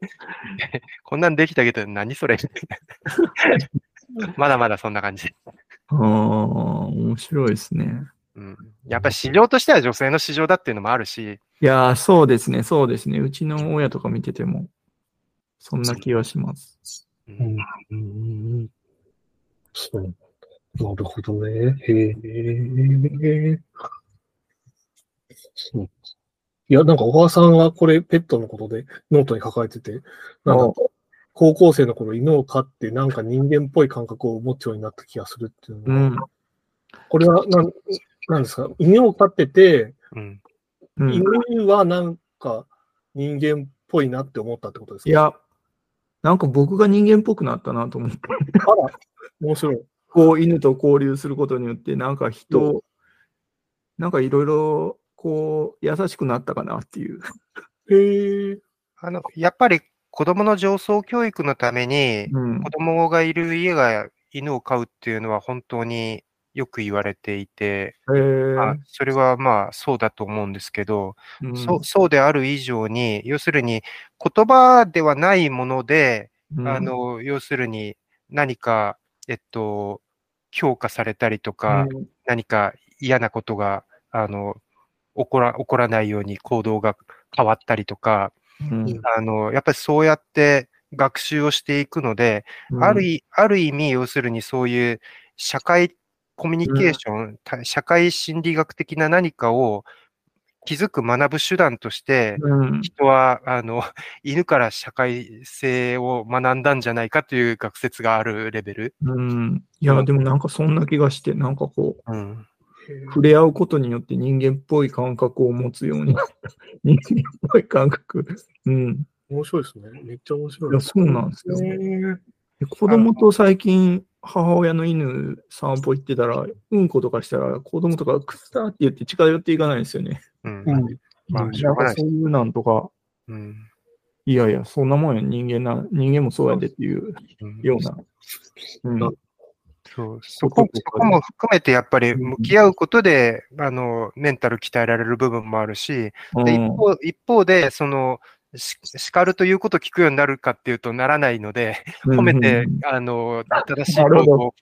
*laughs* こんなんできたけど、何それ？*laughs* まだまだそんな感じ。ああ、面白いですね。うん、やっぱり市場としては女性の市場だっていうのもあるし、いやー、そうですね、そうですね。うちの親とか見てても、そんな気がします。うんうんそう。なるほどね。へえ。そう。いや、なんか小川さんはこれペットのことでノートに書かれてて、なんか高校生の頃犬を飼ってなんか人間っぽい感覚を持つようになった気がするっていううのは、ん。これはなん、なんですか？犬を飼ってて、うん。うん、犬はなんか人間っぽいなって思ったってことですか？いや、なんか僕が人間っぽくなったなと思って、あら、面白い。こう犬と交流することによって、なんか人、なんかいろいろこう優しくなったかなっていう。へえ。あの、やっぱり子供の上層教育のために、うん。子供がいる家が犬を飼うっていうのは本当によく言われていて、まあ、それはまあそうだと思うんですけど、うん。そうそうである以上に、要するに言葉ではないもので、うん。あの、要するに何か、えっと、評価されたりとか、うん。何か嫌なことが、あの、起こら、起こらないように行動が変わったりとか、うんあの、やっぱりそうやって学習をしていくので、あるい、ある意味、要するにそういう社会コミュニケーション、た社会心理学的な何かを気づく学ぶ手段として、うん人は、あの、*laughs* 犬から社会性を学んだんじゃないかという学説があるレベル。うん。いや、でもなんかそんな気がして、なんかこう、うん。*laughs* 触れ合うことによって人間っぽい感覚を持つようになった。*laughs* 人間っぽい感覚。うん。面白いですね。めっちゃ面白い。いや、そうなんですよ。子供と最近、母親の犬散歩行ってたら、うんことかしたら、子供とか、くったって言って近寄っていかないんですよね。うん。うんまあうんそういうなんとか、うん。いやいや、そんなもんや、人間な、人間もそうやでっていううんような。うんあそう、そこ、そこも含めてやっぱり向き合うことで、あの、メンタル鍛えられる部分もあるし、で一方一方で、その、し叱るということを聞くようになるかっていうとならないので、褒めて、あの、正しいことを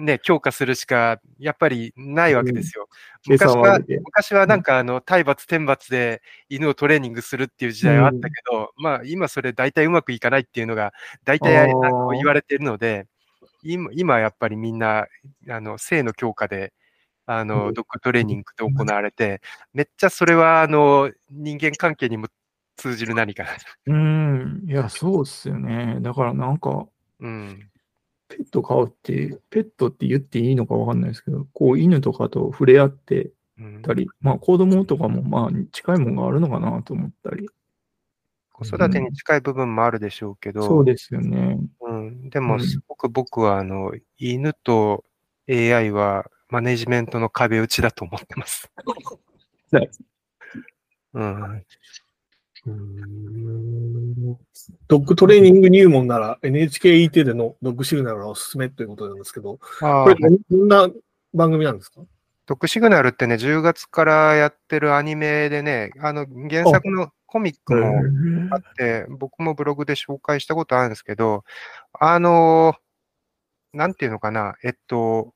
ね、強化するしか、やっぱりないわけですよ。うん。昔は昔はなんかあの、体罰天罰で犬をトレーニングするっていう時代はあったけど、まあ今それ大体うまくいかないっていうのが、大体あの言われているので、今、今やっぱりみんな、あの、性の強化で、あうの、んドッグトレーニングで行われて、めっちゃそれは、あの、人間関係にも通じる何かな。うん。いや、そうっすよね。だからなんか、うん。ペット飼うって、ペットって言っていいのかわかんないですけど、こう犬とかと触れ合ってうんたり、まあ子供とかもまあ近いものがあるのかなと思ったり。子育てに近い部分もあるでしょうけど、そうですよね。うん、でも、うん。すごく僕は、あの、犬と AI はマネジメントの壁打ちだと思ってます。*laughs* はい。うん、うーん。ドッグトレーニング入門なら NHKE テレのドッグシグナルがおすすめということなんですけど、あこれどんな番組なんですか？ドッグシグナルってね、10月からやってるアニメでね、あの、原作のコミックもあって、僕もブログで紹介したことあるんですけど、あのなんていうのかな、えっと、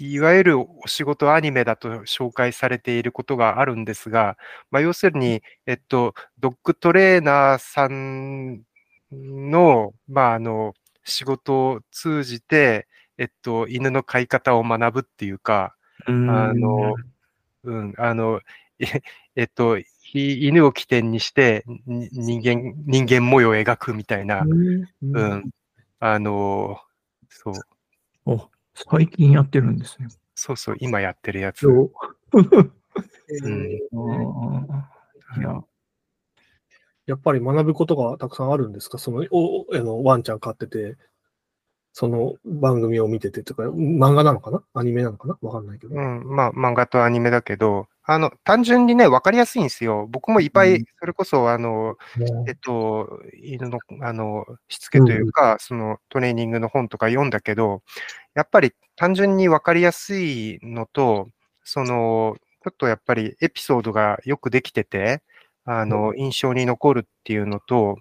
いわゆるお仕事アニメだと紹介されていることがあるんですが、まあ、要するに、えっと、ドッグトレーナーさんの、まあ、あの、仕事を通じて、えっと、犬の飼い方を学ぶっていうか、うん。あの、うん、あの、え *laughs* えっと、ひ犬を起点にして、に人間、人間模様を描くみたいな、うんうん、あの、そう、あ、最近やってるんですね。そうそう、今やってるやつ。そう。*laughs* うん。いや、やっぱり学ぶことがたくさんあるんですか？その、おあのワンちゃん飼ってて、その番組を見ててとか、漫画なのかな？アニメなのかな？わかんないけど。うん、まあ、漫画とアニメだけど、あの、単純にね、わかりやすいんですよ。僕もいっぱい、うん。それこそ、あの、ね。えっと、犬の、あの、しつけというか、そのトレーニングの本とか読んだけど、やっぱり単純にわかりやすいのと、その、ちょっとやっぱりエピソードがよくできてて、あの、印象に残るっていうのと、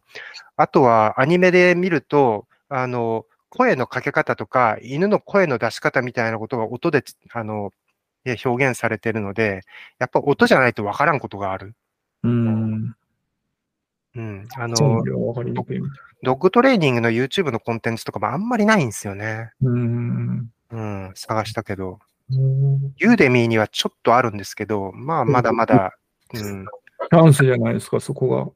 あとはアニメで見ると、あの、声のかけ方とか、犬の声の出し方みたいなことが音で、あの、で表現されてるので、やっぱ音じゃないとわからんことがある。うん。うん。あの、ドッグトレーニングの YouTube のコンテンツとかもあんまりないんですよね。うん。うん、探したけど。うんユーデミーにはちょっとあるんですけど、まあ、まだまだ、うん、チャンスじゃないですか、そこが。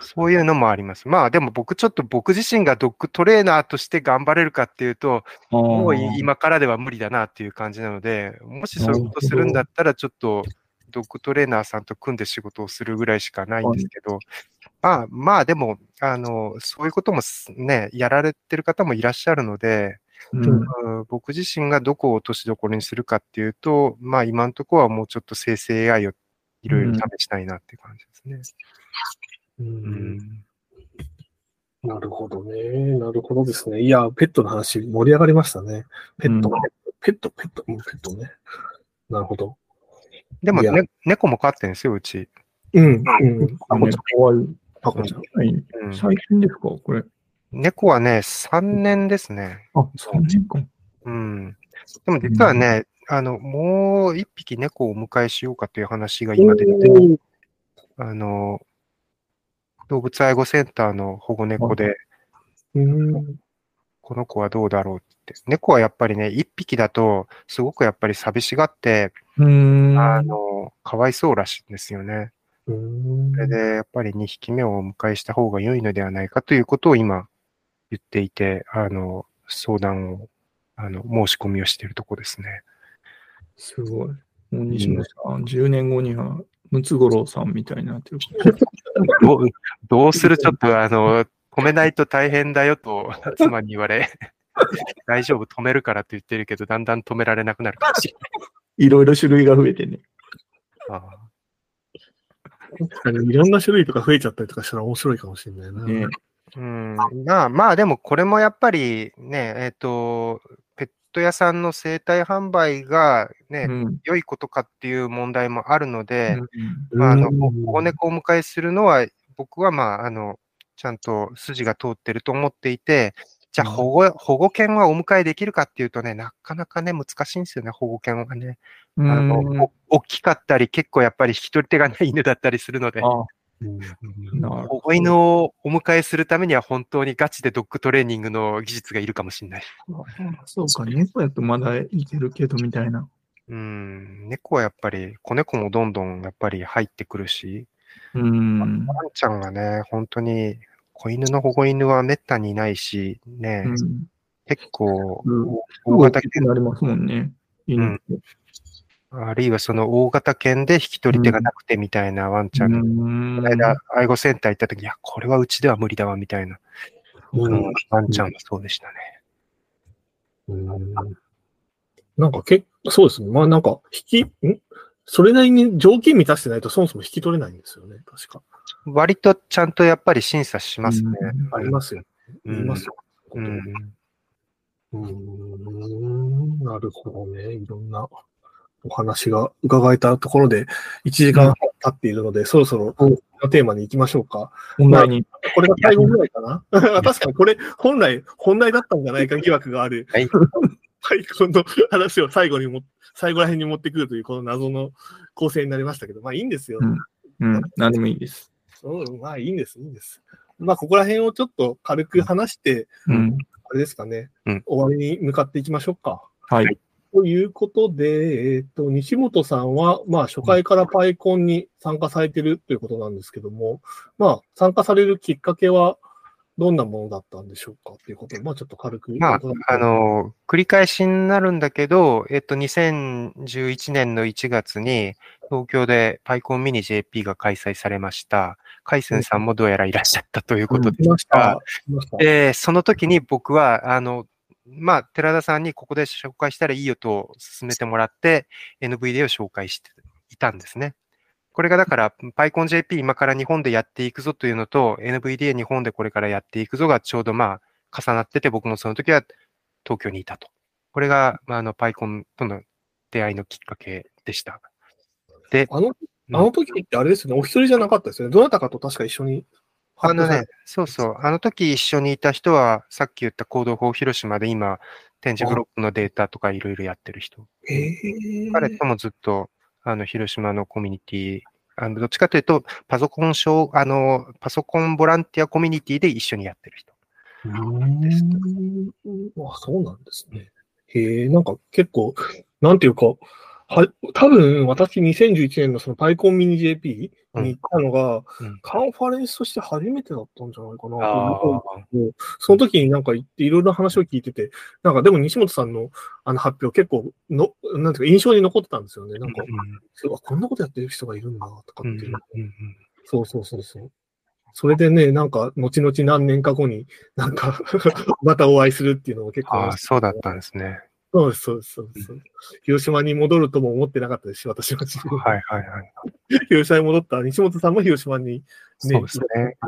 そういうのもあります。まあ、でも僕ちょっと僕自身がドッグトレーナーとして頑張れるかっていうと、もうい今からでは無理だなっていう感じなので、もしそういうことするんだったら、ちょっとドッグトレーナーさんと組んで仕事をするぐらいしかないんですけど、まあ、まあでも、あの、そういうこともすね、やられてる方もいらっしゃるので、うんうん僕自身がどこを落としどころにするかっていうと、まあ今のところはもうちょっと生成 AI をいろいろ試したいなっていう感じですね。ううんんなるほどね。なるほどですね。いや、ペットの話盛り上がりましたね。ペット、うんペット、ペット、うんペットね。なるほど。でも、ね、猫も飼ってるんですよ、うち。うん、うん。タコちゃん。タコちゃん。最近ですかこれ。猫はね、3年ですね。あ、3年間。うん。でも実はね、あの、もう一匹猫をお迎えしようかという話が今出てあの、動物愛護センターの保護猫で、うん。この子はどうだろうって。猫はやっぱりね、一匹だと、すごくやっぱり寂しがって。あの、かわいそうらしいんですよね。うんそれで、やっぱり2匹目をお迎えした方が良いのではないかということを今言っていて、あの、相談を、あの、申し込みをしているとこですね。すごい。もう西野さん、10年後には、ムツゴロウさんみたいになってる。*laughs* どう、どうするちょっと、あの、止めないと大変だよと、*laughs* 妻に言われ、*laughs* 大丈夫、止めるからって言ってるけど、だんだん止められなくなるかもしれいろいろ種類が増えてね。ない。あ確かにいろんな種類とか増えちゃったりとかしたら面白いかもしれないな。ねーうん、まあまあ、でもこれもやっぱりね、えっ、と、ペット屋さんの生態販売がね、うん。良いことかっていう問題もあるので、うん。まあ、あの、猫をお迎えするのは、僕はまあ、あの、ちゃんと筋が通ってると思っていて、じゃあうん。保護、保護犬はお迎えできるかっていうとね、なかなかね、難しいんですよね、保護犬はね。うあの、大きかったり、結構やっぱり引き取り手がない犬だったりするので、あ、うんなるほ保護犬をお迎えするためには本当にガチでドッグトレーニングの技術がいるかもしれない。ど。そうか、猫やとまだいけるけどみたいな。うん、猫はやっぱり、子猫もどんどんやっぱり入ってくるし、うん。ワンちゃんがね、本当に、子犬の保護犬はめったにいないし、ね、うん。結構、うん大型大きくなりますもんね。犬って。あるいはその大型犬で引き取り手がなくてみたいなワンちゃんの、んこの間、愛護センター行った時、いや、これはうちでは無理だわ、みたいな、うんうんワンちゃんはそうでしたね。うんなんかけそうですね。まあなんか、引き、ん？それなりに条件満たしてないとそもそも引き取れないんですよね。確か。割とちゃんとやっぱり審査しますね。ありますよね。りますよ。うん。うーん、なるほどね。いろんなお話が伺えたところで、1時間半経っているので、そろそろテーマに行きましょうか。本題に。これが最後ぐらいかな確かにこれ、本来、本題だったんじゃないか疑惑がある。はい。はい、この話を最後にも、最後ら辺に持ってくるという、この謎の構成になりましたけど、まあいいんですよ。うんうん。何でもいいです。そうまあいいんです、いいんです。まあここら辺をちょっと軽く話して、うん。あれですかね、うん終わりに向かっていきましょうか。はい。ということで、えっ、と、西本さんは、まあ、初回からパイコンに参加されてるということなんですけども、まあ、参加されるきっかけは、どんなものだったんでしょうか？ということで、まあ、ちょっと軽く。まあ、あ、の、繰り返しになるんだけど、えっと、2011年の1月に、東京でパイコンミニ JP が開催されました。カイセンさんもどうやらいらっしゃったということでししたた。。いました。で、その時に僕は、あの、まあ、寺田さんにここで紹介したらいいよと勧めてもらって、NVDA を紹介していたんですね。これがだから、PyConJP 今から日本でやっていくぞというのと、NVDA 日本でこれからやっていくぞがちょうどまあ、重なってて、僕もその時は東京にいたと。これが、まあ、あの、PyCon との出会いのきっかけでした。で、あの、あの時ってあれですね、お一人じゃなかったですよね。どなたかと確か一緒にあのね、そうそう。あの時一緒にいた人は、さっき言った行動法広島で今、展示ブロックのデータとかいろいろやってる人。へえ。彼ともずっと、あの、広島のコミュニティ、あの、どっちかというと、パソコンショー、あの、パソコンボランティアコミュニティで一緒にやってる人。うーん。あ、そうなんですね。へえ、なんか結構、なんていうか、は、多分私2011年のその PyCon mini JP に行ったのが、うんカンファレンスとして初めてだったんじゃないかなとあ思う。その時になんか行っていろいろな話を聞いてて、なんかでも西本さんのあの発表結構の、なんていうか印象に残ってたんですよね。なんか、あこんなことやってる人がいるんだとかうんっていう。うんうんそうそうそうそう。それでね、なんか、後々何年か後に、なんか、*laughs* またお会いするっていうのも結構ああ、そうだったんですね。そうです、そうです、そうです。広島に戻るとも思ってなかったですし、私は。はいはいはい。*laughs* 広島に戻った西本さんも広島に、ね、そうですね。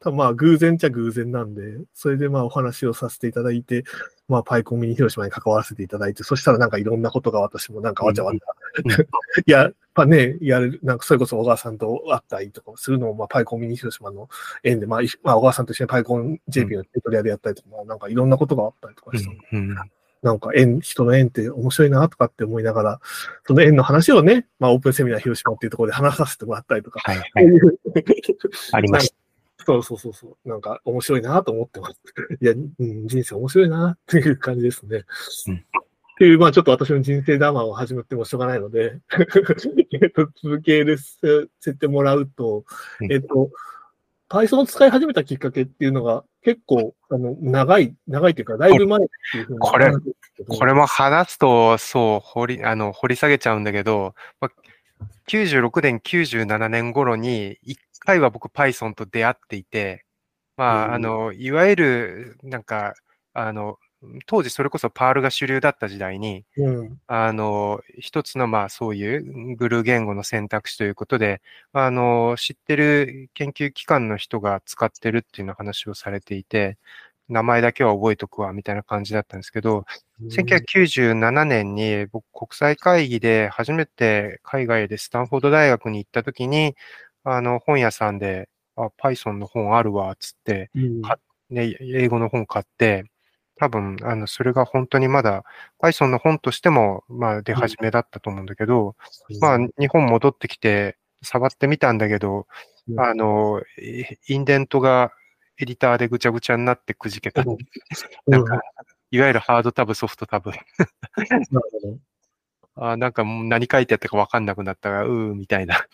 たまあ、偶然っちゃ偶然なんで、それでまあ、お話をさせていただいて、まあ、パイコンミニ広島に関わらせていただいて、そしたらなんかいろんなことが私もなんかわちゃわちゃ。うん *laughs* いや、やっぱね、やる、なんかそれこそ小川さんと会ったりとかするのも、まあ、パイコンミニ広島の縁で、まあ、いまあ、小川さんと一緒にパイコン JP のテトリアルやったりとか、まあなんかいろんなことがあったりとかして、うんうんなんか縁、人の縁って面白いなとかって思いながら、その縁の話をね、まあオープンセミナー広島っていうところで話させてもらったりとか、はいはい。*laughs* ありました。そうそうそうそう。なんか面白いなと思ってます。いや、うん、人生面白いなっていう感じですね。うんっていう、まあちょっと私の人生談話を始めてもしょうがないので、えっと、続けるせてもらうと、うんえっと、Python を使い始めたきっかけっていうのが結構、あの、長い、長いというか、だいぶ前っていうふうにこれこれも話すと、そう、掘り、あの、掘り下げちゃうんだけど、まあ、96年、97年頃に、一回は僕 Python と出会っていて、まうん。あ、あの、いわゆる、なんか、あの、当時それこそパールが主流だった時代に、うん。あの、一つのまあそういうグルー言語の選択肢ということで、あの、知ってる研究機関の人が使ってるっていうの話をされていて、名前だけは覚えとくわ、みたいな感じだったんですけど、1997年に僕国際会議で初めて海外でスタンフォード大学に行った時に、あの本屋さんで、あ、Python の本あるわ、つって、うんかね、英語の本買って、多分、あの、それが本当にまだ Python の本としても、まあ出始めだったと思うんだけど、まあ日本戻ってきて触ってみたんだけど、うんあの、イインデントがエディターでぐちゃぐちゃになってくじけた。うん *laughs* なんか、いわゆるハードタブ、ソフトタブ。*laughs* あなんかもう何書いてあったかわかんなくなったが、うーみたいな。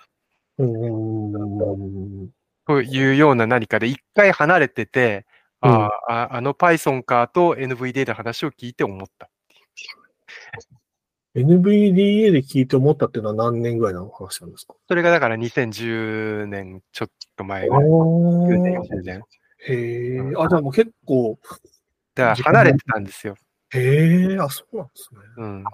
うん。というような何かで一回離れてて、うんああ、あの Python かと NVDA の話を聞いて思ったっていう。NVDA で聞いて思ったっていうのは何年ぐらいの話なんですか？それがだから2010年ちょっと前ぐあらい。9年、ー10年。へえ。あ、じゃあもう結構、だから離れてたんですよ。へえ、あ、そうなんですね。うん。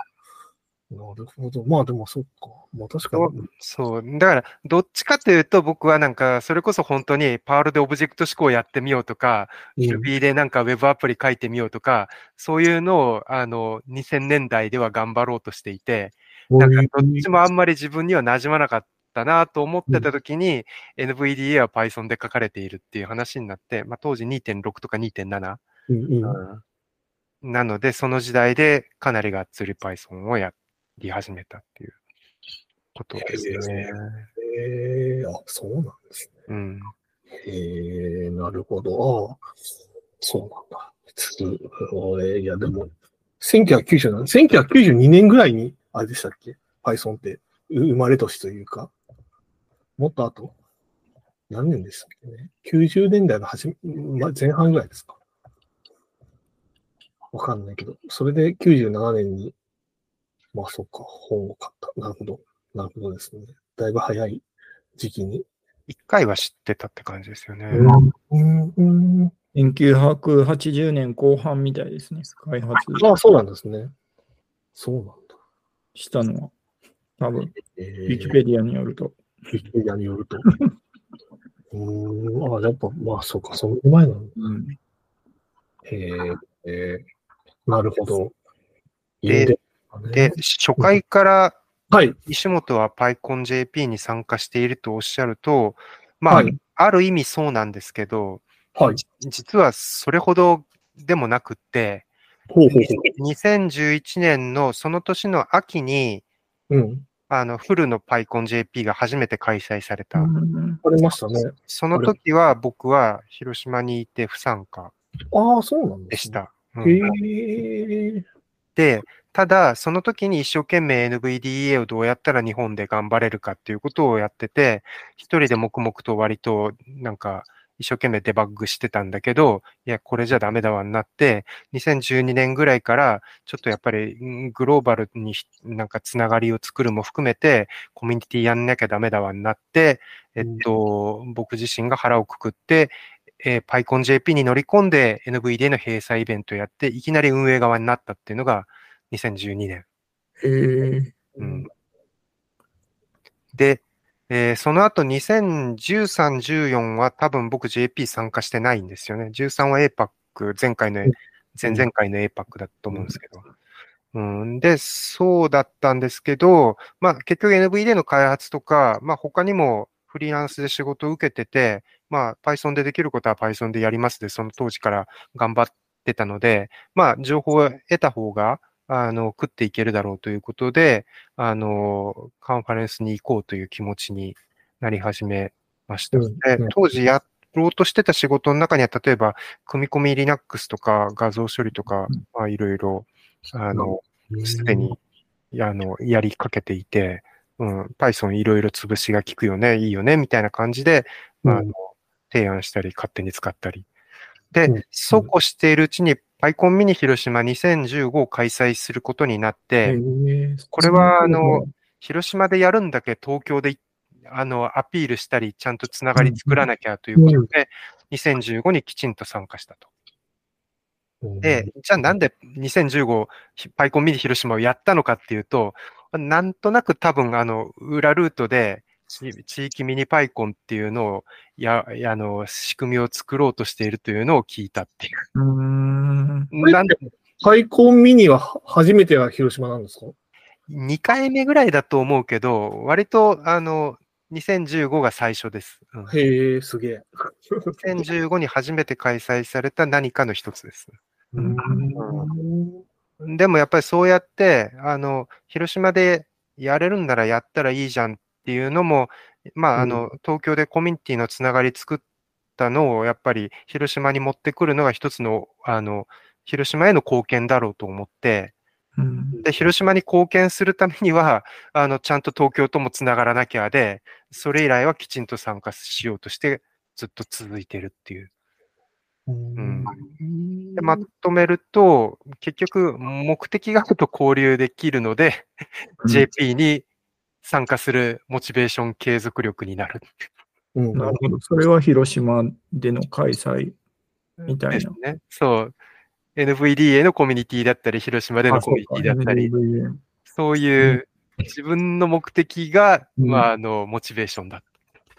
なるほど。まあでもそっか。まあ確かに。そう。だから、どっちかというと僕はなんか、それこそ本当にパールでオブジェクト思考やってみようとか、うん Ruby でなんかウェブアプリ書いてみようとか、そういうのを、あの、2000年代では頑張ろうとしていて、なんかどっちもあんまり自分には馴染まなかったなと思ってた時に、NVDA は Python で書かれているっていう話になって、まあ当時2.6とか2.7、うんうんなので、その時代でかなりがっつり Python をやり始めたっていうことですね。へえ、あ、そうなんですね。うん。へえ、なるほど。ああ、そうなんだ。つ俺、いや、でも、1997 1992年ぐらいに、あれでしたっけ ?Python って、う生まれ年というか、もっと後？何年でしたっけね ?90 年代の初め、ま前半ぐらいですか？わかんないけど、それで97年に、まあそっか、本を買った。なるほど。なるほどですね。だいぶ早い時期に。一回は知ってたって感じですよね。うん、うん。1980年後半みたいですね。開発ああ、そうなんですね。そうなんだ。したのは。多分、えウィキペディアによると。ウィキペディアによると。*laughs* うーん、ああ、やっぱ、まあ、そうか、その前なの。うん。へええーなるほど。でいいんで初回からはい。石本は PyConJP に参加しているとおっしゃると、まあ、はいある意味そうなんですけど、はい。実はそれほどでもなくって、ほうほうほ2011年のその年の秋に、う。うん。あの、フルの PyConJP が初めて開催された。うんありましたね。その時は僕は広島にいて不参加ああ、そうなんですね。でした。うんへえ。で、ただ、その時に一生懸命 NVDA をどうやったら日本で頑張れるかっていうことをやってて、一人で黙々と割となんか一生懸命デバッグしてたんだけど、いや、これじゃダメだわになって、2012年ぐらいからちょっとやっぱりんグローバルにひなんかつながりを作るも含めて、コミュニティやんなきゃダメだわになって、えっと、僕自身が腹をくくって、えー PyConJP に乗り込んで NVDA の閉鎖イベントをやって、いきなり運営側になったっていうのが2012年。へえ。うん、で、えーその後2013、14は多分僕 JP 参加してないんですよね。13は APAC、前回の、前々回の APAC だと思うんですけど。うん、で、そうだったんですけど、まあ結局 NVD の開発とか、まあ他にもフリーランスで仕事を受けてて、まあ Python でできることは Python でやりますで、その当時から頑張ってたので、まあ情報を得た方が、あの、食っていけるだろうということで、あの、カンファレンスに行こうという気持ちになり始めました。うんでうん。当時やろうとしてた仕事の中には、例えば、組み込み Linux とか画像処理とか、まあ、いろいろ、あの、すでに、あの、やりかけていて、うん、Python いろいろ潰しが効くよね、いいよね、みたいな感じで、まあ、あうんの提案したり、勝手に使ったり。うん。で、そうこうしているうちに、PyCon ミニ広島2015を開催することになって、これは、あの、広島でやるんだけ東京でいあのアピールしたり、ちゃんとつながり作らなきゃということで、2015にきちんと参加したと。うん。で、じゃあなんで2015、パイコンミニ広島をやったのかっていうと、なんとなく多分あの、裏ルートで、地地域ミニパイコンっていうのを、や、あの、仕組みを作ろうとしているというのを聞いたっていう。うーん。なんで、パイコンミニは初めてが広島なんですか？2回目ぐらいだと思うけど、割と、あの、2015が最初です。うんへえ、すげえ。2015に初めて開催された何かの一つです。うんでもやっぱりそうやって、あの、広島でやれるんならやったらいいじゃんっていうのも、まあ、あの、東京でコミュニティのつながり作ったのを、やっぱり広島に持ってくるのが一つの、あの、広島への貢献だろうと思って、うん。で、広島に貢献するためには、あの、ちゃんと東京ともつながらなきゃで、それ以来はきちんと参加しようとして、ずっと続いてるっていう。うん。でまとめると、結局、目的があると交流できるので、JP に参加するモチベーション継続力になる。うんなるほど。それは広島での開催みたいなですね。そう。NVDA のコミュニティだったり、広島でのコミュニティだったり、あそういう自分の目的が、うんまあ、あの、モチベーションだ。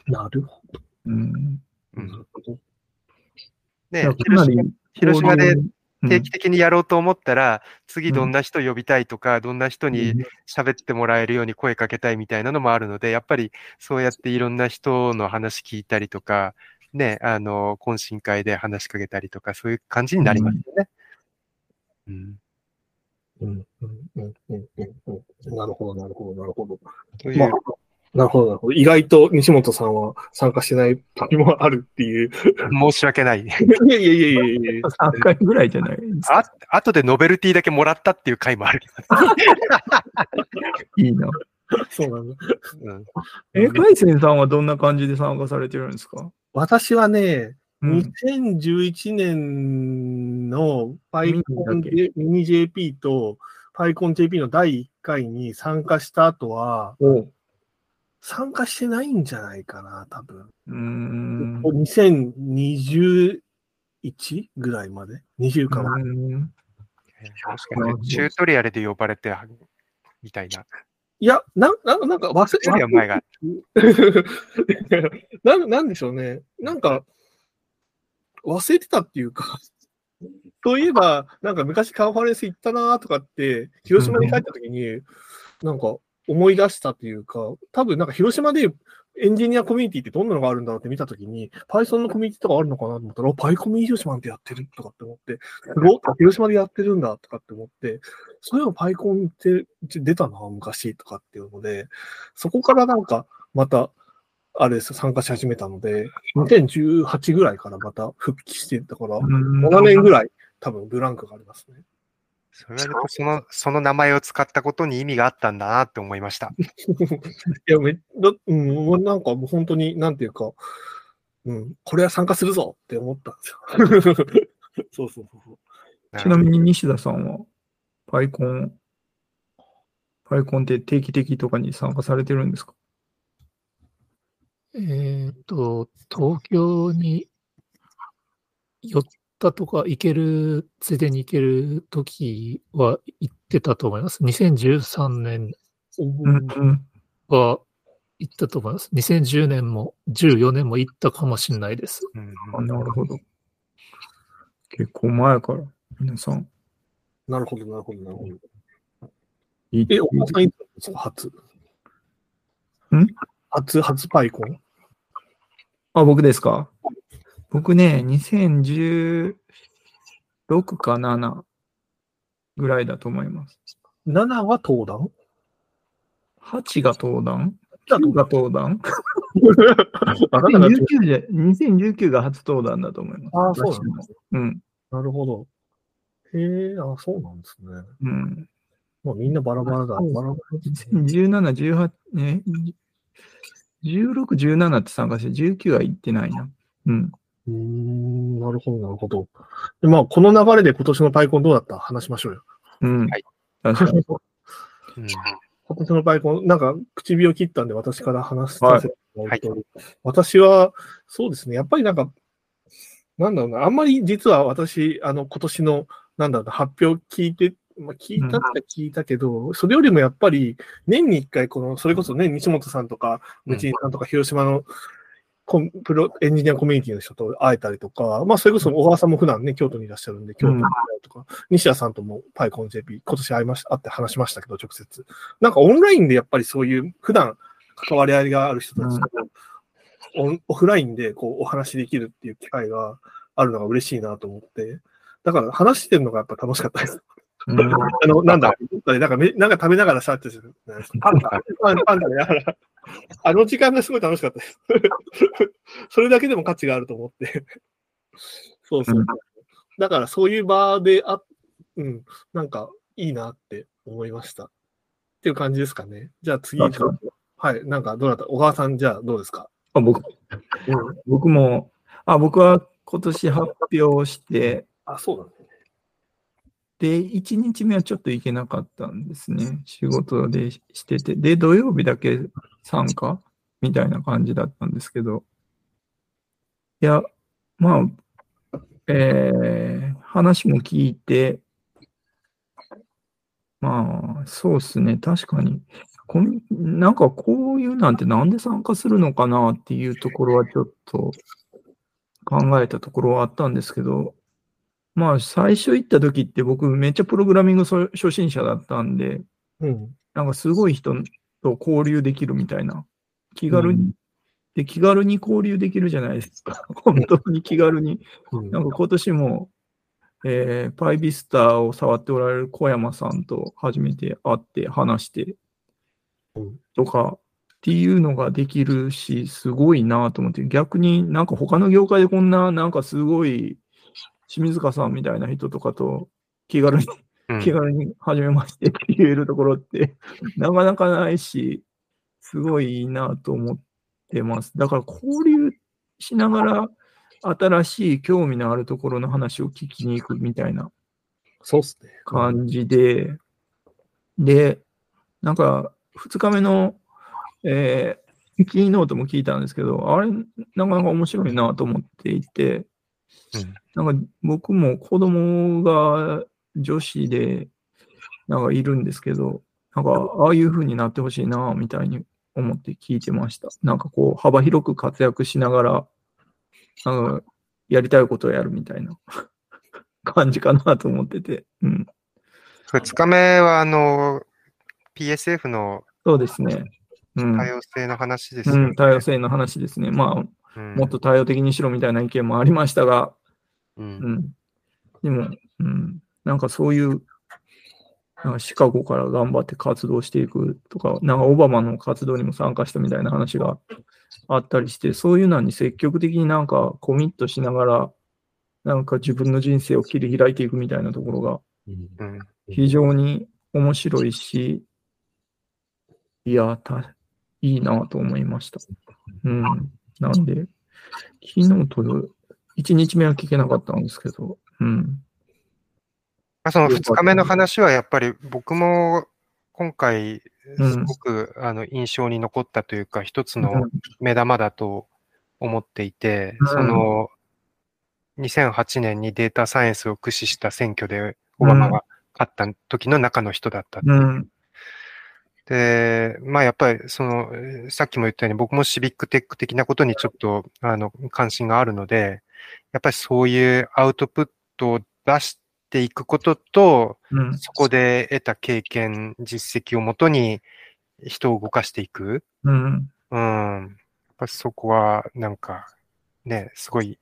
なるほうん。うんるほど。ねかなり広島でうん定期的にやろうと思ったら、次どんな人呼びたいとか、どんな人に喋ってもらえるように声かけたいみたいなのもあるので、やっぱりそうやっていろんな人の話聞いたりとか、ね、あの、懇親会で話しかけたりとか、そういう感じになりますよね。うん。うん。うん。うん。うん。うん。うん。なるほど、なるほど、なるほど。という、まあ、なるほど、なるほど。意外と西本さんは参加しない時もあるっていう。申し訳ない。いやいやいやいやいや3回ぐらいじゃないですか。あ、後でノベルティだけもらったっていう回もあるけ *laughs* いいな。そうなんだ。ど。うん。え、海鮮さんはどんな感じで参加されてるんですか？私はね、うん。2011年のパイコンミニだミニ JP とパイコン JP の第1回に参加した後は、お参加してないんじゃないかな、多分。うーん。2021ぐらいまで ?20 かな。うんもしかしてチュートリアルで呼ばれて、みたいな。いや、な、ななんか忘れ、よりは前が。*laughs* ななんでしょうね。なんか、忘れてたっていうか、そういえば、なんか昔カンファレンス行ったなとかって、広島に帰った時に、なんか思い出したっていうか、多分なんか広島でエンジニアコミュニティってどんなのがあるんだろうって見た時に、Python のコミュニティとかあるのかなと思ったら、パイコミ広島ってやってるとかって思って、広島でやってるんだとかって思って、そういえばパイコンって出たな、昔とかっていうので、そこからなんかまた、あれです、参加し始めたので、2018ぐらいからまた復帰してたから、7年ぐらい多分ブランクがありますね。それはその、その名前を使ったことに意味があったんだなって思いました。*laughs* いや、めだ、うん、なんかもう本当に、なんていうか、うん、これは参加するぞって思ったんですよ。*laughs* そうそうそうそう。*laughs* ちなみに西田さんは、パイコン、パイコンって定期的とかに参加されてるんですか？えっ、と、東京に4タとか行ける、ついでに行ける時は行ってたと思います。2013年は行ったと思います。2010年も14年も行ったかもしれないです。うん、なるほど。結構前から、皆さん。なるほど、なるほど、なるほど。え、お母さんいつか初？ん？初、初パイコン？あ、僕ですか？僕ね、2016か7ぐらいだと思います。?7 は登壇？8が登壇？だ ?9 が登壇？*laughs* あなたが ?2019 で、2019が初登壇だと思います。ああ、そうなんです。うん。なるほど。へえ、あそうなんですね。うん。まあみんなバラバラだ。そうバラバラ17、18、ね、16、17って参加して、19は行ってないな。うん。うーん、なるほど、なるほど。でまあ、この流れで今年のパイコンどうだった？話しましょうよ。うん。はい確かに。うん今年のパイコン、なんか唇を切ったんで私から話はいさせてもらうと、私は、そうですね、やっぱりなんか、なんだろうな、あんまり実は私、あの、今年の、なんだろうな、発表聞いて、まあ、聞いたって聞いたけど、それよりもやっぱり、年に一回、この、それこそね、西本さんとか、うんムチンさんとか、広島のプロエンジニアコミュニティの人と会えたりとか、まあ、それこそ小川さんも普段ね、京都にいらっしゃるんで、京都に会えたりとか、西田さんともパイコン JP、今年会いました、会って話しましたけど、直接。なんかオンラインでやっぱりそういう、普段関わり合いがある人たちと、オンオフラインでこうお話できるっていう機会があるのが嬉しいなと思って、だから話してるのがやっぱ楽しかったです。うん。あの、なんだ、なんかめ、なんか食べながらさってする。*laughs* パンダ、パンパンダやら、*laughs* あの時間がすごい楽しかったです。*laughs* それだけでも価値があると思って。そうそう。うんだからそういう場であ、うん、なんかいいなって思いました。っていう感じですかね。じゃあ次、はい、なんかどうだった？小川さん、じゃあどうですか？あ僕僕も、あ、僕は今年発表して、あ、そうなんですね。で、1日目はちょっと行けなかったんですね。仕事でしてて。で、土曜日だけ参加？みたいな感じだったんですけど。いや、まあ、えー、話も聞いて、まあ、そうですね。確かに。こんなんかこういうなんてなんで参加するのかなっていうところはちょっと考えたところはあったんですけど、まあ最初行った時って僕めっちゃプログラミングそ初心者だったんで、うん。なんかすごい人と交流できるみたいな。気軽に、うんで気軽に交流できるじゃないですか。*laughs* 本当に気軽に。うんなんか今年も、えー、パイビスターを触っておられる小山さんと初めて会って話してうんとかっていうのができるし、すごいなと思って、逆になんか他の業界でこんななんかすごい清水川さんみたいな人とかと気軽に、うん気軽に始めましてって言えるところって *laughs* なかなかないし、すごいいいなと思ってます。だから交流しながら新しい興味のあるところの話を聞きに行くみたいなそうっすね。感じで、で、なんか、2日目の、えーキーノートも聞いたんですけど、あれ、なかなか面白いなと思っていて、うんなんか僕も子供が女子で、なんかいるんですけど、なんか、ああいう風になってほしいな、みたいに思って聞いてました。なんかこう、幅広く活躍しながら、なんか、やりたいことをやるみたいな *laughs* 感じかなと思ってて。うん。2日目は、あの、PSF のそうですね。うん。多様性の話ですよねうん、多様性の話ですね。まあ、うんもっと多様的にしろみたいな意見もありましたが、ううんん。でも、うん、なんかそういう、なんかシカゴから頑張って活動していくとか、なんかオバマの活動にも参加したみたいな話があったりして、そういうのに積極的になんかコミットしながら、なんか自分の人生を切り開いていくみたいなところがうん非常に面白いし、いや、たいいなと思いました。うん。なんで、昨日と1日目は聞けなかったんですけど、うん。まあ、その2日目の話はやっぱり僕も今回うん。すごくあの印象に残ったというか一つうのん。目玉だと思っていてうん、その2008年にデータサイエンスを駆使した選挙でオバマが勝った時の中の人だったっ。で、まあやっぱりその、えーさっきも言ったように僕もシビックテック的なことにちょっとあの関心があるので、やっぱりそういうアウトプットを出していくことと、うん。そこで得た経験、実績をもとに人を動かしていく。うん。うん。やっぱそこはなんかね、すごいイ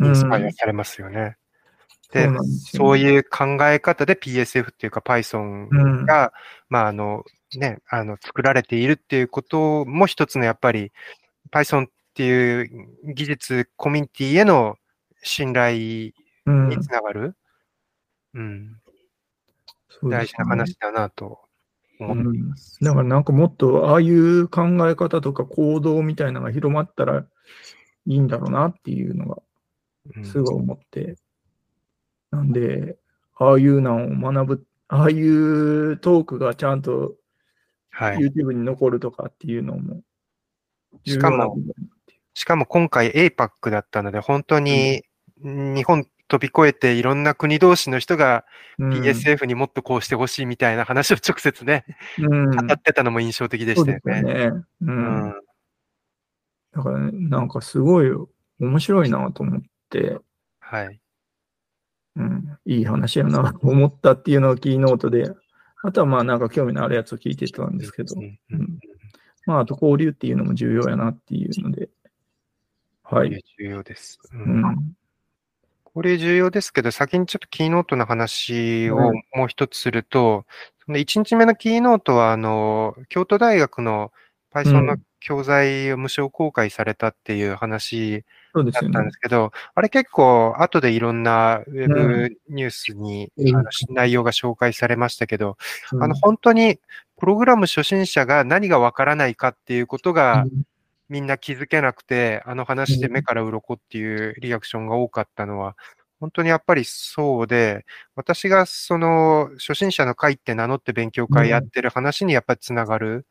うんンスパイアされますよね。でそうそういう考え方で PSF っていうか Python うんが、まああのね、あの作られているっていうことも一つのやっぱり Python っていう技術コミュニティへの信頼うんにつながる、うん、大事そうですねな話だなと思っています。だからなんかもっとああいう考え方とか行動みたいなのが広まったらいいんだろうなっていうのがうんすごい思って。なんで、ああいうのを学ぶ、ああいうトークがちゃんとはい。YouTube に残るとかっていうのも重しかもしかも今回 APAC だったので、本当に日本飛び越えていろんな国同士の人がうん PSF にもっとこうしてほしいみたいな話を直接ね、うん、語ってたのも印象的でしたよね。う。うんん。だから、ね、なんかすごい面白いなと思って、はい。うん、いい話やなと *laughs* 思ったっていうのがキーノートで、あとはまあなんか興味のあるやつを聞いてたんですけど、うんうんまああと交流っていうのも重要やなっていうので、はい。重要です。ううんん。これ重要ですけど、先にちょっとキーノートの話をはい。もう一つすると、その1日目のキーノートは、あの、京都大学の Python の教材を無償公開されたっていう話だったんで。すけど、あれ結構後でいろんなウェうブニュースに、うん。あの内容が紹介されましたけど、うん。あの本当にプログラム初心者が何がわからないかっていうことが、みんな気づけなくて、あの話で目から鱗っていうリアクションが多かったのは、本当にやっぱりそうで、私がその初心者の会って名乗って勉強会やってる話にやっぱりつながる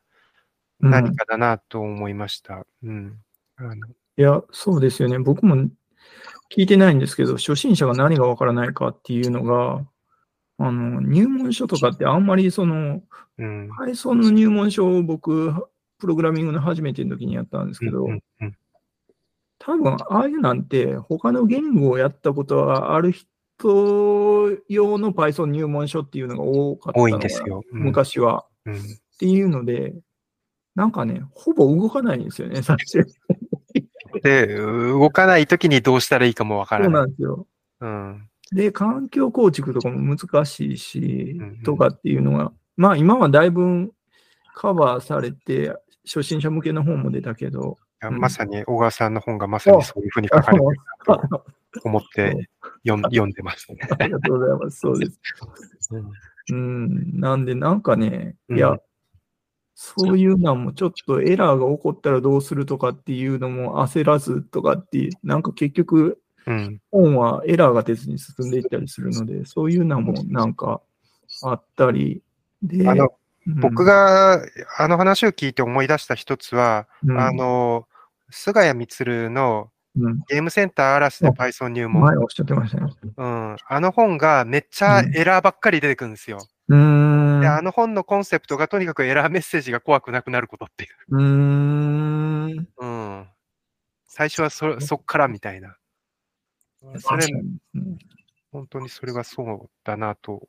うん何かだなと思いました。うん。あのいや、そうですよね。僕も聞いてないんですけど、初心者が何がわからないかっていうのが、あの、入門書とかってあんまりその、うん。Python の入門書を僕、プログラミングの初めての時にやったんですけど、うんうん多分、ああいうなんて、他の言語をやったことがある人用の Python 入門書っていうのが多かった多いんですよ。うん昔は。うんっていうので、なんかね、ほぼ動かないんですよね、*laughs* 最初。で、動かないときにどうしたらいいかもわかそうらな。ないんですよ。うん。で、環境構築とかも難しいしうんうん、とかっていうのが、まあ今はだいぶカバーされて、初心者向けの本も出たけど、うんまさに小川さんの本がまさにそういうふうに書かれてるなと思って *laughs* 読ん読んでますね。ありがとうございます。そうです。うん、なんで、なんかね、いや、うんそういうのもちょっとエラーが起こったらどうするとかっていうのも焦らずとかっていう、なんか結局、うん。本はエラーが出ずに進んでいったりするので、そういうのもなんかあったり、で、あの、うん僕、があの話を聞いて思い出した一つは、うんあの、菅谷充のうんゲームセンターアラスであ Python 入門。前おっしゃってましたね。うん。あの本がめっちゃエラーばっかり出てくるんですよ。うーん。で、あの本のコンセプトがとにかくエラーメッセージが怖くなくなることっていう。うーん。うん。最初はそ、そっからみたいな。それ本当にそれはそうだなと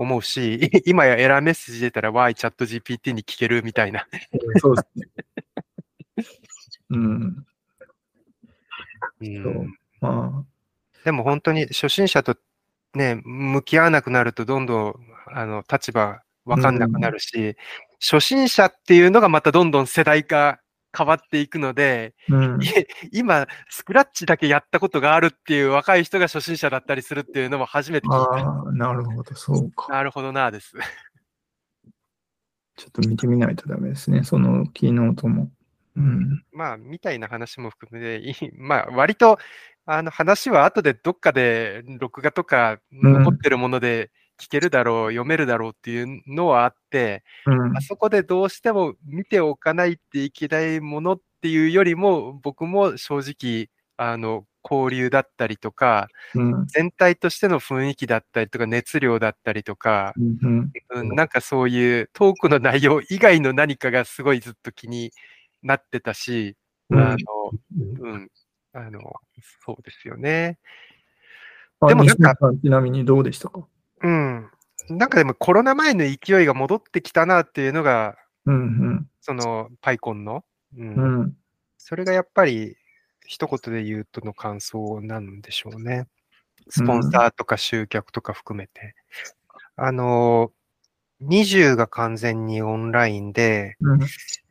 思うし、*laughs* 今やエラーメッセージ出たら Y チャット GPT に聞けるみたいな。そうですね。うん。うんそうまでも本当に初心者とね、向き合わなくなるとどんどん、あの、立場わかんなくなるし、初心者っていうのがまたどんどん世代が変わっていくので、あ、うん。い今、スクラッチだけやったことがあるっていう若い人が初心者だったりするっていうのも初めて聞いた。ああ、なるほど、そうか。なるほどな、です。ちょっと見てみないとダメですね、そのキーノートも。うん。まあ、みたいな話も含めて、*laughs* まあ、割と、あの話は後でどっかで録画とかうん残ってるもので聞けるだろう、読めるだろうっていうのはあって、うんあそこでどうしても見ておかないっていけないものっていうよりも、僕も正直、あの、交流だったりとか、うん。全体としての雰囲気だったりとか、熱量だったりとか、うん。うん、なんかそういうトークの内容以外の何かがすごいずっと気になってたし、うんあの、うん、あの、そうですよね。あでもなんかちなみにどうでしたか？うん。なんかでもコロナ前の勢いが戻ってきたなっていうのが、うんその、パイコンの、ううん。うんん。それがやっぱり、一言で言うとの感想なんでしょうね。スポンサーとか集客とか含めて。あの、20が完全にオンラインで、うん。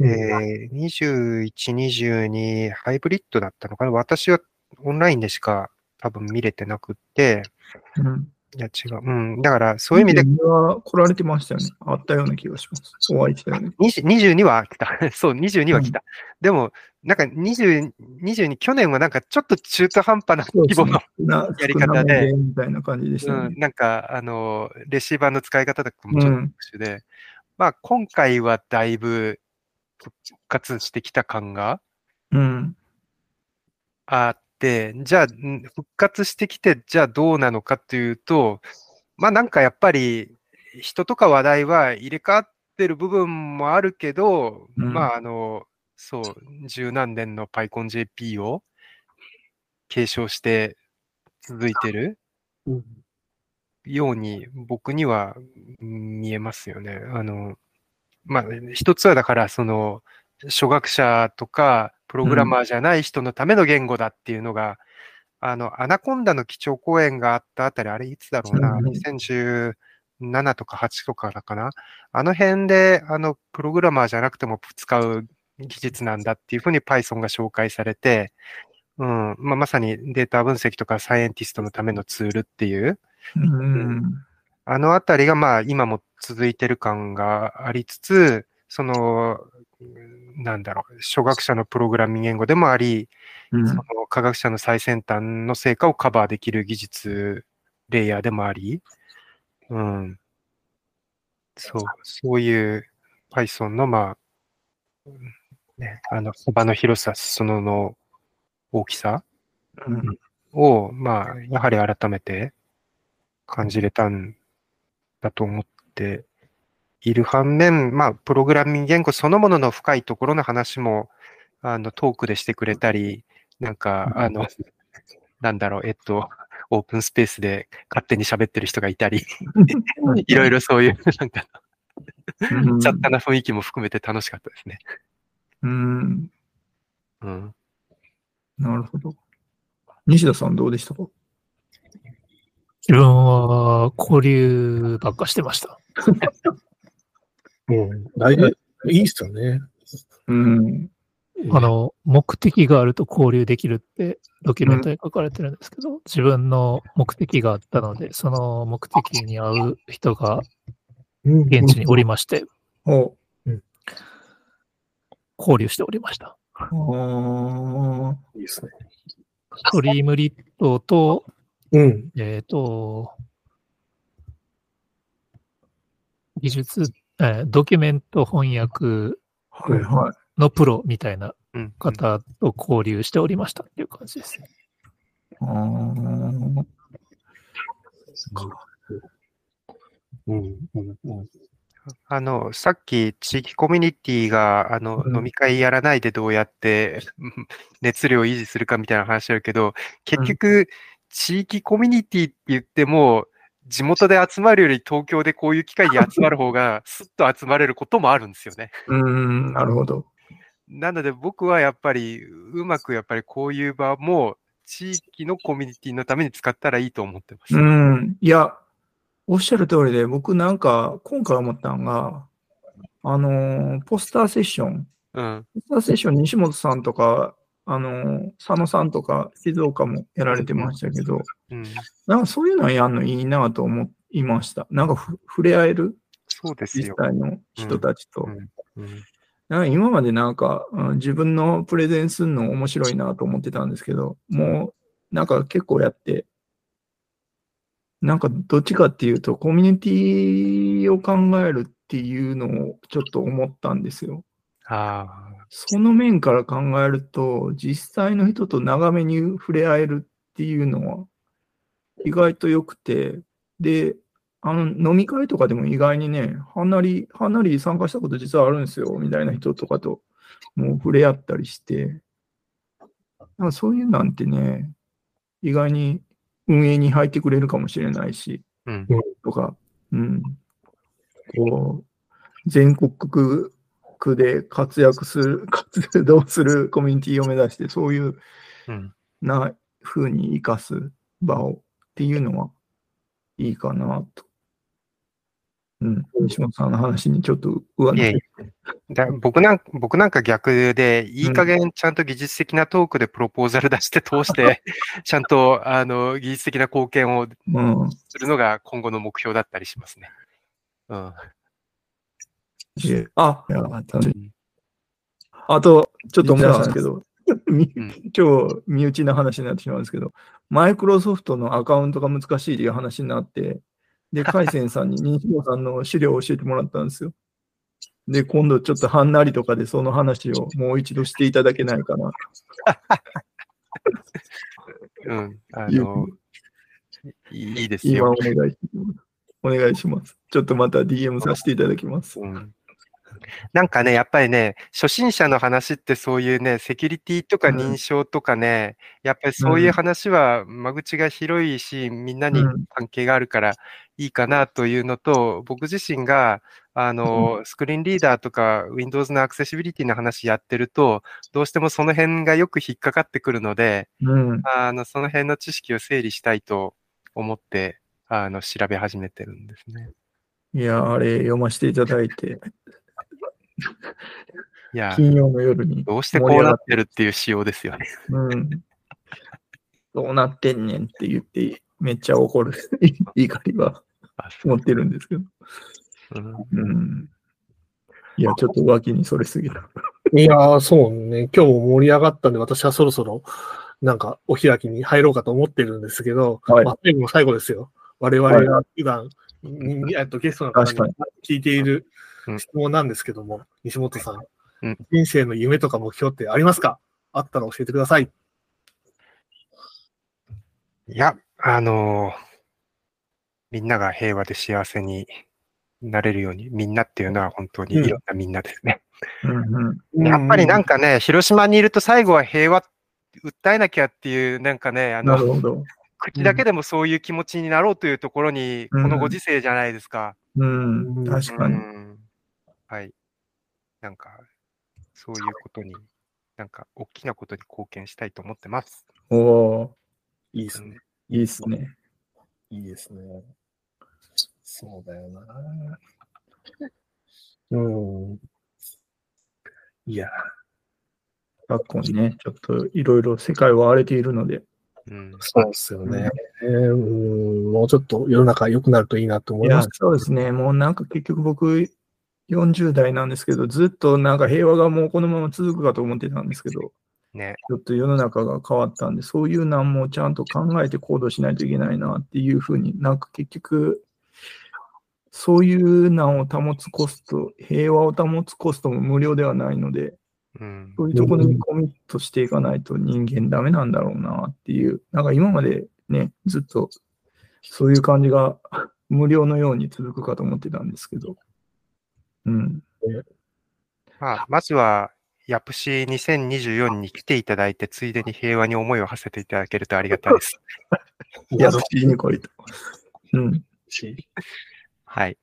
えー、21、22ハイブリッドだったのかな？私はオンラインでしか多分見れてなくって、うん。いや違う。うん。だからそういう意味で、で。は来られてましたよね。あったような気がします。お会いしたよね。20 22は来た。*laughs* そう、22は来た。でも、なんか20、22、去年はなんかちょっと中途半端な規模の、なやり方でみたいな感じでしたよねうん、。なんか、あの、レシーバーの使い方とかもちょっと特殊で、まあ、今回はだいぶ復活してきた感がうん。あって、じゃあ、ん復活してきて、じゃあどうなのかというと、まあなんかやっぱり、人とか話題は入れ替わってる部分もあるけど、うんまああの、そう、十何年の PyConJP を継承して続いてるうんように僕には見えますよね。あの、まあ、一つはだから、その、初学者とか、プログラマーじゃない人のための言語だっていうのが、あの、アナコンダの基調講演があったあたり、あれいつだろうな、うん2017とか8とかだかな。あの辺で、あの、プログラマーじゃなくても使う技術なんだっていうふうに Python が紹介されて、うん、まあ、まさにデータ分析とかサイエンティストのためのツールっていう、うん。あのあたりがまあ今も続いてる感がありつつ、その、なんだろう、初学者のプログラミング言語でもあり、うんその科学者の最先端の成果をカバーできる技術レイヤーでもあり、うん。そう、そういう Python の、まあ、うんね、あの、幅の広さ、裾野の大きさうんを、まあ、やはり改めて感じれたんだと思っている反面、まあ、プログラミング言語そのものの深いところの話も、あの、トークでしてくれたり、なんか、あの、なんだろう、えっと、オープンスペースで勝手に喋ってる人がいたり、*laughs* いろいろそういう、なんか、うん雑多な雰囲気も含めて楽しかったですね。うん。うん。なるほど。西田さんどうでしたか？自分は交流ばっかしてました。*laughs* うん。大事、いいっすよね。うん。あの、目的があると交流できるってドキュメントに書かれてるんですけど、自分の目的があったので、その目的に合う人がうん、現地におりまして、お交流しておりました。いいですね。ストリームリットと、うん。えっ、と、技術、えードキュメント翻訳。のプロみたいなうん。方と交流しておりましたっていう感じですね。あーうん。うん。うん。あの、さっき地域コミュニティが、あの、うん飲み会やらないでどうやってうん *laughs* 熱量を維持するかみたいな話あるけど、結局、地域コミュニティって言っても、地元で集まるより東京でこういう機会に集まる方が、*laughs* スッと集まれることもあるんですよね。うん、なるほど。なので僕はやっぱり、うまくやっぱりこういう場も、地域のコミュニティのために使ったらいいと思ってます。うん。いや、おっしゃる通りで、僕なんか、今回思ったのが、あのー、ポスターセッション、うん。ポスターセッション、西本さんとか、あのー、佐野さんとか、静岡もやられてましたけど、うん。なんかそういうのやるのいいなと思いました。なんかふ触れ合える？そうですよ。実際の人たちと。うん。なんか今までなんか、うん自分のプレゼンするの面白いなと思ってたんですけど、もうなんか結構やって、なんかどっちかっていうとコミュニティを考えるっていうのをちょっと思ったんですよ。あその面から考えると、実際の人と長めに触れ合えるっていうのは意外と良くて、で、あの飲み会とかでも意外にね、はなり、はなり参加したこと実はあるんですよ、みたいな人とかともう触れ合ったりして、なんかそういうなんてね、意外に運営に入ってくれるかもしれないし、あ。うん。とか、うん。こう、全国区区で活躍する、活動するコミュニティを目指して、そういううん。な風に生かす場をっていうのはいいかなと。うん。西本さんの話にちょっと上乗えだ僕なん僕なんか逆で、いい加減ちゃんと技術的なトークでプロポーザル出して通して、*laughs* ちゃんとあの技術的な貢献をうん。するのが今後の目標だったりしますね。うん。あ、いや楽しいあと、ちょっと思い出したんですけど、*laughs* 今日、身内の話になってしまうんですけど、マイクロソフトのアカウントが難しいという話になって、で、*laughs* 海鮮さんに西野さんの資料を教えてもらったんですよ。で、今度ちょっとはんなりとかでその話を *laughs* もう一度していただけないかなうん。あの、いいいですよ今お。願いします。お願いします。ちょっとまた DM させていただきます。うんなんかね、やっぱりね、初心者の話ってそういうね、セキュリティとかうん。認証とかね、やっぱりそういう話は間口が広いし、みんなにうん。関係があるからいいかなというのと、僕自身が、あの、スクリーンリーダーとか Windows のアクセシビリティの話やってると、どうしてもその辺がよく引っかかってくるので、うん。あの、その辺の知識を整理したいと思って、あの、調べ始めてるんですね。いや、あれ読ませていただいて、いや、金曜の夜にどうしてこうなってるっていう仕様ですよね。うん。どうなってんねんって言って、めっちゃ怒る怒りは持ってるんですけど。うんうん。いや、ちょっと脇にそれすぎた。いやー、そうね。今日も盛り上がったんで、私はそろそろ、なんか、お開きに入ろうかと思ってるんですけど、はいまあ、最後の最後ですよ。我々が普段、にえっとゲストの方に確聞いているうん質問なんですけども、西本さん、うん人生の夢とか目標ってありますか？あったら教えてください。いや、あのーみんなが平和で幸せになれるように、みんなっていうのは本当にいろんなみんなですね。うんうん。やっぱりなんか、かね、広島にいると最後は平和、訴えなきゃっていう、なんかね、あの。口だけでもそういう気持ちになろうというところに、こうんのご時世じゃないですか。うん、確かに。うんはい。なんか、そういうことに、なんか、大きなことに貢献したいと思ってます。おおいいですね。ーいいっすね。いいですね。そうだよな。うん。いや、昨今ね、ちょっといろいろ世界は荒れているので、うん。そうですよね。うん、もうちょっと世の中良くなるといいなと思います。、そうですね。もうなんか結局僕、40代なんですけど、ずっとなんか平和がもうこのまま続くかと思ってたんですけど、ね。ちょっと世の中が変わったんで、そういうなんもちゃんと考えて行動しないといけないなっていうふうになんか結局、そういう難を保つコスト、平和を保つコストも無料ではないので、うん。そういうところにコミットしていかないと人間ダメなんだろうなっていう、なんか今までね、ずっとそういう感じが無料のように続くかと思ってたんですけど、うん。まあ、まずは、ヤプシ2024に来ていただいて、ついでに平和に思いを馳せていただけるとありがたいです。やっしに来いと。うん。はい。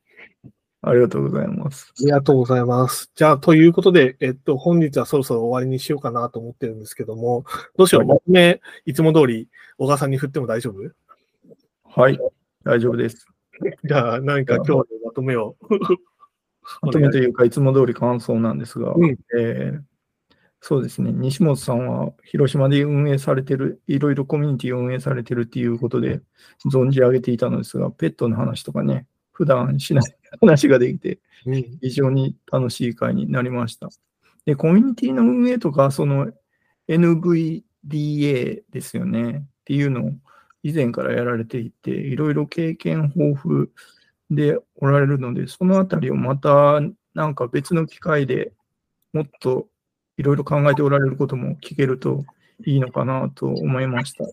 ありがとうございます。ありがとうございます。じゃあ、ということで、えっと、本日はそろそろ終わりにしようかなと思ってるんですけども、どうしよう、はいまとめ、いつも通り、小川さんに振っても大丈夫？はい。大丈夫です。じゃあ、何か今日のまとめを。まとめというか、いつも通り感想なんですが、うん。えーそうですね、西本さんは広島で運営されてる、いろいろコミュニティを運営されてるっていうことで存じ上げていたのですが、ペットの話とかね、普段しない *laughs* 話ができて、うん。非常に楽しい会になりました。で、コミュニティの運営とか、その NVDA ですよね、っていうのを以前からやられていて、いろいろ経験豊富でおられるので、そのあたりをまたなんか別の機会でもっといろいろ考えておられることも聞けるといいのかなと思いました。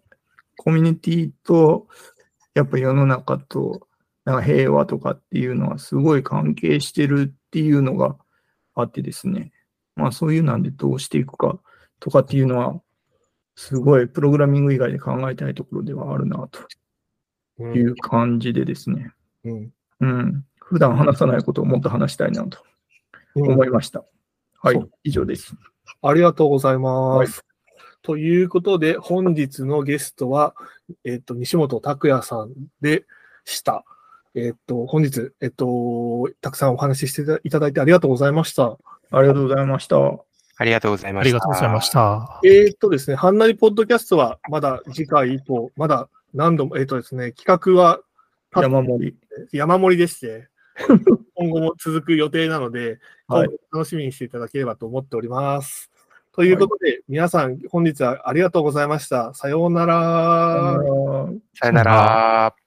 コミュニティとやっぱ世の中となんか平和とかっていうのはすごい関係してるっていうのがあってですね。まあそういうなんでどうしていくかとかっていうのはすごいプログラミング以外で考えたいところではあるなという感じでですね。うんうん。普段話さないことをもっと話したいなと思いました。はいそう。以上です。ありがとうございます。はいということで、本日のゲストは、えっと、西本拓也さんでした。えっと、本日、えっと、たくさんお話ししていただいてありがとうございました。ありがとうございました。ありがとうございまあした。りがとうございました。えっとですね、ハンナリポッドキャストは、まだ次回以降、まだ何度も、えっとですね、企画は山盛り。山盛りでして、*laughs* 今後も続く予定なので、はい楽しみにしていただければと思っております。ということで、皆さん、本日はありがとうございました。さようなら。さよなら。